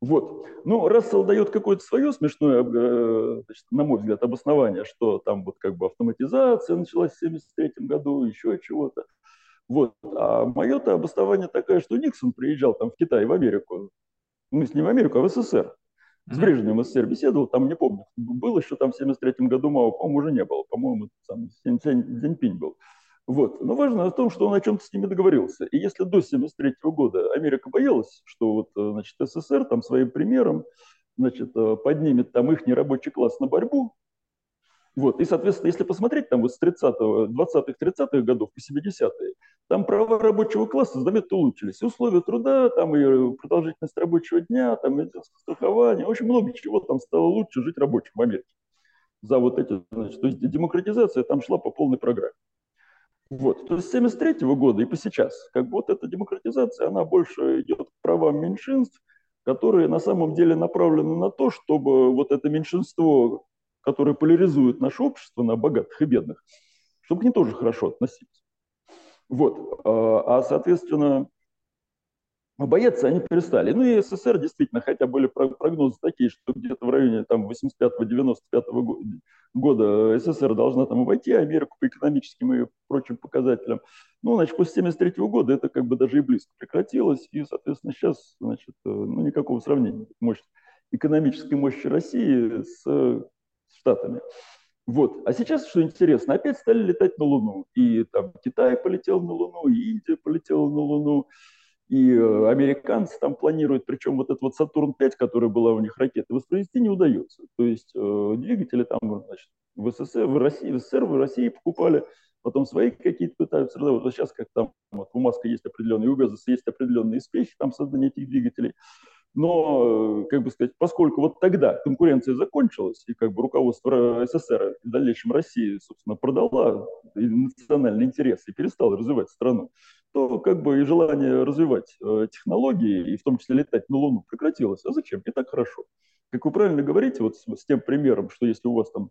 Вот. Ну, Рассел дает какое-то свое смешное, э, значит, на мой взгляд, обоснование, что там вот как бы автоматизация началась в 1973 году, еще чего-то. Вот. А мое-то обоснование такое, что Никсон приезжал там в Китай, в Америку, ну, не в Америку, а в СССР. С Брежневым в СССР беседовал, там не помню, был еще там в 73 году Мао, по-моему, уже не было, по-моему, сам Цзиньпинь был. Вот. Но важно о том, что он о чем-то с ними договорился. И если до 1973 года Америка боялась, что вот, э, значит, СССР там своим примером значит, э, поднимет там их нерабочий класс на борьбу, вот. И, соответственно, если посмотреть там вот с 30-го, 20-х, 30-х годов по 70-е, там права рабочего класса заметно улучшились. И условия труда, там и продолжительность рабочего дня, там медицинское страхование, очень много чего там стало лучше жить рабочим в Америке. За вот эти, значит, то есть демократизация там шла по полной программе. Вот. То есть с 73 года и по сейчас, как бы вот эта демократизация, она больше идет к правам меньшинств, которые на самом деле направлены на то, чтобы вот это меньшинство, которое поляризует наше общество на богатых и бедных, чтобы к ним тоже хорошо относиться. Вот. А, а соответственно, бояться они перестали. Ну и СССР действительно, хотя были прогнозы такие, что где-то в районе там 85-95 года СССР должна там обойти Америку по экономическим и прочим показателям. Ну, значит, после 73 года это как бы даже и близко прекратилось, и, соответственно, сейчас, значит, э, ну, никакого сравнения мощь, экономической мощи России с, с Штатами. Вот. А сейчас, что интересно, опять стали летать на Луну. И там Китай полетел на Луну, и Индия полетела на Луну и э, американцы там планируют, причем вот этот вот Сатурн-5, который была у них ракета, воспроизвести не удается. То есть э, двигатели там значит, в СССР, в России, в СССР, в России покупали, потом свои какие-то пытаются продавать. Вот сейчас как там вот, у Маска есть определенные, у Безоса есть определенные успехи там создания этих двигателей. Но, э, как бы сказать, поскольку вот тогда конкуренция закончилась, и как бы руководство СССР в дальнейшем России, собственно, продала национальный интерес и перестало развивать страну, то как бы и желание развивать э, технологии, и в том числе летать на Луну, прекратилось. А зачем? И так хорошо. Как вы правильно говорите, вот с, с тем примером, что если у вас там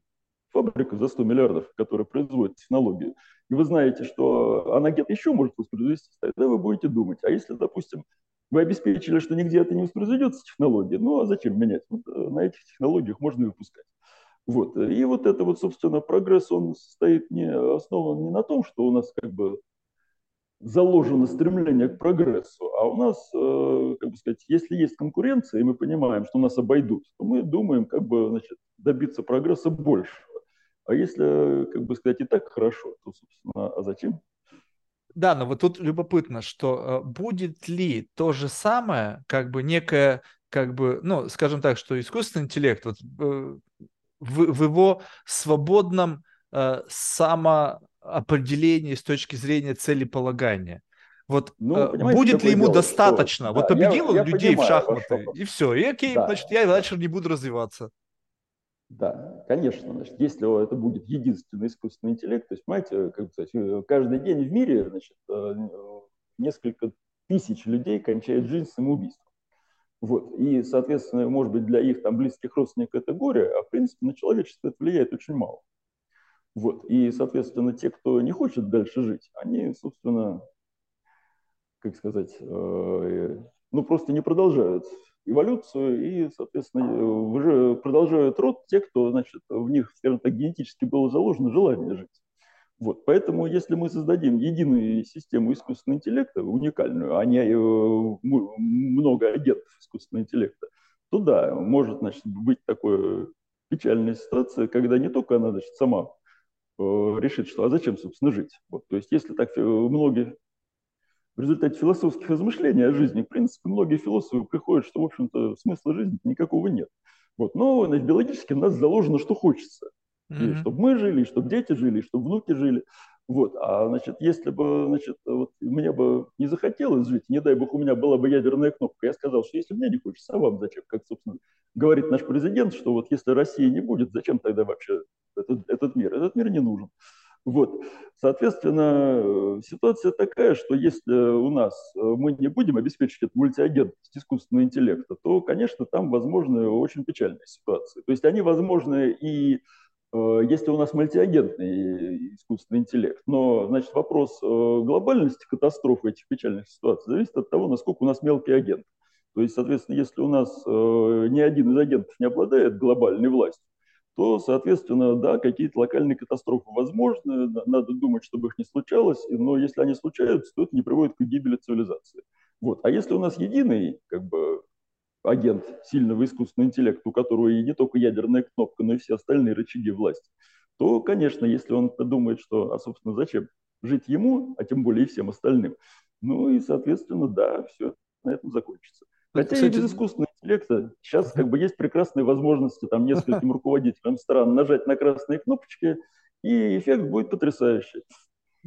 фабрика за 100 миллиардов, которая производит технологию, и вы знаете, что она где-то еще может воспроизвести, тогда вы будете думать. А если, допустим, вы обеспечили, что нигде это не воспроизведется технология, ну а зачем менять? Вот э, на этих технологиях можно выпускать. Вот. И вот это вот, собственно, прогресс, он стоит не основан не на том, что у нас как бы заложено стремление к прогрессу, а у нас, э, как бы сказать, если есть конкуренция, и мы понимаем, что нас обойдут, то мы думаем, как бы, значит, добиться прогресса большего. А если, как бы сказать, и так хорошо, то, собственно, а зачем? Да, но вот тут любопытно, что э, будет ли то же самое, как бы некое, как бы, ну, скажем так, что искусственный интеллект вот, э, в, в его свободном э, самоопределении с точки зрения целеполагания. Вот ну, э, будет ли ему дело, достаточно? Что... Вот да, победил я, он я людей понимаю, в шахматы, и все. И окей, да, значит, я дальше не буду развиваться. Да, конечно. Значит, если это будет единственный искусственный интеллект, то есть, понимаете, как сказать, э, каждый день в мире значит, э, несколько тысяч людей кончают жизнь самоубийством. Вот. И, соответственно, может быть, для их там, близких родственников это горе, а в принципе на человечество это влияет очень мало. Вот. И, соответственно, те, кто не хочет дальше жить, они, собственно, как сказать, э, ну просто не продолжают эволюцию и, соответственно, уже продолжают род те, кто, значит, в них, скажем так, генетически было заложено желание жить. Вот, поэтому, если мы создадим единую систему искусственного интеллекта, уникальную, а не э, много агентов искусственного интеллекта, то да, может значит, быть такая печальная ситуация, когда не только она значит, сама э, решит, что а зачем, собственно, жить. Вот, то есть если так многие в результате философских размышлений о жизни, в принципе, многие философы приходят, что, в общем-то, смысла жизни никакого нет. Вот. Но значит, биологически в нас заложено, что хочется. Mm-hmm. И чтобы мы жили, и чтобы дети жили, и чтобы внуки жили. Вот. А значит, если бы значит, вот, мне бы не захотелось жить, не дай бог, у меня была бы ядерная кнопка, я сказал, что если мне не хочется, а вам зачем? Как, собственно, говорит наш президент, что вот если России не будет, зачем тогда вообще этот, этот мир? Этот мир не нужен. Вот. Соответственно, ситуация такая, что если у нас э, мы не будем обеспечивать эту мультиагентность искусственного интеллекта, то, конечно, там возможны очень печальные ситуации. То есть они возможны и э, если у нас мультиагентный искусственный интеллект. Но, значит, вопрос э, глобальности катастрофы этих печальных ситуаций зависит от того, насколько у нас мелкий агент. То есть, соответственно, если у нас ни один из агентов не обладает глобальной властью, то, соответственно, да, какие-то локальные катастрофы возможны, надо думать, чтобы их не случалось, но если они случаются, то это не приводит к гибели цивилизации. Вот. А если у нас единый как бы, агент сильного искусственного интеллекта, у которого и не только ядерная кнопка, но и все остальные рычаги власти, то, конечно, если он подумает, что, а, собственно, зачем жить ему, а тем более и всем остальным, ну и, соответственно, да, все на этом закончится. Хотя Кстати, и без искусственного интеллекта сейчас как бы есть прекрасные возможности там нескольким руководителям стран нажать на красные кнопочки, и эффект будет потрясающий.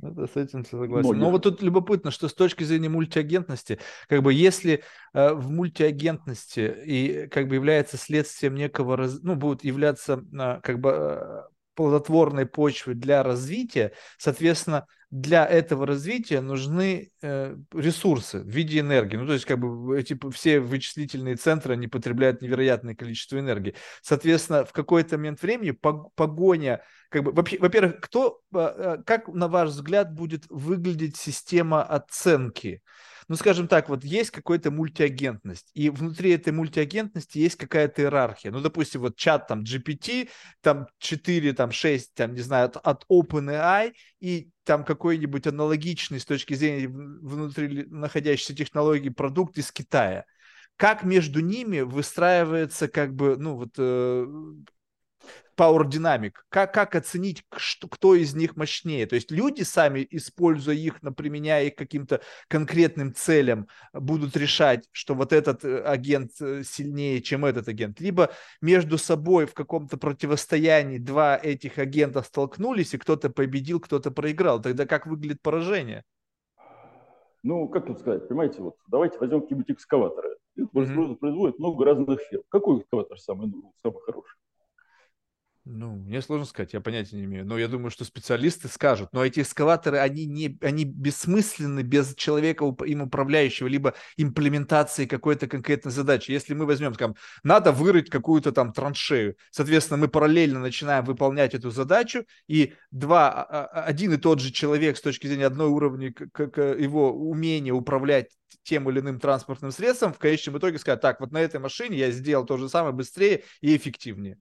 Это с этим согласен. Многих. Но вот тут любопытно, что с точки зрения мультиагентности, как бы если э, в мультиагентности и как бы является следствием некого, раз, ну, будет являться э, как бы э, плодотворной почвы для развития, соответственно, для этого развития нужны э, ресурсы в виде энергии. Ну, то есть, как бы эти все вычислительные центры, они потребляют невероятное количество энергии. Соответственно, в какой-то момент времени погоня, как бы, во-первых, кто, э, как, на ваш взгляд, будет выглядеть система оценки? Ну, скажем так, вот есть какая-то мультиагентность, и внутри этой мультиагентности есть какая-то иерархия. Ну, допустим, вот чат там GPT, там 4, там 6, там, не знаю, от, от OpenAI, и там какой-нибудь аналогичный с точки зрения внутри находящейся технологии продукт из Китая. Как между ними выстраивается как бы, ну, вот э, Power Dynamic. Как, как оценить, что, кто из них мощнее? То есть люди сами, используя их, применяя их каким-то конкретным целям, будут решать, что вот этот э, агент э, сильнее, чем этот агент. Либо между собой в каком-то противостоянии два этих агента столкнулись, и кто-то победил, кто-то проиграл. Тогда как выглядит поражение? Ну, как тут сказать, понимаете, вот давайте возьмем какие-нибудь экскаваторы. Их mm-hmm. производят много разных фирм. Какой экскаватор самый, ну, самый хороший? Ну, мне сложно сказать, я понятия не имею. Но я думаю, что специалисты скажут. Но эти эскаваторы, они, не, они бессмысленны без человека им управляющего, либо имплементации какой-то конкретной задачи. Если мы возьмем, скажем, надо вырыть какую-то там траншею, соответственно, мы параллельно начинаем выполнять эту задачу, и два, а, а, один и тот же человек с точки зрения одной уровня как его умения управлять тем или иным транспортным средством, в конечном итоге сказать, так, вот на этой машине я сделал то же самое быстрее и эффективнее.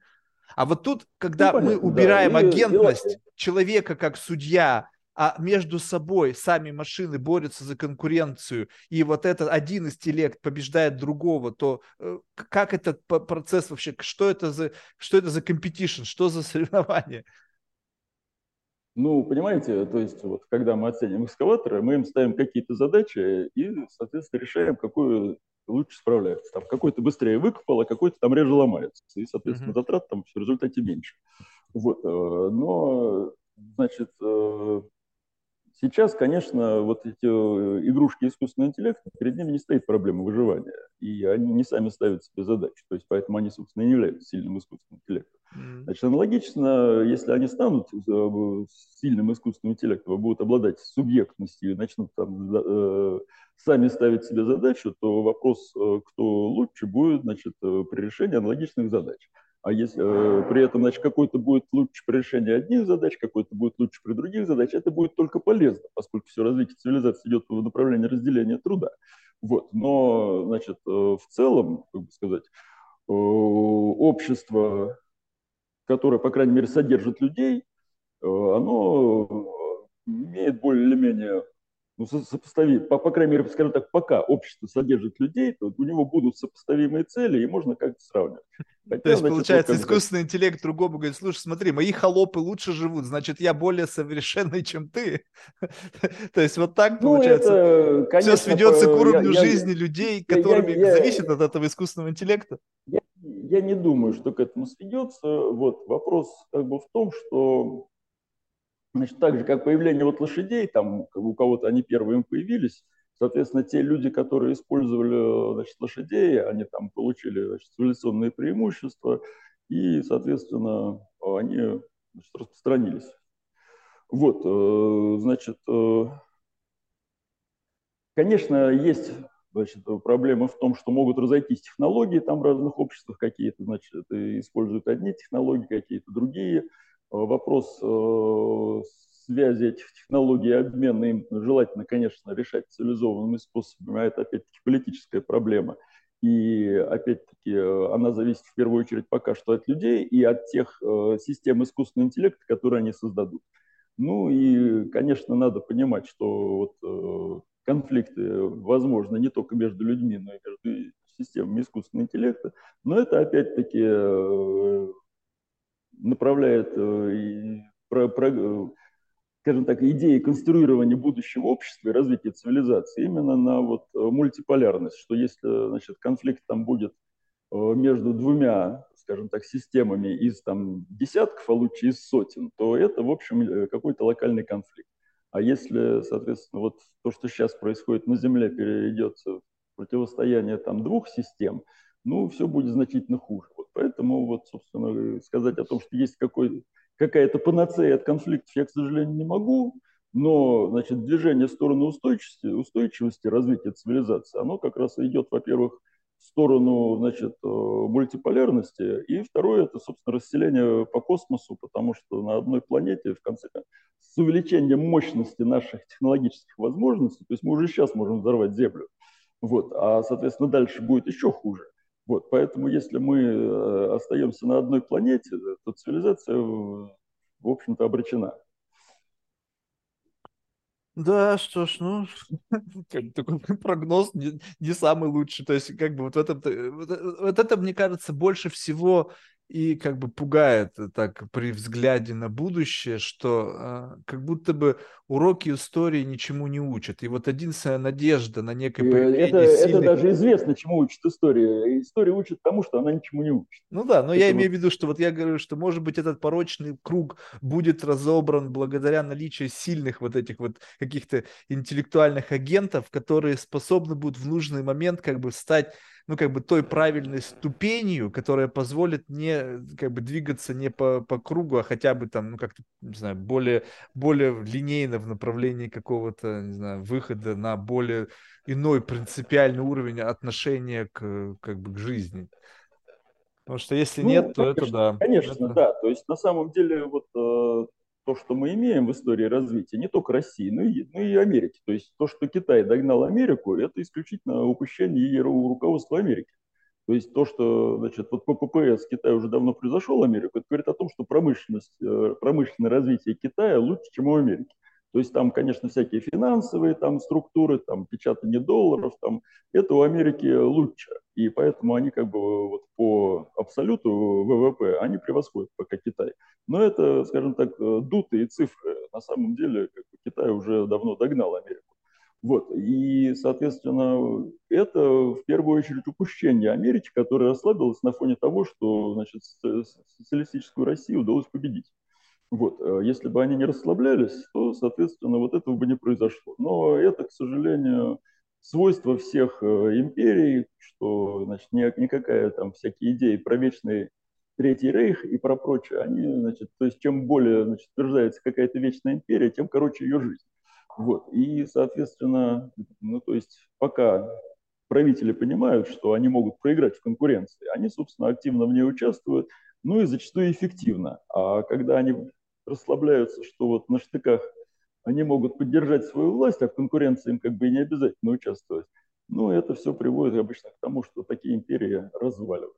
А вот тут, когда ну, мы убираем да. агентность и... человека как судья, а между собой сами машины борются за конкуренцию, и вот этот один интеллект побеждает другого, то э, как этот процесс вообще, что это за, что это за competition, что за соревнование? Ну, понимаете, то есть вот когда мы оценим экскаваторы, мы им ставим какие-то задачи и, соответственно, решаем, какую лучше справляется. Там какой-то быстрее выкопал, а какой-то там реже ломается. И, соответственно, mm-hmm. затрат там в результате меньше. Вот. Э, но, значит, э, сейчас, конечно, вот эти э, игрушки искусственного интеллекта, перед ними не стоит проблема выживания. И они не сами ставят себе задачи. То есть, поэтому они, собственно, не являются сильным искусственным интеллектом. Значит, аналогично, если они станут сильным искусственным интеллектом, будут обладать субъектностью и начнут там сами ставить себе задачу, то вопрос, э, кто лучше, будет значит, э, при решении аналогичных задач. А если э, при этом значит, какой-то будет лучше при решении одних задач, какой-то будет лучше при других задачах, это будет только полезно, поскольку все развитие цивилизации идет в направлении разделения труда. Вот. Но значит, в целом, как бы сказать, общество, которое, по крайней мере, содержит людей, оно имеет более или менее ну, сопоставить, по, по крайней мере, скажем так, пока общество содержит людей, то у него будут сопоставимые цели, и можно как-то сравнивать. Хотя, то есть, значит, получается, искусственный интеллект другому говорит, слушай, смотри, мои холопы лучше живут, значит, я более совершенный, чем ты. То есть, вот так, ну, получается, это, конечно, все сведется к уровню я, жизни я, людей, которыми я, зависит от этого искусственного интеллекта. Я, я не думаю, что к этому сведется. Вот вопрос как бы в том, что Значит, так же, как появление вот лошадей, там у кого-то они первыми появились, соответственно, те люди, которые использовали значит, лошадей, они там получили значит, цивилизационные преимущества, и, соответственно, они значит, распространились. Вот, э, значит, э, конечно, есть значит, проблема в том, что могут разойтись технологии там в разных обществах, какие-то, значит, используют одни технологии, какие-то другие – Э, вопрос э, связи этих технологий, обмена им желательно, конечно, решать цивилизованными способами, а это опять-таки политическая проблема. И опять-таки э, она зависит в первую очередь пока что от людей и от тех систем искусственного интеллекта, которые они создадут. Ну и, конечно, надо понимать, что вот конфликты возможны не только между людьми, но и между системами искусственного интеллекта. Но это опять-таки направляет, э, э, скажем так, идеи конструирования будущего общества и развития цивилизации именно на вот э, мультиполярность, что если значит, конфликт там будет между двумя, скажем так, системами из там, десятков, а лучше из сотен, то это, в общем, какой-то локальный конфликт. А если, соответственно, вот то, что сейчас происходит на Земле, перейдет в противостояние там, двух систем, ну, все будет значительно хуже. Поэтому, вот, собственно, сказать о том, что есть какой, какая-то панацея от конфликтов, я, к сожалению, не могу. Но, значит, движение в сторону устойчивости, устойчивости развития цивилизации, оно как раз идет, во-первых, в сторону, значит, э, мультиполярности, и второе, это, собственно, расселение по космосу, потому что на одной планете, в конце концов, с увеличением мощности наших технологических возможностей, то есть мы уже сейчас можем взорвать Землю, вот, а, соответственно, дальше будет еще хуже. Вот, поэтому если мы э, остаемся на одной планете, то цивилизация, в общем-то, обречена. Да, что ж, ну, такой прогноз не, не самый лучший. То есть, как бы вот, это, вот, вот это, мне кажется, больше всего и как бы пугает э, так при взгляде на будущее, что э, как будто бы уроки истории ничему не учат. И вот единственная надежда на некое появление это, сильных... это даже известно, чему учит история. История учит тому, что она ничему не учит. Ну да, но это я имею в виду, что вот я говорю, что может быть этот порочный круг будет разобран благодаря наличию сильных вот этих вот каких-то интеллектуальных агентов, которые способны будут в нужный момент как бы стать ну, как бы той правильной ступенью, которая позволит не, как бы, двигаться не по, по кругу, а хотя бы там, ну, как-то, не знаю, более, более линейно в направлении какого-то, не знаю, выхода на более иной принципиальный уровень отношения к, как бы, к жизни. Потому что если ну, нет, то конечно, это да. Конечно, это... да. То есть на самом деле вот э, то, что мы имеем в истории развития, не только России, но и, но и Америки. То есть то, что Китай догнал Америку, это исключительно упущение руководства Америки. То есть то, что значит, вот по ППС Китай уже давно превзошел Америку, это говорит о том, что промышленность, э, промышленное развитие Китая лучше, чем у Америки. То есть там, конечно, всякие финансовые там, структуры, там, печатание долларов, там, это у Америки лучше. И поэтому они как бы вот по абсолюту ВВП, они превосходят пока Китай. Но это, скажем так, дутые цифры. На самом деле как бы, Китай уже давно догнал Америку. Вот. И, соответственно, это в первую очередь упущение Америки, которая расслабилась на фоне того, что значит, социалистическую Россию удалось победить. Вот. Э, если бы они не расслаблялись, то, соответственно, вот этого бы не произошло. Но это, к сожалению, свойство всех э, империй, что значит, никакая там всякие идеи про вечный Третий Рейх и про прочее, они, значит, то есть чем более значит, утверждается какая-то вечная империя, тем короче ее жизнь. Вот. И, соответственно, ну, то есть пока правители понимают, что они могут проиграть в конкуренции, они, собственно, активно в ней участвуют, ну и зачастую эффективно. А когда они расслабляются, что вот на штыках они могут поддержать свою власть, а в конкуренции им как бы и не обязательно участвовать. Ну, это все приводит обычно к тому, что такие империи разваливаются.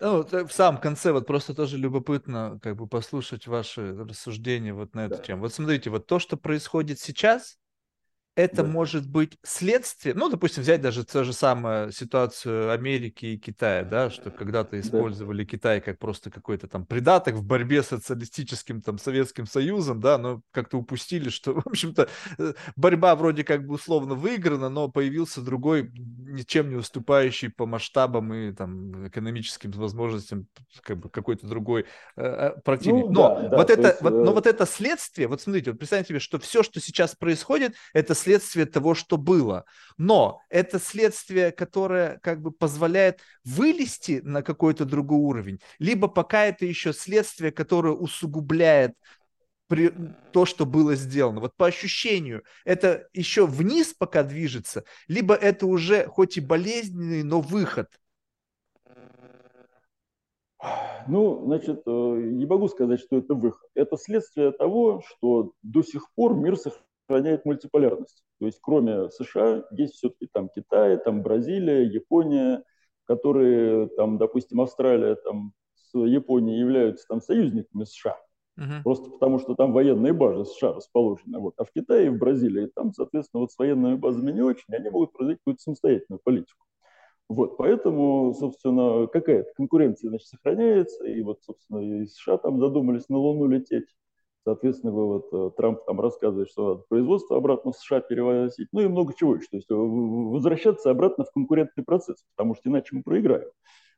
Ну, в самом конце вот просто тоже любопытно как бы послушать ваши рассуждения вот на эту да. тему. Вот смотрите, вот то, что происходит сейчас, это Да. может быть следствие, ну, допустим, взять даже ту же самую ситуацию Америки и Китая, да, что когда-то использовали Китай как просто какой-то там придаток в борьбе с социалистическим там Советским Союзом, да, но как-то упустили, что, в общем-то, э, борьба вроде как бы условно выиграна, но появился другой, ничем не уступающий по масштабам и там экономическим возможностям как бы какой-то другой э, э, противник. Ну, но да, да, вот то это, есть, вот, но э, вот это следствие, вот смотрите, вот представьте себе, что все, что сейчас происходит, это следствие того, что было. Но это следствие, которое как бы позволяет вылезти на какой-то другой уровень, либо пока это еще следствие, которое усугубляет при, то, что было сделано. Вот по ощущению, это еще вниз пока движется, либо это уже хоть и болезненный, но выход. Ну, значит, э, не могу сказать, что это выход. Это следствие того, что до сих пор мир сохраняет мультиполярность. То есть кроме США есть все-таки там Китай, там Бразилия, Япония, которые там, допустим, Австралия там с Японией являются там союзниками США. Мгм. Просто потому, что там военные базы США расположены. Вот. А в Китае и в Бразилии там, соответственно, вот с военными базами не очень, они могут проводить какую-то самостоятельную политику. Вот, поэтому, собственно, какая-то конкуренция, значит, сохраняется, и вот, собственно, и США там задумались на Луну лететь. Соответственно, вот э, Трамп там рассказывает, что производство обратно в США перевозить, ну и много чего еще. То есть э, возвращаться обратно в конкурентный процесс, потому что иначе мы проиграем.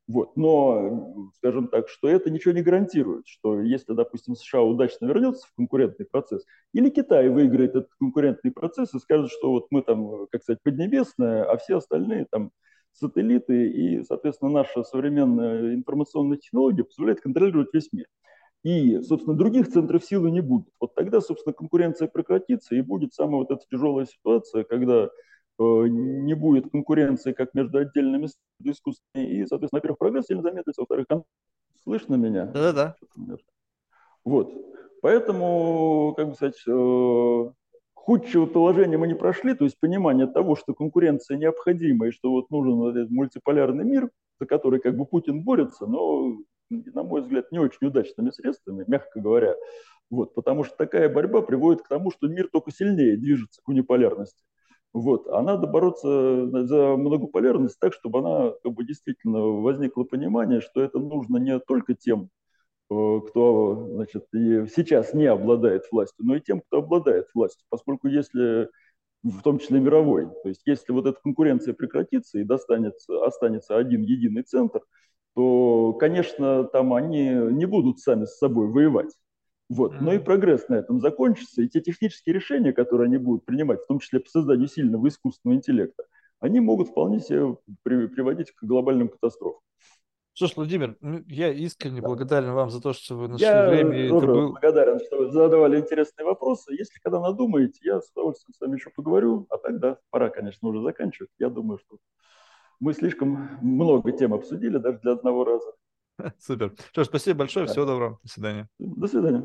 Вот. Но, скажем так, что это ничего не гарантирует, что если, допустим, США удачно вернется в конкурентный процесс, или Китай выиграет этот конкурентный процесс и скажет, что вот мы там, э, как сказать, поднебесная, а все остальные там сателлиты, и, соответственно, наша современная информационная технология позволяет контролировать весь мир. И, собственно, других центров силы не будет. Вот тогда, собственно, конкуренция прекратится, и будет самая вот эта тяжелая ситуация, когда э, не будет конкуренции как между отдельными искусственными, и, соответственно, во-первых, прогресс сильно замедлится, во-вторых, кон- слышно меня? Да-да-да. Вот. Поэтому, как бы сказать, э, худшего положения мы не прошли, то есть понимание того, что конкуренция необходима и что вот нужен вот этот мультиполярный мир, за который как бы Путин борется, но, на мой взгляд, не очень удачными средствами, мягко говоря. Вот, потому что такая борьба приводит к тому, что мир только сильнее движется к униполярности. Вот. А надо бороться за многополярность так, чтобы она как бы, действительно возникло понимание, что это нужно не только тем, э, кто значит, сейчас не обладает властью, но и тем, кто обладает властью. Поскольку если, в том числе мировой, то есть если вот эта конкуренция прекратится и достанется, останется один единый центр, то, конечно, там они не будут сами с собой воевать. Вот. Но и прогресс на этом закончится, и те технические решения, которые они будут принимать, в том числе по созданию сильного искусственного интеллекта, они могут вполне себе при- приводить к глобальным катастрофам. Что ж, Владимир, ну, я искренне Да. благодарен вам за то, что вы нашли Я время. тоже был... благодарен, что вы задавали интересные вопросы. Если когда надумаете, я с удовольствием с вами еще поговорю. А тогда пора, конечно, уже заканчивать. Я думаю, что мы слишком много тем обсудили даже для одного раза. Супер. Что ж, спасибо большое. Да. Всего доброго. До свидания. До свидания.